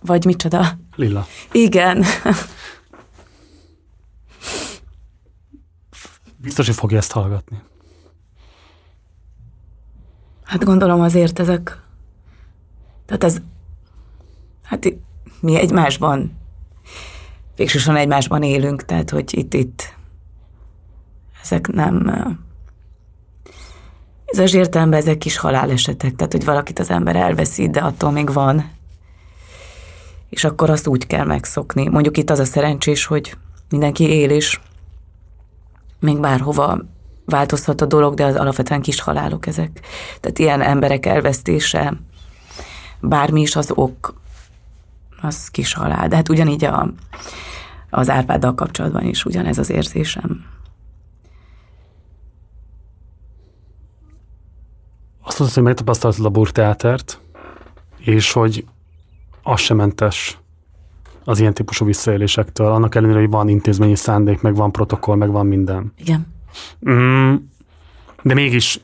Vagy micsoda? Lilla. Igen. Biztos, hogy fogja ezt hallgatni. Hát gondolom azért ezek, tehát ez, hát mi egymásban, végsősorban egymásban élünk, tehát hogy itt-itt ezek nem, ez értelemben ezek kis halálesetek, tehát hogy valakit az ember elveszít, de attól még van. És akkor azt úgy kell megszokni. Mondjuk itt az a szerencsés, hogy mindenki él, és még bárhova változhat a dolog, de az alapvetően kis halálok ezek. Tehát ilyen emberek elvesztése, bármi is az ok, az kis halál. De hát ugyanígy a, az Árpáddal kapcsolatban is ugyanez az érzésem. Azt mondod, hogy megtapasztaltad a burteátert, és hogy az sem mentes az ilyen típusú visszaélésektől, annak ellenére, hogy van intézményi szándék, meg van protokoll, meg van minden. Igen. Mm, de mégis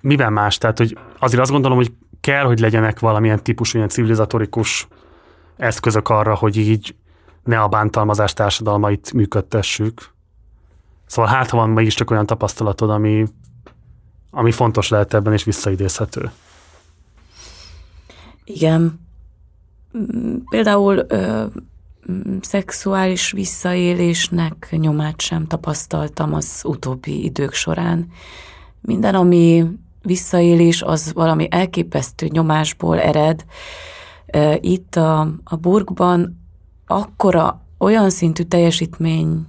miben más? Tehát, hogy azért azt gondolom, hogy kell, hogy legyenek valamilyen típusú ilyen civilizatorikus eszközök arra, hogy így ne a bántalmazás társadalmait működtessük. Szóval hát, ha van mégiscsak olyan tapasztalatod, ami, ami fontos lehet ebben, és visszaidézhető. Igen. Például ö, szexuális visszaélésnek nyomát sem tapasztaltam az utóbbi idők során. Minden, ami visszaélés, az valami elképesztő nyomásból ered. Itt a, a burgban akkora olyan szintű teljesítmény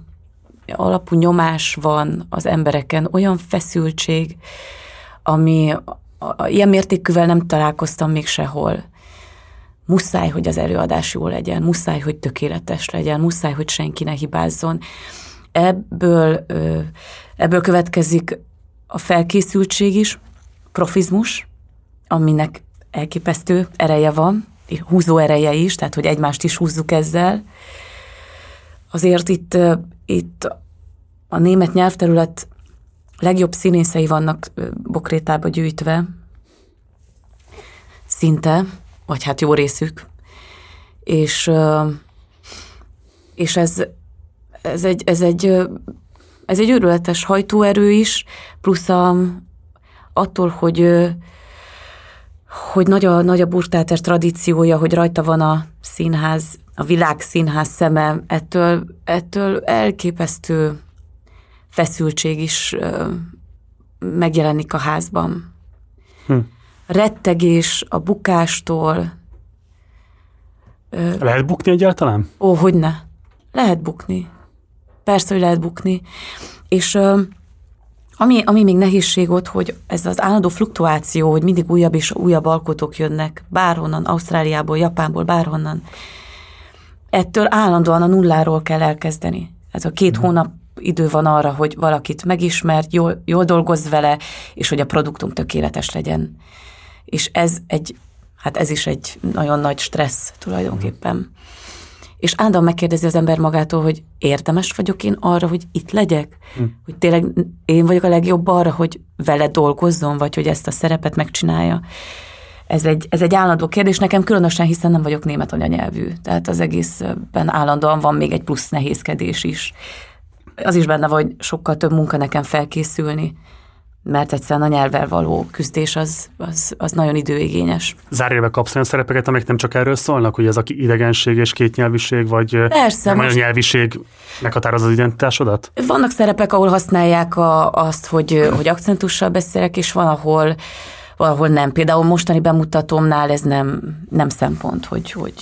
alapú nyomás van az embereken, olyan feszültség, ami ilyen mértékűvel nem találkoztam még sehol. Muszáj, hogy az előadás jó legyen, muszáj, hogy tökéletes legyen, muszáj, hogy senki ne hibázzon. Ebből, ebből következik a felkészültség is, profizmus, aminek elképesztő ereje van, húzó ereje is, tehát hogy egymást is húzzuk ezzel. Azért itt, itt a német nyelvterület legjobb színészei vannak Bokrétába gyűjtve, szinte, vagy hát jó részük, és, és ez, ez egy, ez egy, ez egy őrületes hajtóerő is, plusz a, attól, hogy hogy nagy a, nagy a burtáter tradíciója, hogy rajta van a színház, a világ színház szeme, ettől, ettől elképesztő feszültség is megjelenik a házban. Hm. Rettegés a bukástól. Lehet bukni egyáltalán? Ó, hogy ne. Lehet bukni. Persze, hogy lehet bukni. És Ami, ami még nehézség ott, hogy ez az állandó fluktuáció, hogy mindig újabb és újabb alkotók jönnek, bárhonnan, Ausztráliából, Japánból, bárhonnan. Ettől állandóan a nulláról kell elkezdeni. Ez a két mm. hónap idő van arra, hogy valakit megismert, jól, jól dolgozz vele, és hogy a produktum tökéletes legyen. És ez egy, hát ez is egy nagyon nagy stressz tulajdonképpen. Mm és állandóan megkérdezi az ember magától, hogy érdemes vagyok én arra, hogy itt legyek? Hm. Hogy tényleg én vagyok a legjobb arra, hogy vele dolgozzon, vagy hogy ezt a szerepet megcsinálja. Ez egy, ez egy állandó kérdés nekem, különösen hiszen nem vagyok német anyanyelvű. Tehát az egészben állandóan van még egy plusz nehézkedés is. Az is benne vagy sokkal több munka nekem felkészülni, mert egyszerűen a nyelvvel való küzdés az, az, az nagyon időigényes. Zárjában kapsz olyan szerepeket, amik nem csak erről szólnak, hogy ez a idegenség és kétnyelviség, vagy Persze, nem most... nyelviség meghatároz az identitásodat? Vannak szerepek, ahol használják a, azt, hogy, hogy akcentussal beszélek, és van, ahol valahol nem. Például mostani bemutatómnál ez nem, nem szempont, hogy, hogy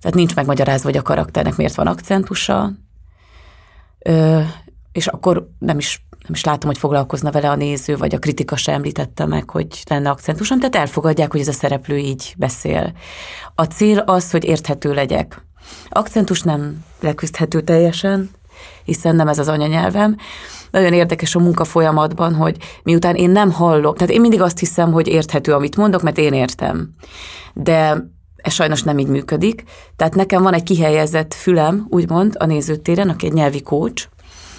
tehát nincs megmagyarázva, hogy a karakternek miért van akcentusa, és akkor nem is nem is látom, hogy foglalkozna vele a néző, vagy a kritika sem említette meg, hogy lenne akcentusom, tehát elfogadják, hogy ez a szereplő így beszél. A cél az, hogy érthető legyek. Akcentus nem leküzdhető teljesen, hiszen nem ez az anyanyelvem. Nagyon érdekes a munka folyamatban, hogy miután én nem hallom, tehát én mindig azt hiszem, hogy érthető, amit mondok, mert én értem. De ez sajnos nem így működik. Tehát nekem van egy kihelyezett fülem, úgymond, a nézőtéren, aki egy nyelvi coach,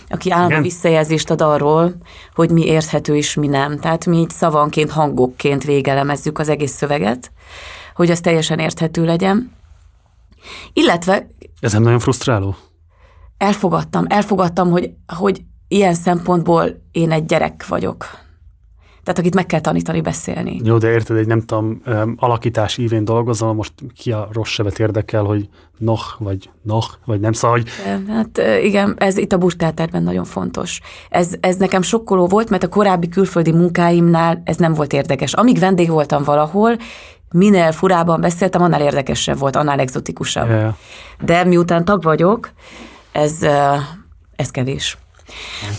aki állandó visszajelzést ad arról, hogy mi érthető és mi nem. Tehát mi így szavanként, hangokként végelemezzük az egész szöveget, hogy az teljesen érthető legyen. Illetve... Ez nem nagyon frusztráló? Elfogadtam, elfogadtam, hogy, hogy ilyen szempontból én egy gyerek vagyok. Tehát akit meg kell tanítani beszélni. Jó, de érted, egy nem tudom, alakítás ívén dolgozom, most ki a rossz sebet érdekel, hogy noh, vagy noh, vagy nem szóval, hogy... Hát igen, ez itt a burtáterben nagyon fontos. Ez, ez nekem sokkoló volt, mert a korábbi külföldi munkáimnál ez nem volt érdekes. Amíg vendég voltam valahol, minél furában beszéltem, annál érdekesebb volt, annál exotikusabb. Yeah. De miután tag vagyok, ez, ez kevés.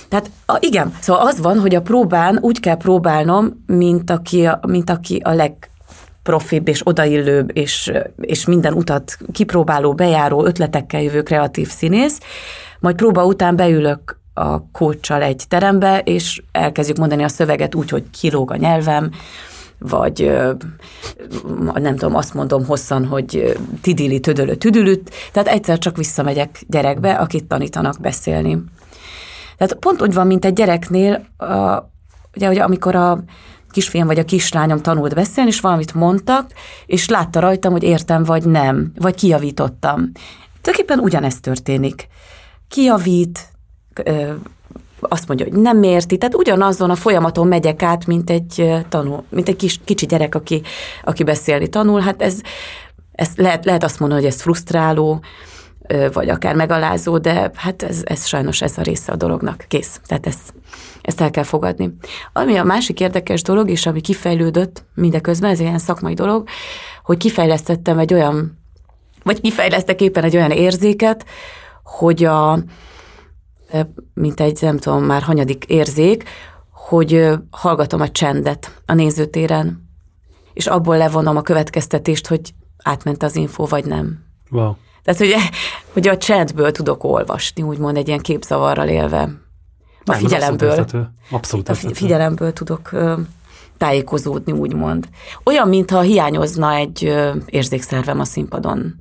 Tehát a, igen, szóval az van, hogy a próbán úgy kell próbálnom, mint aki a, mint aki a leg és odaillőbb, és, és minden utat kipróbáló, bejáró, ötletekkel jövő kreatív színész, majd próba után beülök a kócsal egy terembe, és elkezdjük mondani a szöveget úgy, hogy kilóg a nyelvem, vagy nem tudom, azt mondom hosszan, hogy tidili, tödölő, tüdülüt, tehát egyszer csak visszamegyek gyerekbe, akit tanítanak beszélni. Tehát pont úgy van, mint egy gyereknél, a, ugye, hogy amikor a kisfiam vagy a kislányom tanult beszélni, és valamit mondtak, és látta rajtam, hogy értem vagy nem, vagy kijavítottam. Tulajdonképpen ugyanezt történik. Kijavít, azt mondja, hogy nem érti, tehát ugyanazon a folyamaton megyek át, mint egy tanul, mint egy kis, kicsi gyerek, aki, aki beszélni tanul. Hát ez, ez lehet, lehet azt mondani, hogy ez frusztráló, vagy akár megalázó, de hát ez, ez sajnos ez a része a dolognak. Kész. Tehát ezt, ezt el kell fogadni. Ami a másik érdekes dolog, és ami kifejlődött mindeközben, ez ilyen szakmai dolog, hogy kifejlesztettem egy olyan, vagy kifejlesztek éppen egy olyan érzéket, hogy a, mint egy, nem tudom, már hanyadik érzék, hogy hallgatom a csendet a nézőtéren, és abból levonom a következtetést, hogy átment az info, vagy nem. Wow. Tehát, hogy, hogy a chatből tudok olvasni, úgymond egy ilyen képzavarral élve. A Nem, figyelemből. Abszolút, abszolút a figyelemből tudok tájékozódni, úgymond. Olyan, mintha hiányozna egy érzékszervem a színpadon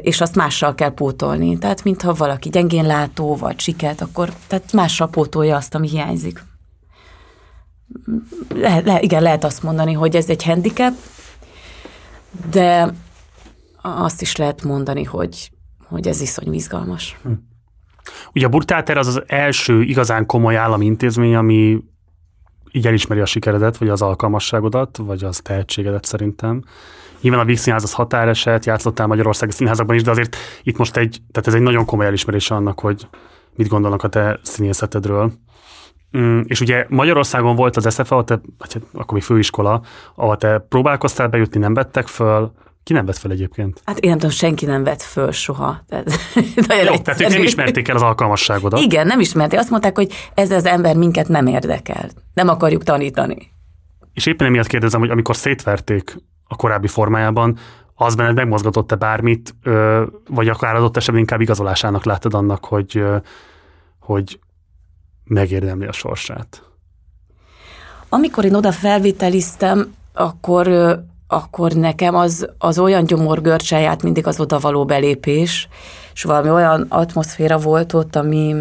és azt mással kell pótolni. Tehát, mintha valaki gyengén látó, vagy siket, akkor tehát mással pótolja azt, ami hiányzik. Le, le, igen, lehet azt mondani, hogy ez egy handicap, de azt is lehet mondani, hogy, hogy ez iszonyú izgalmas. Hm. Ugye a Burtáter az az első igazán komoly állami intézmény, ami így elismeri a sikeredet, vagy az alkalmasságodat, vagy az tehetségedet szerintem. Nyilván a Víg Színház az határeset, játszottál Magyarországi színházakban is, de azért itt most egy, tehát ez egy nagyon komoly elismerés annak, hogy mit gondolnak a te színészetedről. Mm, és ugye Magyarországon volt az SFA, te, hát akkor még főiskola, ahol te próbálkoztál bejutni, nem vettek föl, Ki nem vett fel egyébként? Hát én nem tudom, senki nem vett föl soha. Tehát, Jó, tehát ők nem ismerték el az alkalmasságodat. Igen, nem ismerték. Azt mondták, hogy ez az ember minket nem érdekel. Nem akarjuk tanítani. És éppen emiatt kérdezem, hogy amikor szétverték a korábbi formájában, az benned megmozgatott-e bármit, vagy akár adott esetben inkább igazolásának láttad annak, hogy, hogy megérdemli a sorsát? Amikor én oda felvételiztem, akkor, akkor nekem az, az olyan gyomorgörcse járt mindig az oda való belépés, és valami olyan atmoszféra volt ott, ami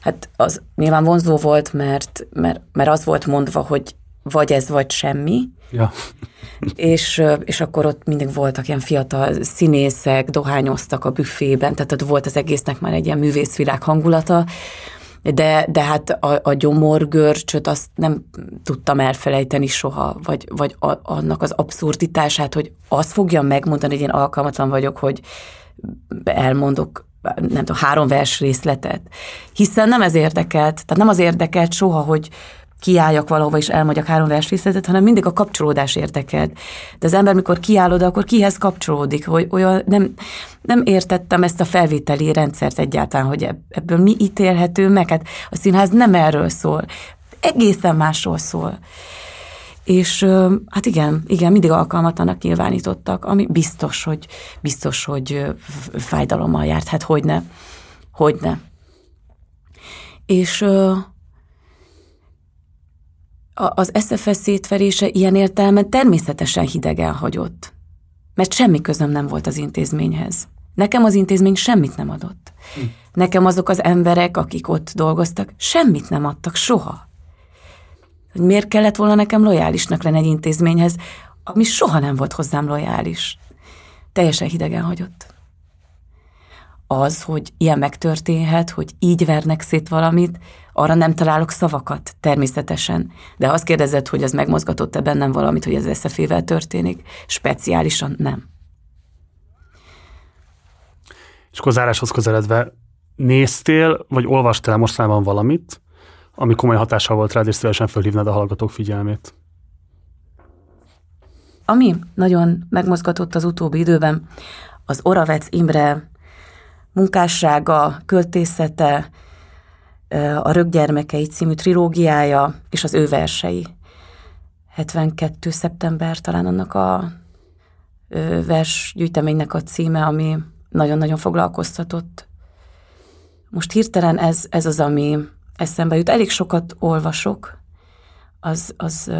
hát az nyilván vonzó volt, mert, mert, mert az volt mondva, hogy vagy ez, vagy semmi. Ja. és, és akkor ott mindig voltak ilyen fiatal színészek, dohányoztak a büfében, tehát ott volt az egésznek már egy ilyen művészvilág hangulata, de, de hát a, a gyomorgörcsöt azt nem tudtam elfelejteni soha, vagy, vagy a, annak az abszurditását, hogy azt fogja megmondani, hogy én alkalmatlan vagyok, hogy elmondok nem tudom, három vers részletet. Hiszen nem ez érdekelt, tehát nem az érdekelt soha, hogy kiálljak valahova és elmondjak három vers részletet, hanem mindig a kapcsolódás érdekelt. De az ember, mikor kiáll akkor kihez kapcsolódik, hogy olyan nem, nem értettem ezt a felvételi rendszert egyáltalán, hogy ebből mi ítélhető meg. Hát a színház nem erről szól, egészen másról szól. És hát igen, igen, mindig alkalmatlanak nyilvánítottak, ami biztos, hogy, biztos, hogy fájdalommal járt, hát hogy ne. És az SFS szétverése ilyen értelme természetesen hidegen hagyott. Mert semmi közöm nem volt az intézményhez. Nekem az intézmény semmit nem adott. Nekem azok az emberek, akik ott dolgoztak, semmit nem adtak soha. Hogy miért kellett volna nekem lojálisnak lenni egy intézményhez, ami soha nem volt hozzám lojális. Teljesen hidegen hagyott az, hogy ilyen megtörténhet, hogy így vernek szét valamit, arra nem találok szavakat, természetesen. De azt kérdezed, hogy az megmozgatott-e bennem valamit, hogy ez eszefével történik, speciálisan nem. És akkor záráshoz közeledve, néztél, vagy olvastál mostanában valamit, ami komoly hatással volt rád, és szívesen fölhívnád a hallgatók figyelmét? Ami nagyon megmozgatott az utóbbi időben, az Oravec Imre munkássága, költészete, a Röggyermekei című trilógiája és az ő versei. 72. szeptember talán annak a versgyűjteménynek a címe, ami nagyon-nagyon foglalkoztatott. Most hirtelen ez, ez az, ami eszembe jut. Elég sokat olvasok, az, az,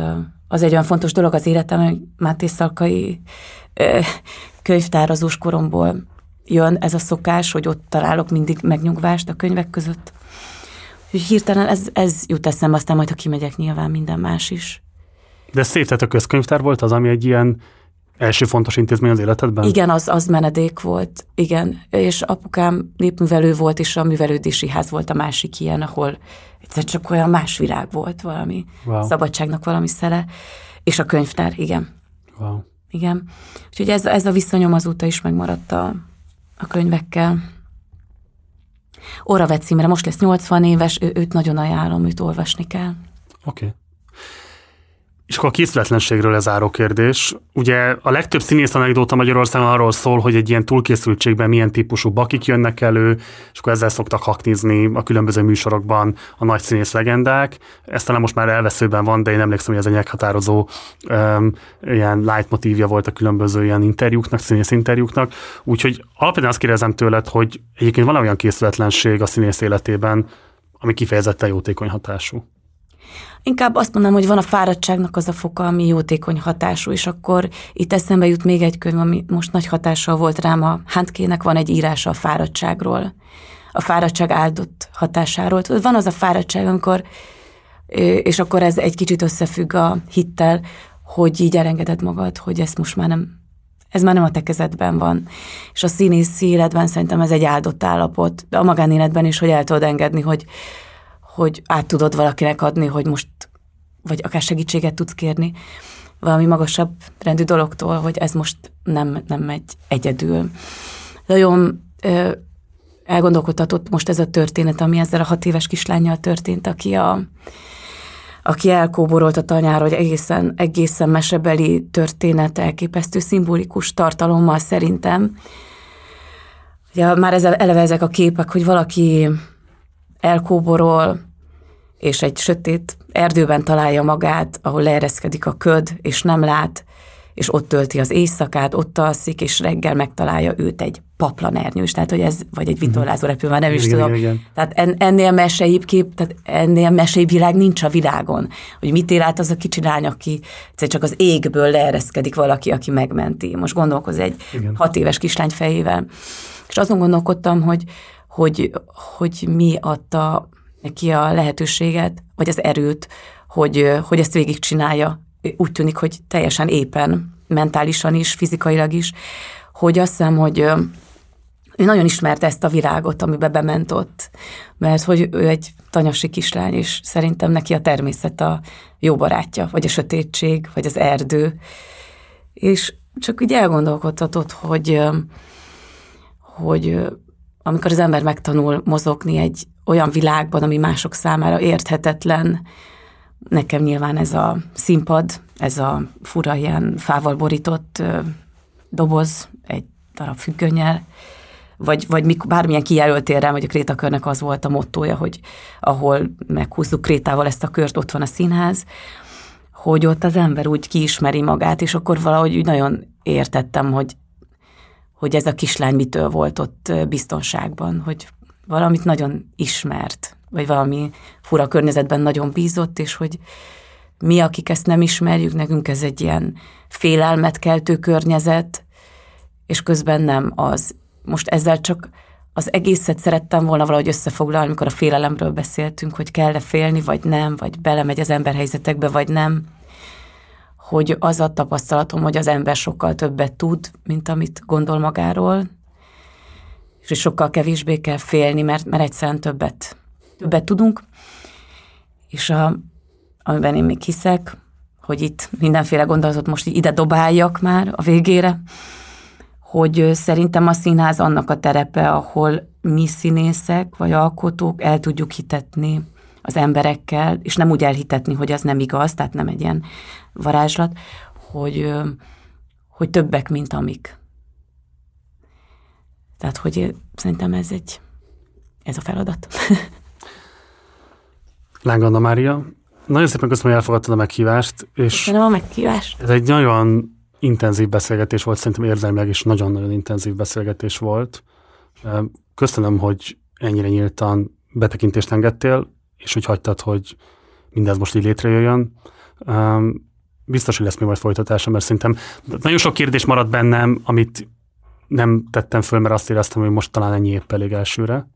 az egy olyan fontos dolog az életem, hogy Máté Szalkai könyvtárazós koromból jön ez a szokás, hogy ott találok mindig megnyugvást a könyvek között. Hirtelen ez, ez jut eszembe, aztán majd, ha kimegyek, nyilván minden más is. De szép, a közkönyvtár volt az, ami egy ilyen első fontos intézmény az életedben? Igen, az, az menedék volt, igen. És apukám népművelő volt, és a művelődési ház volt a másik ilyen, ahol egyszer csak olyan más világ volt valami, wow. szabadságnak valami szele. És a könyvtár, igen. Wow. Igen. Úgyhogy ez, ez a viszonyom azóta is megmaradt a, a könyvekkel. Oravec címre most lesz 80 éves, ő, őt nagyon ajánlom, őt olvasni kell. Oké. Okay. És akkor a készületlenségről lezáró kérdés. Ugye a legtöbb színész anekdóta Magyarországon arról szól, hogy egy ilyen túlkészültségben milyen típusú bakik jönnek elő, és akkor ezzel szoktak haknizni a különböző műsorokban a nagy színész legendák. Ez talán most már elveszőben van, de én emlékszem, hogy ez egy meghatározó um, ilyen leitmotívja volt a különböző ilyen interjúknak, színész interjúknak. Úgyhogy alapvetően azt kérdezem tőled, hogy egyébként van olyan készületlenség a színész életében, ami kifejezetten jótékony hatású. Inkább azt mondanám, hogy van a fáradtságnak az a foka, ami jótékony hatású, és akkor itt eszembe jut még egy könyv, ami most nagy hatással volt rám, a Handkének van egy írása a fáradtságról, a fáradtság áldott hatásáról. Tudod, van az a fáradtság, amikor, és akkor ez egy kicsit összefügg a hittel, hogy így elengeded magad, hogy ezt most már nem, ez már nem a te kezedben van. És a színész életben szerintem ez egy áldott állapot, de a magánéletben is, hogy el tudod engedni, hogy, hogy át tudod valakinek adni, hogy most, vagy akár segítséget tudsz kérni valami magasabb rendű dologtól, hogy ez most nem, nem megy egyedül. Nagyon ö, most ez a történet, ami ezzel a hat éves kislányjal történt, aki a, aki elkóborolt a tanyára, hogy egészen, egészen mesebeli történet, elképesztő szimbolikus tartalommal szerintem. Ugye már ez, eleve ezek a képek, hogy valaki elkóborol, és egy sötét erdőben találja magát, ahol leereszkedik a köd, és nem lát, és ott tölti az éjszakát, ott alszik, és reggel megtalálja őt egy paplanernyős, tehát hogy ez, vagy egy vitorlázó repül, már nem is igen, tudom. Igen. Tehát en, ennél meseibb kép, tehát ennél meseibb világ nincs a világon. Hogy mit él át az a kicsi lány, aki csak az égből leereszkedik valaki, aki megmenti. Most gondolkoz egy igen. hat éves kislány fejével. És azon gondolkodtam, hogy, hogy, hogy mi adta neki a lehetőséget, vagy az erőt, hogy, hogy ezt végigcsinálja. Úgy tűnik, hogy teljesen éppen, mentálisan is, fizikailag is, hogy azt hiszem, hogy ő nagyon ismerte ezt a virágot, amiben bement ott, mert hogy ő egy tanyasi kislány, és szerintem neki a természet a jó barátja, vagy a sötétség, vagy az erdő. És csak úgy elgondolkodhatott, hogy, hogy amikor az ember megtanul mozogni egy olyan világban, ami mások számára érthetetlen, nekem nyilván ez a színpad, ez a fura ilyen fával borított doboz, egy darab függönnyel, vagy, vagy bármilyen kijelöltérrel, vagy a Krétakörnek az volt a mottója, hogy ahol meghúzzuk Krétával ezt a kört, ott van a színház, hogy ott az ember úgy kiismeri magát, és akkor valahogy úgy nagyon értettem, hogy, hogy ez a kislány mitől volt ott biztonságban, hogy valamit nagyon ismert, vagy valami fura környezetben nagyon bízott, és hogy mi, akik ezt nem ismerjük, nekünk ez egy ilyen félelmet keltő környezet, és közben nem az. Most ezzel csak az egészet szerettem volna valahogy összefoglalni, amikor a félelemről beszéltünk, hogy kell-e félni, vagy nem, vagy belemegy az ember helyzetekbe, vagy nem, hogy az a tapasztalatom, hogy az ember sokkal többet tud, mint amit gondol magáról, és sokkal kevésbé kell félni, mert, mert egyszerűen többet, többet tudunk. És a, amiben én még hiszek, hogy itt mindenféle gondolatot most ide dobáljak már a végére, hogy szerintem a színház annak a terepe, ahol mi színészek vagy alkotók el tudjuk hitetni az emberekkel, és nem úgy elhitetni, hogy az nem igaz, tehát nem egy ilyen varázslat, hogy, hogy többek, mint amik. Tehát, hogy szerintem ez egy, ez a feladat. Láng Mária, nagyon szépen köszönöm, hogy elfogadtad a meghívást. És köszönöm a meghívást. Ez egy nagyon intenzív beszélgetés volt, szerintem érzelmileg is nagyon-nagyon intenzív beszélgetés volt. Köszönöm, hogy ennyire nyíltan betekintést engedtél, hogy hagytad, hogy mindez most így létrejöjjön. Biztos, hogy lesz még majd folytatása, mert szerintem nagyon sok kérdés maradt bennem, amit nem tettem föl, mert azt éreztem, hogy most talán ennyi épp elég elsőre.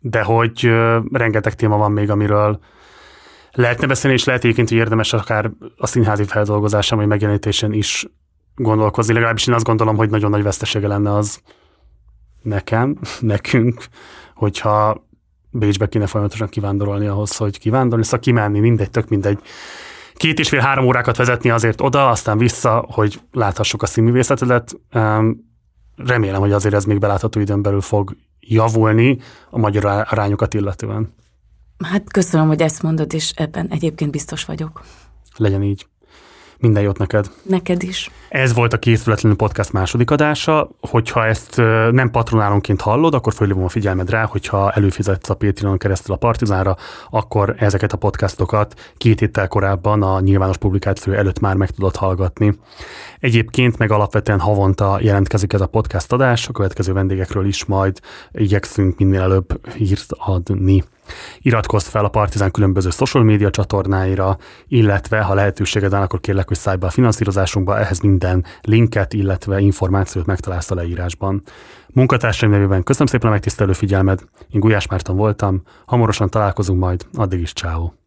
De hogy rengeteg téma van még, amiről lehetne beszélni, és lehet egyébként, hogy érdemes akár a színházi feldolgozásán vagy megjelenítésen is gondolkozni. Legalábbis én azt gondolom, hogy nagyon nagy vesztesége lenne az nekem, nekünk, hogyha Bécsbe kéne folyamatosan kivándorolni ahhoz, hogy kivándorolni, szóval kimenni, mindegy, tök mindegy. Két és fél három órákat vezetni azért oda, aztán vissza, hogy láthassuk a színművészetedet. Remélem, hogy azért ez még belátható időn belül fog javulni a magyar arányokat illetően. Hát köszönöm, hogy ezt mondod, és ebben egyébként biztos vagyok. Legyen így. Minden jót neked. Neked is. Ez volt a Készületlenül Podcast második adása. Hogyha ezt nem patronálonként hallod, akkor fölhívom a figyelmed rá, hogyha előfizetsz a Patreon keresztül a Partizánra, akkor ezeket a podcastokat két héttel korábban a nyilvános publikáció előtt már meg tudod hallgatni. Egyébként meg alapvetően havonta jelentkezik ez a podcast adás, a következő vendégekről is majd igyekszünk minél előbb hírt adni. Iratkozz fel a Partizán különböző social média csatornáira, illetve ha lehetőséged van, akkor kérlek, hogy szállj be a finanszírozásunkba, ehhez minden linket, illetve információt megtalálsz a leírásban. Munkatársaim nevében köszönöm szépen a megtisztelő figyelmed, én Gulyás Márton voltam, hamarosan találkozunk majd, addig is ciao.